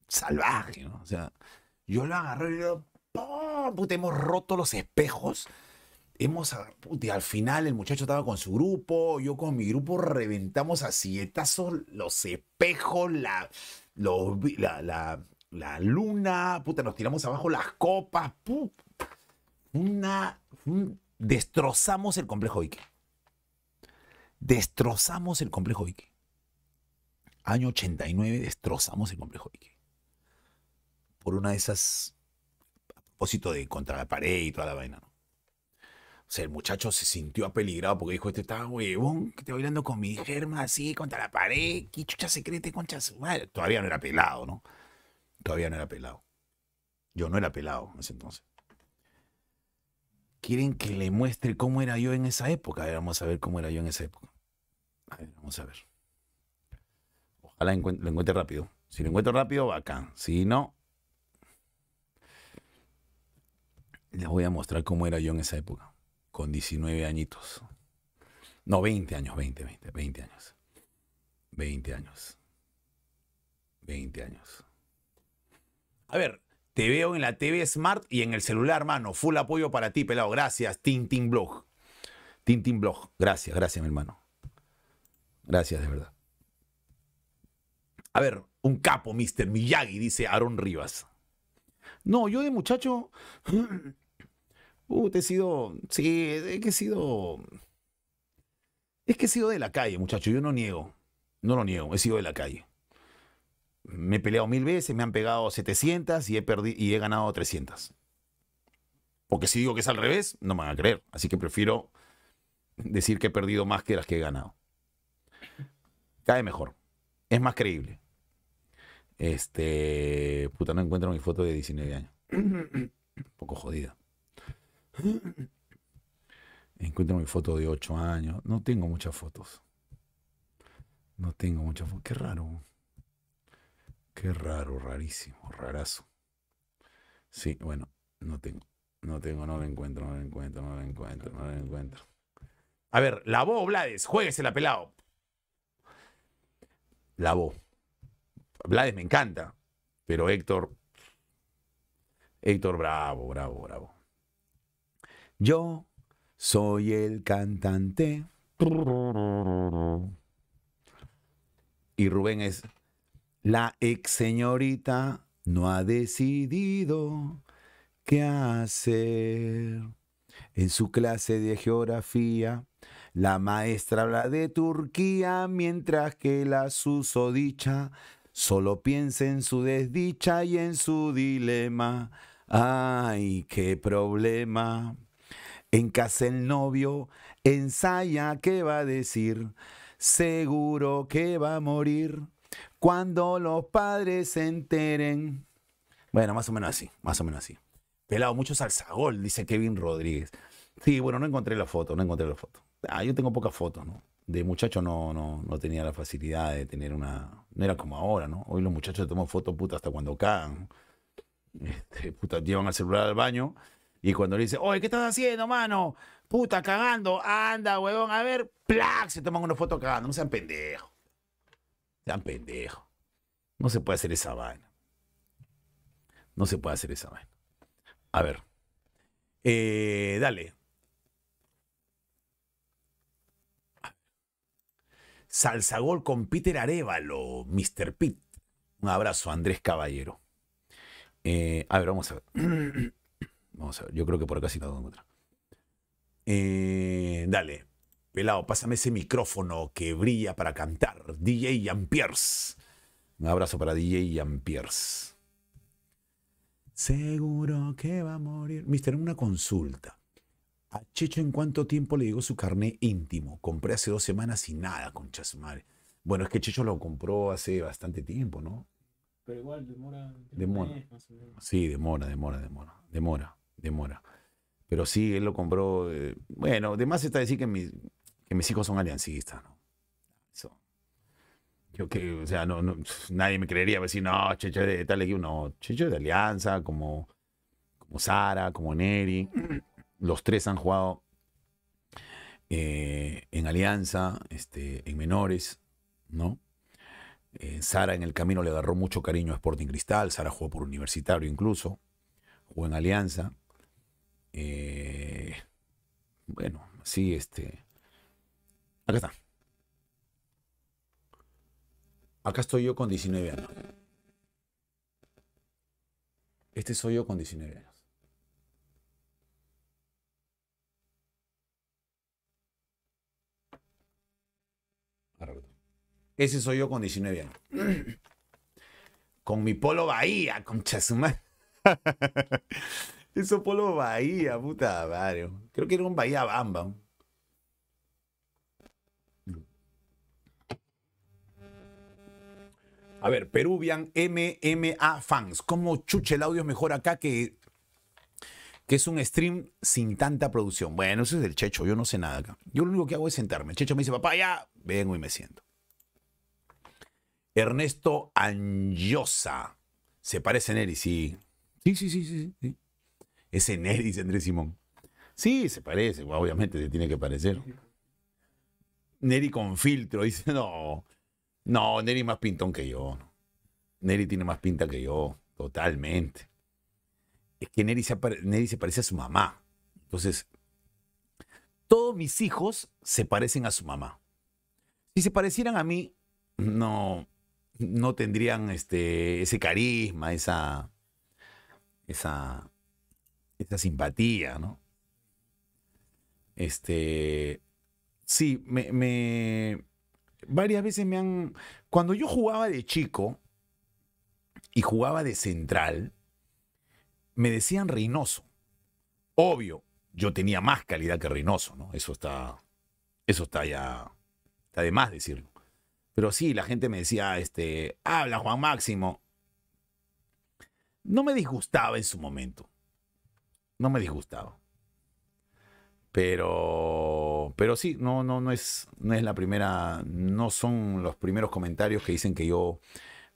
salvaje, ¿no? O sea, yo lo agarré y yo, ¡pum! puta, hemos roto los espejos. Hemos, al final el muchacho estaba con su grupo, yo con mi grupo reventamos a sietazos los espejos, la, los, la, la, luna, puta, nos tiramos abajo las copas, una, un- destrozamos el complejo Vicky. Destrozamos el complejo Vicky. Año 89 destrozamos el complejo Vicky. Por una de esas, a propósito de contra la pared y toda la vaina, ¿no? Sea, el muchacho se sintió apeligrado porque dijo, este está huevón, que te bailando con mi germa así contra la pared, chucha concha de su madre. Todavía no era pelado, ¿no? Todavía no era pelado. Yo no era pelado en ese entonces. ¿Quieren que le muestre cómo era yo en esa época? A ver, vamos a ver cómo era yo en esa época. A ver, vamos a ver. Ojalá lo encuentre rápido. Si lo encuentro rápido, bacán. Si no, les voy a mostrar cómo era yo en esa época. Con 19 añitos. No, 20 años, 20, 20, 20 años. 20 años. 20 años. A ver, te veo en la TV Smart y en el celular, mano. Full apoyo para ti, pelado. Gracias, Tintin Blog. Tintin Blog. Gracias, gracias, mi hermano. Gracias, de verdad. A ver, un capo, Mr. Miyagi, dice Aaron Rivas. No, yo de muchacho. Uh, te he sido. Sí, es que he sido. Es que he sido de la calle, muchacho. Yo no niego. No lo niego. He sido de la calle. Me he peleado mil veces, me han pegado 700 y he, perdi- y he ganado 300. Porque si digo que es al revés, no me van a creer. Así que prefiero decir que he perdido más que las que he ganado. Cae mejor. Es más creíble. Este. Puta, no encuentro mi foto de 19 años. Un poco jodida. Encuentro mi foto de 8 años. No tengo muchas fotos. No tengo muchas fotos. Qué raro. Qué raro, rarísimo, rarazo. Sí, bueno, no tengo. No tengo, no lo encuentro, no lo encuentro, no lo encuentro, no lo encuentro. A ver, la voz, Blades, jueguesela pelado. La voz. Blades me encanta, pero Héctor. Héctor, bravo, bravo, bravo. Yo soy el cantante. Y Rubén es. La ex señorita no ha decidido qué hacer. En su clase de geografía, la maestra habla de Turquía, mientras que la susodicha solo piensa en su desdicha y en su dilema. ¡Ay, qué problema! En casa el novio ensaya qué va a decir. Seguro que va a morir cuando los padres se enteren. Bueno, más o menos así, más o menos así. Pelado, mucho salsagol, dice Kevin Rodríguez. Sí, bueno, no encontré la foto, no encontré la foto. Ah, yo tengo pocas fotos, ¿no? De muchacho no, no, no tenía la facilidad de tener una... No era como ahora, ¿no? Hoy los muchachos toman fotos puta hasta cuando cagan. Este, llevan el celular al baño y cuando le dice, oye, ¿qué estás haciendo, mano? Puta, cagando. Anda, huevón, a ver, ¡plac! Se toman una foto cagando. No sean pendejos. Sean pendejos. No se puede hacer esa vaina. No se puede hacer esa vaina. A ver. Eh, dale. Salsagol con Peter Arevalo, Mr. Pete. Un abrazo, Andrés Caballero. Eh, a ver, vamos a ver. vamos a ver. Yo creo que por acá sí a encontrar. Eh, dale. Pelado, pásame ese micrófono que brilla para cantar. DJ Jean-Pierre. Un abrazo para DJ Jean-Pierre. Seguro que va a morir. Mister, una consulta. ¿A Checho en cuánto tiempo le llegó su carné íntimo? Compré hace dos semanas y nada, concha su madre. Bueno, es que Checho lo compró hace bastante tiempo, ¿no? Pero igual demora. Demora. mes, más o menos. Sí, demora, demora, demora, demora, demora. Pero sí, él lo compró. eh, bueno, además está decir que, mis- que mis hijos son aliancistas, ¿no? Eso. Yo que, o sea, no, no, nadie me creería decir, no, Checho de tal equipo. No, Checho de Alianza, como, como Sara, como Neri. Los tres han jugado eh, en Alianza, este, en menores, ¿no? Eh, Sara en el camino le agarró mucho cariño a Sporting Cristal. Sara jugó por Universitario incluso. Jugó en Alianza. Eh, bueno, sí, este. Acá está. Acá estoy yo con 19 años. Este soy yo con 19 años. Ese soy yo con 19 años. Con mi polo Bahía, con Eso polo Bahía, puta madre. Creo que era un Bahía Bamba. A ver, Peruvian MMA Fans. ¿Cómo chuche el audio es mejor acá que, que es un stream sin tanta producción? Bueno, eso es del Checho, yo no sé nada acá. Yo lo único que hago es sentarme. El Checho me dice, papá, ya, vengo y me siento. Ernesto Anjosa. Se parece a Neri, sí. Sí, sí, sí, sí. sí. Ese Neri, dice Andrés Simón. Sí, se parece, obviamente se tiene que parecer. Neri con filtro, dice, no. No, Neri más pintón que yo. Neri tiene más pinta que yo, totalmente. Es que Neri se, Neri se parece a su mamá. Entonces, todos mis hijos se parecen a su mamá. Si se parecieran a mí, no, no tendrían este, ese carisma, esa, esa, esa simpatía, ¿no? Este, sí, me, varias veces me han, cuando yo jugaba de chico y jugaba de central, me decían Reynoso. Obvio, yo tenía más calidad que Reynoso, ¿no? Eso está, eso está ya, está de más decirlo. Pero sí, la gente me decía, este, habla Juan Máximo. No me disgustaba en su momento. No me disgustaba. Pero, pero sí, no, no, no es, no es la primera, no son los primeros comentarios que dicen que yo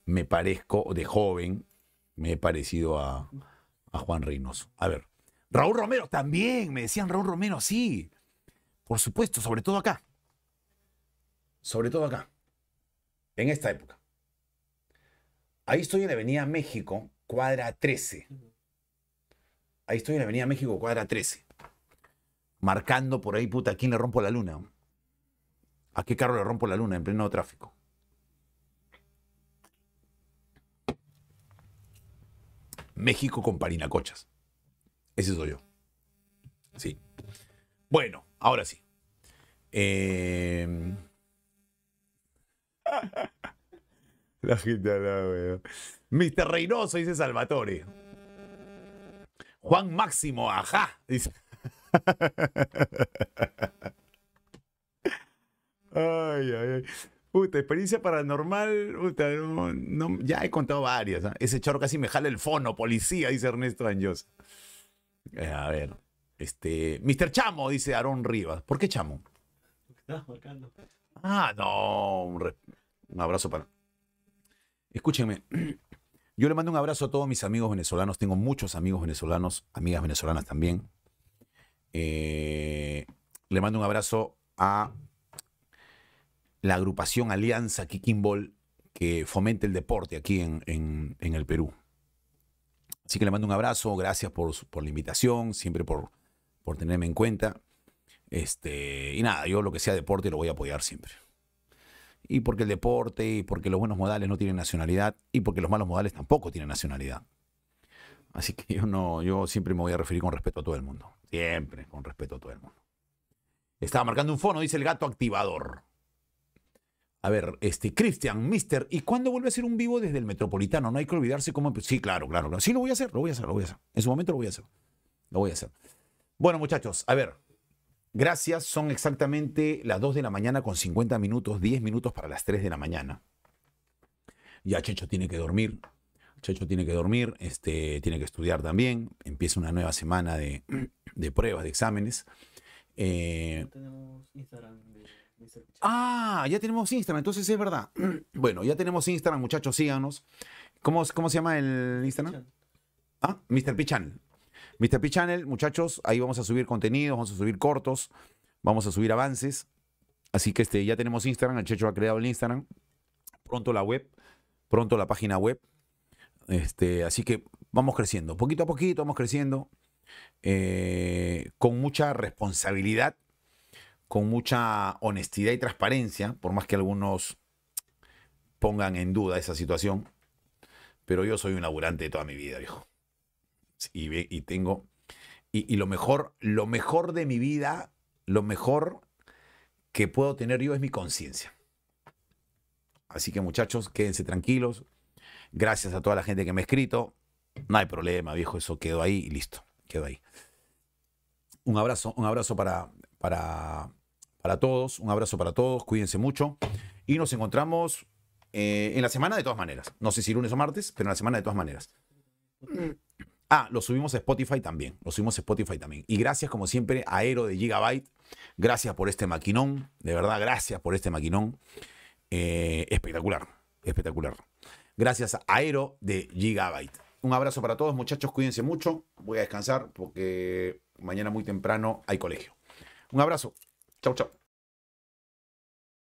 me parezco de joven, me he parecido a, Juan Reynoso. A ver, Raúl Romero también, me decían Raúl Romero, sí. Por supuesto, sobre todo acá. Sobre todo acá. En esta época. Ahí estoy en la Avenida México, cuadra 13. Ahí estoy en la Avenida México, cuadra 13. Marcando por ahí, puta, ¿a quién le rompo la luna? ¿A qué carro le rompo la luna en pleno tráfico? México con parinacochas. Ese soy yo. Sí. Bueno, ahora sí. Eh... La gente habla, weón. Mr. Reynoso, dice Salvatore. Juan Máximo, ajá. Dice. Ay, ay, ay. Puta, experiencia paranormal. Puta, no, no- ya he contado varias. ¿ah? Ese chorro casi me jala el fono, policía, dice Ernesto Anjos. Eh, a ver. Este. Mr. Chamo, dice Aarón Rivas. ¿Por qué Chamo? Estabas marcando. Ah, no. Un, re- un abrazo para. Escúchenme. Yo le mando un abrazo a todos mis amigos venezolanos. Tengo muchos amigos venezolanos, amigas venezolanas también. Eh, le mando un abrazo a la agrupación Alianza Kikimbol que fomenta el deporte aquí en, en- en el Perú. Así que le mando un abrazo, gracias por, por la invitación, siempre por, por tenerme en cuenta. Este, y nada, yo lo que sea deporte lo voy a apoyar siempre. Y porque el deporte, y porque los buenos modales no tienen nacionalidad, y porque los malos modales tampoco tienen nacionalidad. Así que yo no, yo siempre me voy a referir con respeto a todo el mundo. Siempre con respeto a todo el mundo. Estaba marcando un fono, dice el gato activador. A ver, este, Cristian, Mister, ¿y cuándo vuelve a hacer un vivo desde el Metropolitano? No hay que olvidarse cómo... Sí, claro, claro, claro. Sí, lo voy a hacer, lo voy a hacer, lo voy a hacer. En su momento lo voy a hacer. Lo voy a hacer. Bueno, muchachos, a ver, Gracias, son exactamente las 2 de la mañana con 50 minutos, 10 minutos para las 3 de la mañana. Ya Checho tiene que dormir. Checho tiene que dormir, este, tiene que estudiar también. Empieza una nueva semana de, de pruebas, de exámenes. Eh, Tenemos Instagram de Mr. Pichán. ah, ya tenemos Instagram, entonces es verdad. Bueno, ya tenemos Instagram, muchachos, síganos. ¿Cómo, cómo se llama el Instagram? Ah, Mr. P Channel. Mr. P Channel, muchachos, ahí vamos a subir contenidos, vamos a subir cortos, vamos a subir avances. Así que este, ya tenemos Instagram, el Checho ha creado el Instagram. Pronto la web, pronto la página web. Este, así que vamos creciendo, poquito a poquito vamos creciendo, eh, con mucha responsabilidad, con mucha honestidad y transparencia, por más que algunos pongan en duda esa situación. Pero yo soy un laburante de toda mi vida, viejo y, tengo y, lo mejor lo mejor de mi vida lo mejor que puedo tener yo es mi conciencia. Así que muchachos quédense tranquilos. Gracias a toda la gente que me ha escrito. No hay problema viejo eso quedó ahí y listo quedó ahí. Un abrazo un abrazo para para para todos un abrazo para todos cuídense mucho. Y nos encontramos eh, en la semana de todas maneras. No sé si lunes o martes pero en la semana de todas maneras Ah, lo subimos a Spotify también. Lo subimos a Spotify también. Y gracias, como siempre, a Aero de Gigabyte. Gracias por este maquinón. De verdad, gracias por este maquinón. Eh, espectacular. Espectacular. Gracias a Aero de Gigabyte. Un abrazo para todos, muchachos. Cuídense mucho. Voy a descansar porque mañana muy temprano hay colegio. Un abrazo. Chau, chau.